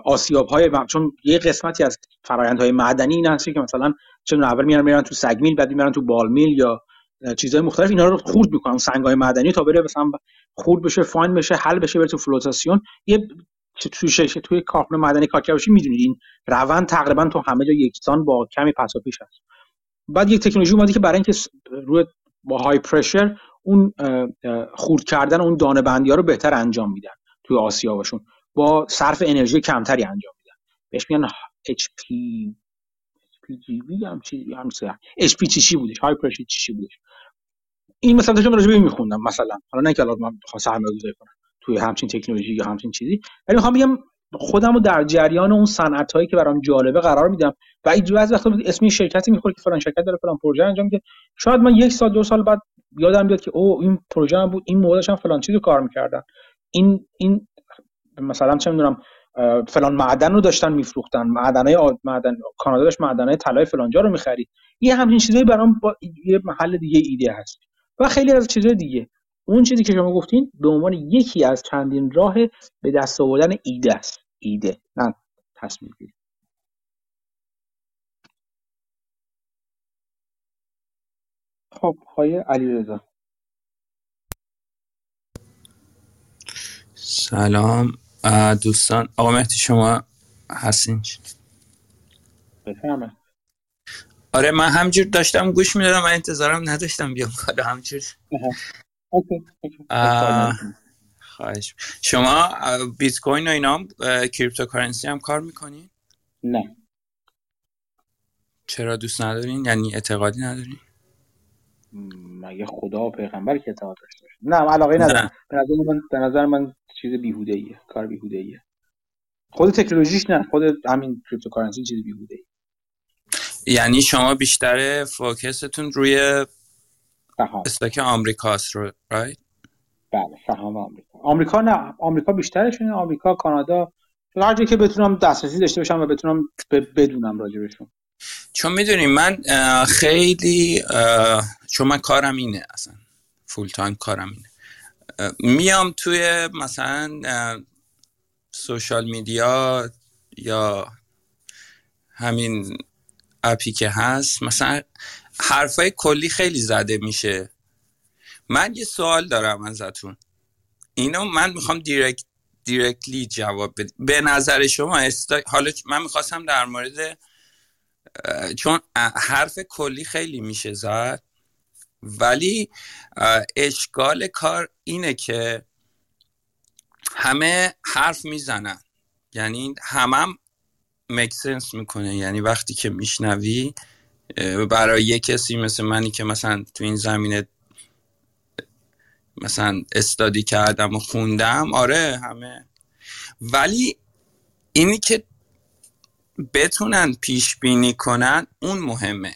آسیاب های چون یه قسمتی از های معدنی این هست که مثلا چون اول میارن میرن تو سگمیل بعد میرن تو بالمیل یا چیزهای مختلف اینا رو خورد می‌کنن سنگ های معدنی تا بره مثلا خورد بشه فاین بشه حل بشه بره تو فلوتاسیون. یه توی شش توی کارخونه معدنی کرده می‌دونید این روند تقریبا تو همه جا یکسان با کمی پس و پیش هست. بعد یک تکنولوژی اومده که برای اینکه روی با های پرشر اون خورد کردن اون دانه بندی ها رو بهتر انجام میدن توی آسیابشون با صرف انرژی کمتری انجام میدن. بهش میگن HP HPGV هم چیزی هم پی چی بودش؟ های پرشر چی بودش؟ این مثلا داشتم راجع به میخوندم مثلا. حالا نه که الان من بخوام سرمایه‌گذاری کنم توی همچین تکنولوژی یا همچین چیزی. ولی می‌خوام بگم خودم رو در جریان اون صنعت هایی که برام جالبه قرار میدم. و این از وقتا اسم شرکتی می‌خوره که فلان شرکت داره فلان پروژه انجام میده. شاید من یک سال دو سال بعد یادم بیاد که او این پروژه هم بود این مدلش هم فلان چیزو کار می‌کردن. این این مثلا چه می‌دونم فلان معدن رو داشتن میفروختن. معدنای معدن کانادا داشت معدنای طلای فلانجا رو می‌خرید. یه همین چیزایی برام با یه محل دیگه ایده هست. و خیلی از چیزای دیگه. اون چیزی که شما گفتین به عنوان یکی از چندین راه به دست آوردن ایده است. ایده. نه تصمیم گیری. خب های علیرضا. سلام. دوستان. آقا مهدی شما هستین؟ بفهمه آره من همجور داشتم گوش می‌دادم و انتظارم نداشتم بیام بالا همجور. خواهش. شما بیت کوین و اینا هم cryptocurrency هم کار می‌کنین؟ نه. چرا دوست ندارین؟ یعنی اعتقادی ندارین؟ مگه خدا و پیغمبر که اعتقاد داشته نه علاقه ندارم. به نظر من به نظر من چیز بیهوده ایه کار بیهوده ایه خود تکنولوژیش نه خود همین cryptocurrency چیز بیهوده ایه یعنی شما بیشتر focus تون روی stock آمریکاست رو right بله سهام آمریکا. آمریکا نه آمریکا بیشترشونه. آمریکا کانادا هر که بتونم دسترسی داشته باشم و بتونم بدونم راجبشون چون می‌دونیم من خیلی چون من کارم اینه اصلا. full time کارم اینه. میام توی مثلا سوشال میدیا یا همین اپی که هست مثلا حرفای کلی خیلی زده میشه. من یه سوال دارم ازتون. اینو من می‌خوام دیرکت دیرکتلی جواب بده به نظر شما استا... حالا من می‌خواستم در مورد چون حرف کلی خیلی میشه زد ولی اشکال کار اینه که همه حرف می‌زنن. یعنی همم مکسنس می‌کنه. یعنی وقتی که میشنوی برای یه کسی مثل منی که مثلا تو این زمینه مثلا استادی کردم و خوندم آره همه. ولی اینی که بتونن پیش بینی کنن اون مهمه.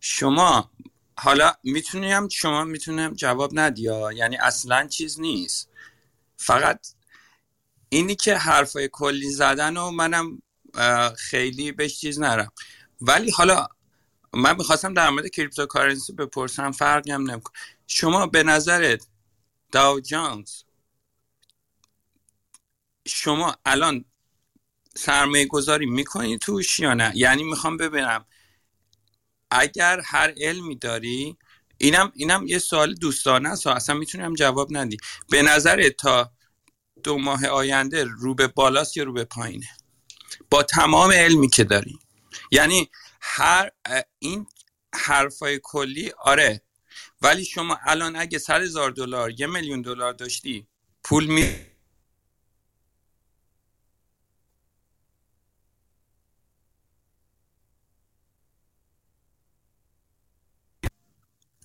شما حالا می‌تونیم شما می‌تونم جواب ندیا یعنی اصلا چیز نیست. فقط اینی که حرفای کلی زدن و منم خیلی بهش چیز نرم. ولی حالا من می‌خواستم در مورد کریپتوکارنسی بپرسم فرقی هم نمیکن شما به نظرت داو جانز شما الان سرمایه گذاری می‌کنی توش یا نه؟ یعنی می‌خوام ببینم اگر هر علمی داری اینم اینم یه سوال دوستانه است اصلا می‌تونم جواب ندی. به نظر تا دو ماه آینده رو به بالاست یا رو به پایینه؟ با تمام علمی که داری. یعنی هر این حرفای کلی آره. ولی شما الان اگه صد هزار دلار یه میلیون دلار داشتی پول می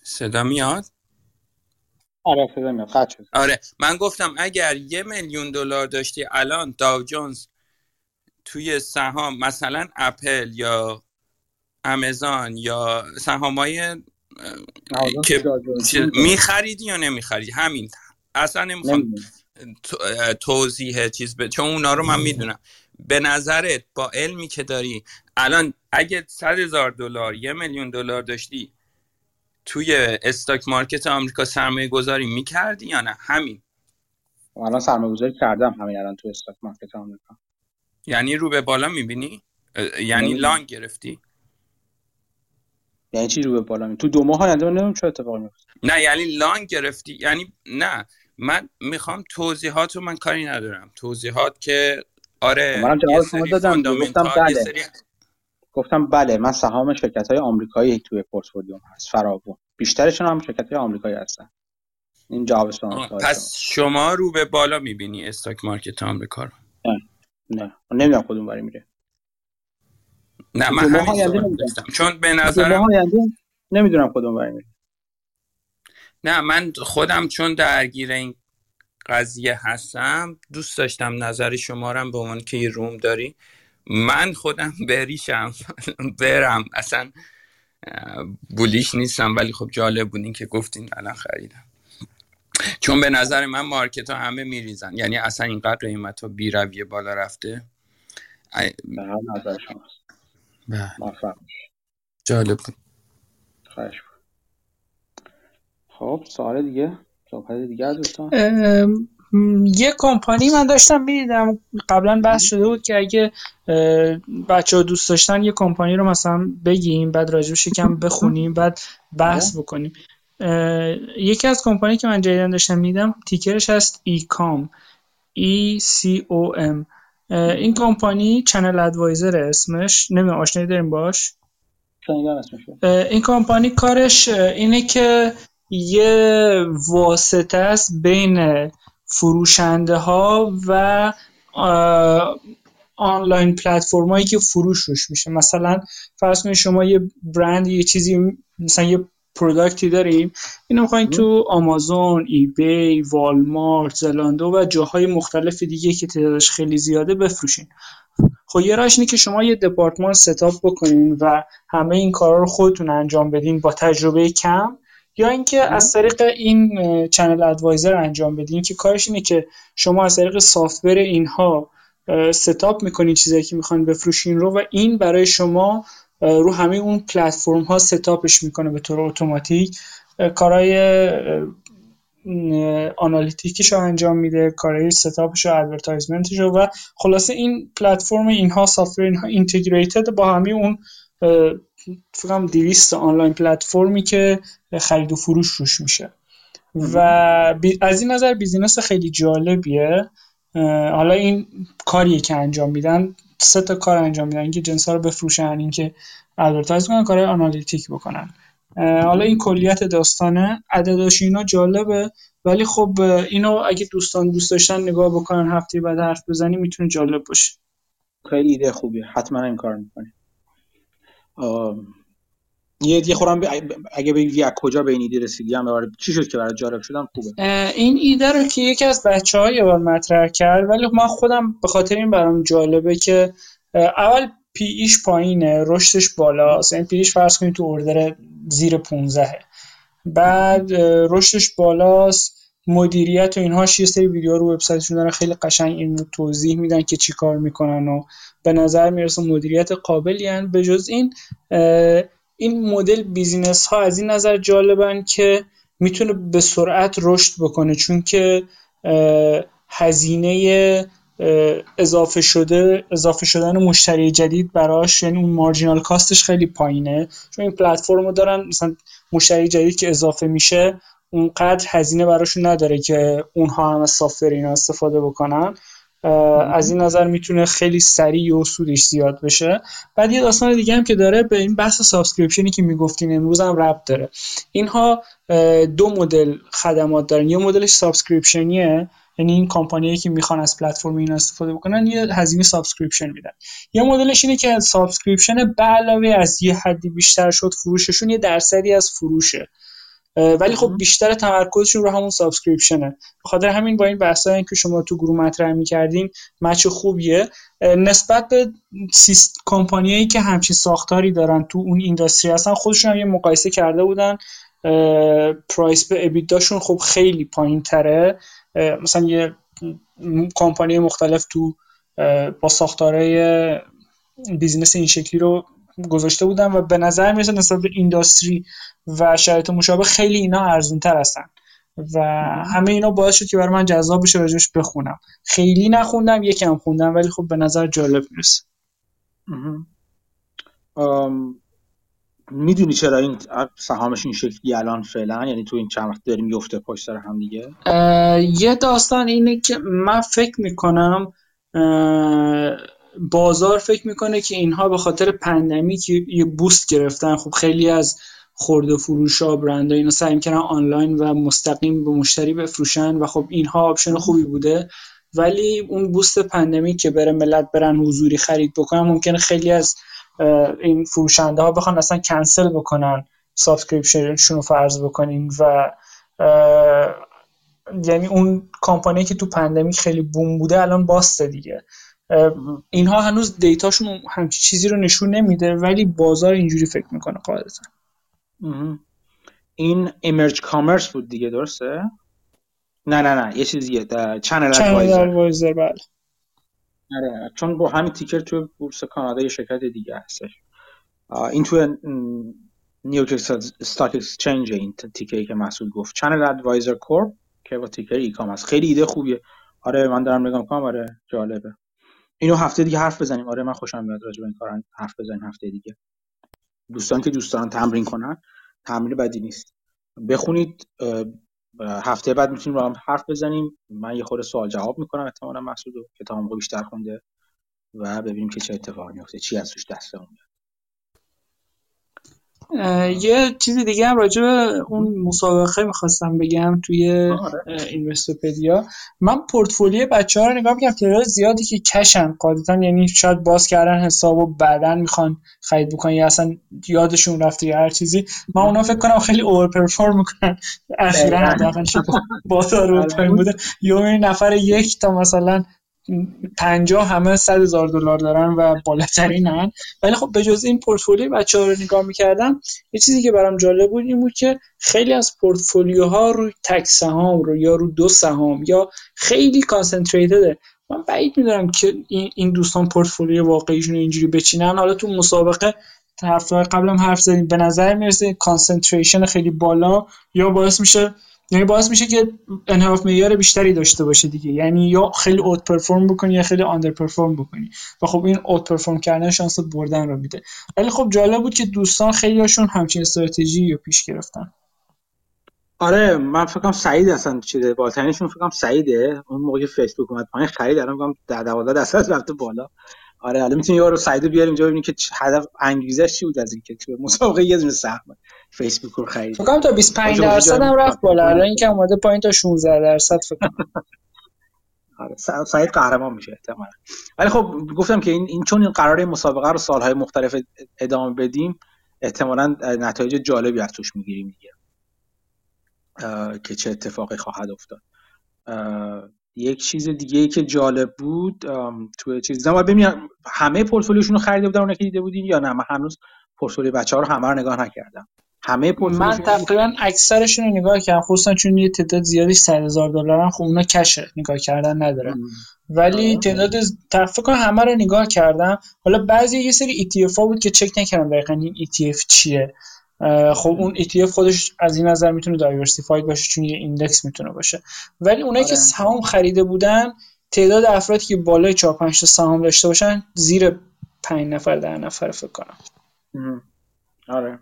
صدا میاد؟ آره صدا میاد. آره. من گفتم اگر یه میلیون دلار داشتی الان داو جونز توی سهام مثلا اپل یا امازون یا سهام های که میخریدی یا نمیخریدی؟ همین اصلا نمی‌خوام توضیح چیز به چون اونا رو من می‌دونم. به نظرت با علمی که داری الان اگه صد هزار دلار یه میلیون دلار داشتی توی استاک مارکت آمریکا سرمایه گذاری می‌کردی یا نه؟ همین. الان سرمایه گذاری کردم همین الان تو استاک مارکت آمریکا. یعنی رو به بالا می‌بینی؟ یعنی لانگ گرفتی؟ یعنی چی رو به بالا می تو دو ماه آینده نمی‌دونم چه اتفاقی میفته نه یعنی لانگ گرفتی یعنی نه. من می‌خوام توضیحات رو من کاری ندارم. توضیحات که آره منم جواب شما دادم. گفتم بله. سری... گفتم بله من سهام شرکت های آمریکایی توی پورتفولیوم هست فراوون. بیشترشون هم شرکت های آمریکایی هستن. این جواب شما پس شما. رو به بالا می‌بینی استاک مارکت آمریکا رو. نه نه. نمی‌دونم کدوم بری میره. نه من همین چون به نظرم نمی‌دونم کدوم بری میره نه من خودم چون درگیر این قضیه هستم دوست داشتم نظر شما رو به عنوان که یه روم داری. من خودم بریشم برم. اصلا بولیش نیستم ولی خب جالب بود که گفتین الان خریدم. چون به نظر من مارکت ها همه میریزن. یعنی اصلا اینقدر قیمت ها بی رویه بالا رفته بله. جالب بود. خواهش خب سوال دیگه؟ صحبت دیگه دوستان؟ یه کمپانی من داشتم می‌دیدم. قبلا بحث شده بود که اگه بچه ها دوست داشتن یه کمپانی رو مثلا بگیم بعد راجبش کم بخونیم بعد بحث بکنیم. یکی از کمپانی که من جدیدن داشتم میدم ticker ش هست ECOM. E C O M. این کمپانی ChannelAdvisor اسمش نمی‌دونم آشنایی داریم باش؟ این کمپانی کارش اینه که یه واسطه است بین فروشنده ها و آنلاین پلتفرم هایی که فروش روش میشه. مثلا فرض کنید شما یه برند یه چیزی مثلا یه پروداکتی داریم. اینو می‌خواین تو آمازون ای بی والمارت زلاندو و جاهای مختلف دیگه که تعدادش خیلی زیاده بفروشین. خب یه اینه که شما یه دپارتمان setup بکنین و همه این کارا رو خودتون انجام بدین با تجربه کم یا اینکه از طریق این ChannelAdvisor انجام بدین که کارش اینه که شما از طریق software اینها setup می‌کنین چیزایی که می‌خوان بفروشین رو و این برای شما رو همه اون پلتفرم ها setup ش می‌کنه به طور اتوماتیک. کارهای analytic ش رو انجام میده کارهای setup ش و advertisement ش و خلاصه این پلتفرم اینها software اینها integrated با همه اون فکرم دیویست آنلاین پلتفرمی که خرید و فروش روش میشه. و از این نظر business خیلی جالبیه. حالا این کاریه که انجام میدن. سه تا کار انجام میدن. اینکه جنس ها رو بفروشن اینکه advertise کنن کارهای analytic بکنن. حالا این کلیت داستانه. عدداش اینا جالبه ولی خب اینو اگه دوستان دوست داشتن نگاه بکنن هفته بعد حرف بزنی می‌تونه جالب باشه. خیلی ایده خوبیه. حتما این کار می‌کنی. یه یه خورم اگه بگی از کجا به این ایده رسیدی؟ هم چی شد که برای جالب شدم خوبه؟ این ایده رو که یکی از بچه های بار مطرح کرد ولی من خودم به خاطر این برام جالبه که اول پی ایش پایینه رشدش بالاست این پی ایش فرض کنید تو اردر زیر 15 بعد رشدش بالاست. مدیریت و اینهاش یه سری ویدیو رو وبسایتشون دارن. خیلی قشنگ این توضیح میدن که چی کار می‌کنن و به نظر می‌رسه مدیریت قابلی هن. به جز این این مدل بیزینس ها از این نظر جالبن که می‌تونه به سرعت رشد بکنه چون که هزینه اضافه شده اضافه شدن مشتری جدید براش یعنی اون مارجینال کاستش خیلی پایینه. چون این پلتفرم رو دارن مثلا مشتری جدید که اضافه میشه اونقدر هزینه براشون نداره که اونها هم از software اینا استفاده بکنن. از این نظر می‌تونه خیلی سریع و سودش زیاد بشه. بعد یه داستان دیگه هم که داره به این بحث subscription ی که می‌گفتین امروز هم ربط داره. اینها دو مدل خدمات دارن. یه مدلش subscription یه یعنی این کمپانیایی که می‌خوان از پلتفرم این استفاده بکنن یه هزینه subscription میدن. یه مدلش اینه که subscription به علاوه از یه حدی بیشتر شد فروششون یه درصدی از فروشه. ولی خب بیشتر تمرکزشون رو همون subscription ه. بخاطر همین با این بحثایی که شما تو گروه مطرح می‌کردین match خوبیه. نسبت به کمپانیایی که همچین ساختاری دارن تو اون industry هستن خودشون هم یه مقایسه کرده بودن. price به EBITDA شون خب خیلی پایین تره مثلا یه کمپانی مختلف تو با ساختاره business این شکلی رو گذاشته بودن و به نظر می‌رسه نسبت به اینداستری و شرایط مشابه خیلی اینا ارزون تر هستن. و همه اینا باعث شد که برای من جذاب بشه راجعش بخونم. خیلی نخوندم یکم خوندم ولی خب به نظر جالب می‌رسه می‌دونی چرا این سهامش این شکلی الان فعلا؟ یعنی تو این چند وقت داریم یفته پشت سر هم دیگه؟ یه داستان اینه که من فکر می‌کنم بازار فکر می‌کنه که اینها به خاطر pandemic یه boost گرفتن. خب خیلی از خورده فروش ها برند اینا سعی می‌کنن آنلاین و مستقیم به مشتری بفروشن و خب اینها option خوبی بوده. ولی اون boost pandemic که بره ملت برن حضوری خرید بکنن ممکنه خیلی از این فروشنده ها بخوان اصلا کنسل بکنن subscription شون رو فرض بکنین و یعنی اون کامپانی که تو pandemic خیلی boom بوده الان bust ه دیگه. اینها هنوز data شون همچی چیزی رو نشون نمیده ولی بازار اینجوری فکر می‌کنه قاعدتا. این Emerge Commerce بود دیگه درسته؟ نه نه نه یه چیزیه ChannelAdvisor بله. آره چون با همین ticker تو بورس کانادا یه شرکت دیگه هستش این تو New York Stock Exchange این ticker ی که مسعود گفت. ChannelAdvisor Corp که با ticker ECOM هست. خیلی ایده خوبیه. آره من دارم نگاه می‌کنم. آره جالبه. اینو هفته دیگه حرف بزنیم. آره من خوشم میاد راجع به این کار حرف بزنیم هفته دیگه. دوستان که دوستان تمرین کنن تمرین بدی نیست. بخونید هفته بعد می‌تونیم با هم حرف بزنیم. من یه خورده سوال جواب می‌کنم احتمالاً مسعود کتاب بیشتر خونده. و ببینیم که چه اتفاقی میفته چی از توش دستمون میاد. یه چیزی دیگه هم راجع به اون مسابقه می‌خواستم بگم توی اینوستوپدیا من پورتفولیو بچه ها رو نگاه می‌کنم تعداد زیادی که کشن قاعدتا یعنی شاید باز کردن حساب و بعدا می‌خوان خرید بکنن یا اصلا یادشون رفته یا هر چیزی. من اونا فکر کنم خیلی اوور پرفورم می‌کنن. اخیرا حداقل بازار رو بوده. یه نفر یک تا مثلا پنجاه همه صد هزار دلار دارن و بالاترینن ولی خب به جز این پورتفولیو بچه ها رو نگاه می‌کردم یه چیزی که برام جالب بود این بود که خیلی از پورتفولیوها روی تک سهام رو یا رو دو سهام یا خیلی concentrated ه من بعید می‌دونم که این دوستان پورتفولیو واقعیشون اینجوری بچینن. حالا تو مسابقه هفته قبلم حرف زدیم. به نظر می‌رسه concentration خیلی بالا یا باعث میشه یعنی باعث میشه که انحراف معیار بیشتری داشته باشه دیگه. یعنی یا خیلی outperform بکنی یا خیلی underperform بکنی. و خب این اوت پرفورم کردن شانس بردن رو میده. ولی خب جالب بود که دوستان خیلی هاشون همچین استراتژی رو پیش گرفتن. آره من فکر کنم سعید اصلا چیزه بالاترینشون فکر کنم سعیده. اون موقع فیسبوک اومد پایین خرید الان میگم در 12 درصد رفته بالا. آره حالا می‌تونی یارو سعیدو بیار اینجا ببینی که هدف انگیزش چی بود از اینکه تو مسابقه یه دونه سهم فیسبوک رو خرید. فکر کنم تا 25 درصد هم رفت بالا. الان اینکه اومده پایین تا 16 درصد فکر کنم. آره سعید قهرمان میشه احتمالاً. ولی خب گفتم که این, این چون این قرار مسابقه رو سالهای مختلف ادامه بدیم احتمالاً نتایج جالبی از توش می‌گیریم دیگه. که چه اتفاقی خواهد افتاد. یک چیز دیگه ای که جالب بود تو چیز باید ببینم همه پورتفولیوشون رو خریده بودن اون که دیده بودین یا نه؟ من هنوز پورتفولیو بچه ها رو همه رو نگاه نکردم. همه من تقریبا اکثرشون رو نگاه کردم. خصوصا چون یه تعداد زیادی 100 هزار دلارن خب اونا کشه نگاه کردن نداره. ولی تعداد فکر کنم همه رو نگاه کردم. حالا بعضی یه سری ETF ها بود که چک نکردم دقیقا این ETF چیه. خب اون ETF خودش از این نظر می‌تونه دایورسیفاید باشه چون یه ایندکس می‌تونه باشه. ولی اونایی که آره. سهام خریده بودن تعداد افرادی که بالای 4 5 تا سهام داشته باشن زیر 5 نفر در نفر فکر کنم. آره.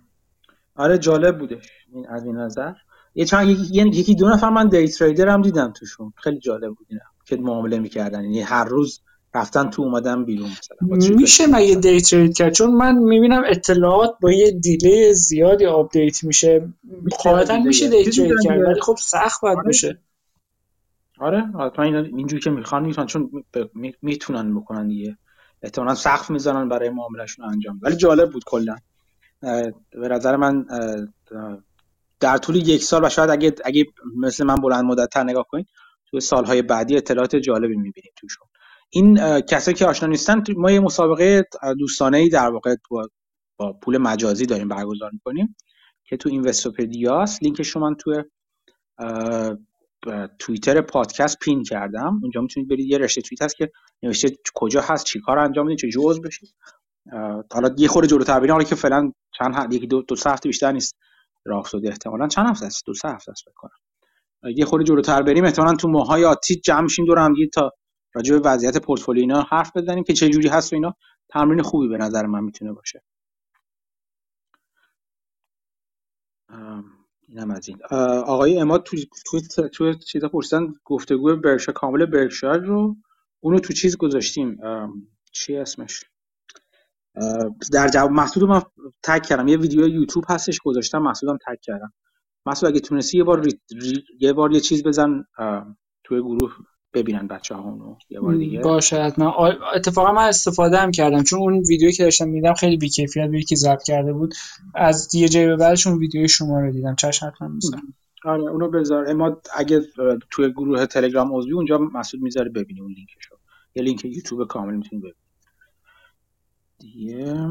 آره جالب بوده این از این نظر. یه چند یکی, یکی دو نفر من day trader هم دیدم توشون. خیلی جالب بود اینا. که معامله می‌کردن. یعنی هر روز رفتن تو اومدن بیرون مثلا. میشه مگه day trade کرد؟ چون من می‌بینم اطلاعات با یه delay زیادی update میشه. قاعدتا میشه day trade کرد ولی خب سخت باید بشه آره. حتما اینا اینجوری که می‌خوان می‌تونن چون می‌تونن بکنن دیگه. احتمالا سقف می‌زنن برای معاملهشون انجام. ولی جالب بود کلا. به نظر من در طول یک سال و شاید اگه اگه مثل من بلند مدت نگاه کنید تو سالهای بعدی اطلاعات جالبی می‌بینید توشون. این کسایی که آشنا نیستن ما یه مسابقه دوستانه ای در واقع با, با پول مجازی داریم برگزار می‌کنیم که تو اینوستوپدیاست لینکش رو من تو توییتر پادکست پین کردم. اونجا می‌تونید برید. یه رشته توییت هست که نوشته کجا هست چیکار انجام می‌دید چه جزء بشید. حالا یه خورده جلوتر بریم حالا که فعلا چند یکی دو, دو هفته بیشتر نیست راه افتاده احتمالاً. چند هفته است؟ دو سه هفته است بکنم یه خورده جلوتر بریم احتمالاً تو ماهای آتی جمع میشیم دور هم تا راجع به وضعیت پورتفولیو اینا حرف بزنیم که چه جوری هست و اینا. تمرین خوبی به نظر من می‌تونه باشه. اینم از این. آقای اماد تو تو تو چیزا پرسیدن گفتگو برشا کامل برکشایر رو. اونو تو چیز گذاشتیم. چی اسمش؟ در جواب محسود من تک کردم. یه ویدیو یوتیوب هستش گذاشتم محسودم تک کردم. محسود اگه تونستی یه بار یه بار یه چیز بزن توی گروه ببینن بچه ها اونو یه بار دیگه. باشه حتما. اتفاقا من استفاده هم کردم چون اون ویدیویی که داشتم میدم خیلی بیکیفیت بود که ضبط کرده بود. از یه جای به بعدش اون ویدیوی شما رو دیدم. چش حتما می‌ذارم آره اونو بذار. اما اگه توی گروه تلگرام عضوی اونجا مسعود می‌ذاره ببینی اون لینکشو. یه لینک یوتیوب کامل می‌تونی ببینی. دیگه.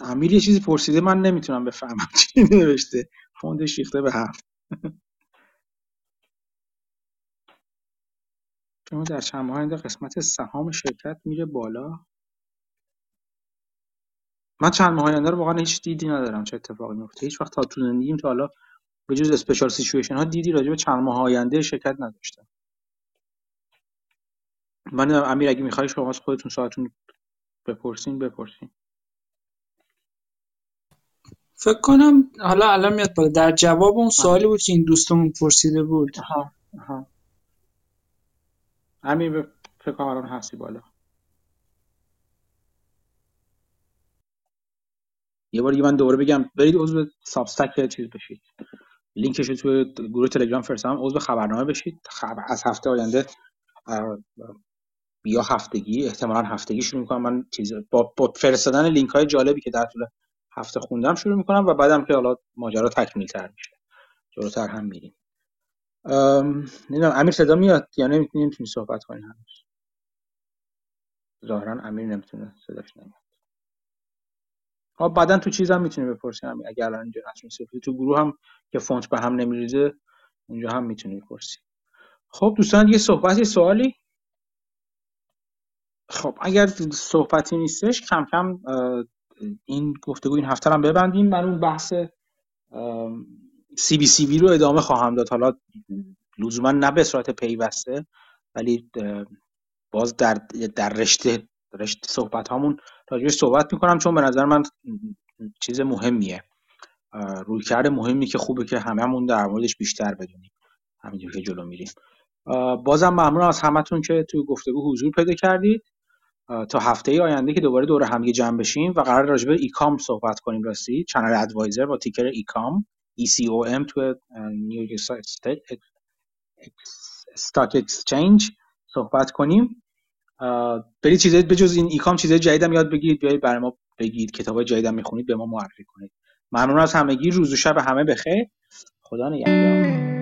امیر یه چیزی پرسیده من نمی‌تونم بفهمم چی نوشته. فوندش ریخته به هم شما در چند ماه آینده قسمت سهام شرکت میره بالا؟ من چند ماه آینده رو واقعا هیچ دیدی ندارم چه اتفاقی میفته. هیچ وقت تا تو زندگیم تا حالا به جز اسپیشال سیچویشن ها دیدی راجع به چند ماه آینده شرکت نداشتم. من امیر اگه می‌خوای شما از خودتون ساعتون بپرسین بپرسین. فکر کنم حالا الان میاد بالا. در جواب اون سوالی بود که این دوستمون پرسیده بود. آها آها. همین فکر کنم الان هستی بالا. یه بار دیگه من دوباره بگم برید عضو سابستک چیز بشید. لینکش توی گروه تلگرام فرستم عضو خبرنامه بشید. خبر از هفته آینده یا هفتگی احتمالا هفتگی شروع می‌کنم. من چیز با, با فرستادن لینک های جالبی که در طول هفته خوندم شروع می‌کنم و بعدم که حالا ماجرا تکمیل تر میشه. جلوتر هم میریم. نمی‌دونم امیر صدا میاد یا نمی‌تونی صحبت کنی هنوز؟ ظاهرا امیر نمی‌تونه صداش نمیاد. ها بعدا تو چیز هم می‌تونی بپرسی امیر اگر الان اینجا نتونی تو گروه هم که فونت به هم نمیریزه اونجا هم می‌تونی بپرسی. خب دوستان یه صحبت یه سوالی؟ خب اگر صحبتی نیستش کم کم این گفتگو این هفته هم ببندیم. من اون بحث CBCV رو ادامه خواهم داد. حالا لزوما نه به صورت پیوسته ولی باز در در رشته رشته صحبت هامون راجبش صحبت می‌کنم چون به نظر من چیز مهمیه. رویکرد مهمی که خوبه که هممون در موردش بیشتر بدونیم همینجور که جلو میریم. بازم ممنون از همتون که تو گفتگو حضور پیدا کردید. تا هفته آینده که دوباره دور هم جمع بشیم و قرار راجع به ECOM صحبت کنیم راستی؟ ChannelAdvisor با ticker ECOM ECOM تو New York Stock Exchange صحبت کنیم. برید چیزایی بجز این ECOM چیزای جدیدم یاد بگیرید بیایید برای ما بگید کتابای جدیدم می‌خونید به ما معرفی کنید. ممنون از همگی روز و شب همه بخیر. خدا نگهدار.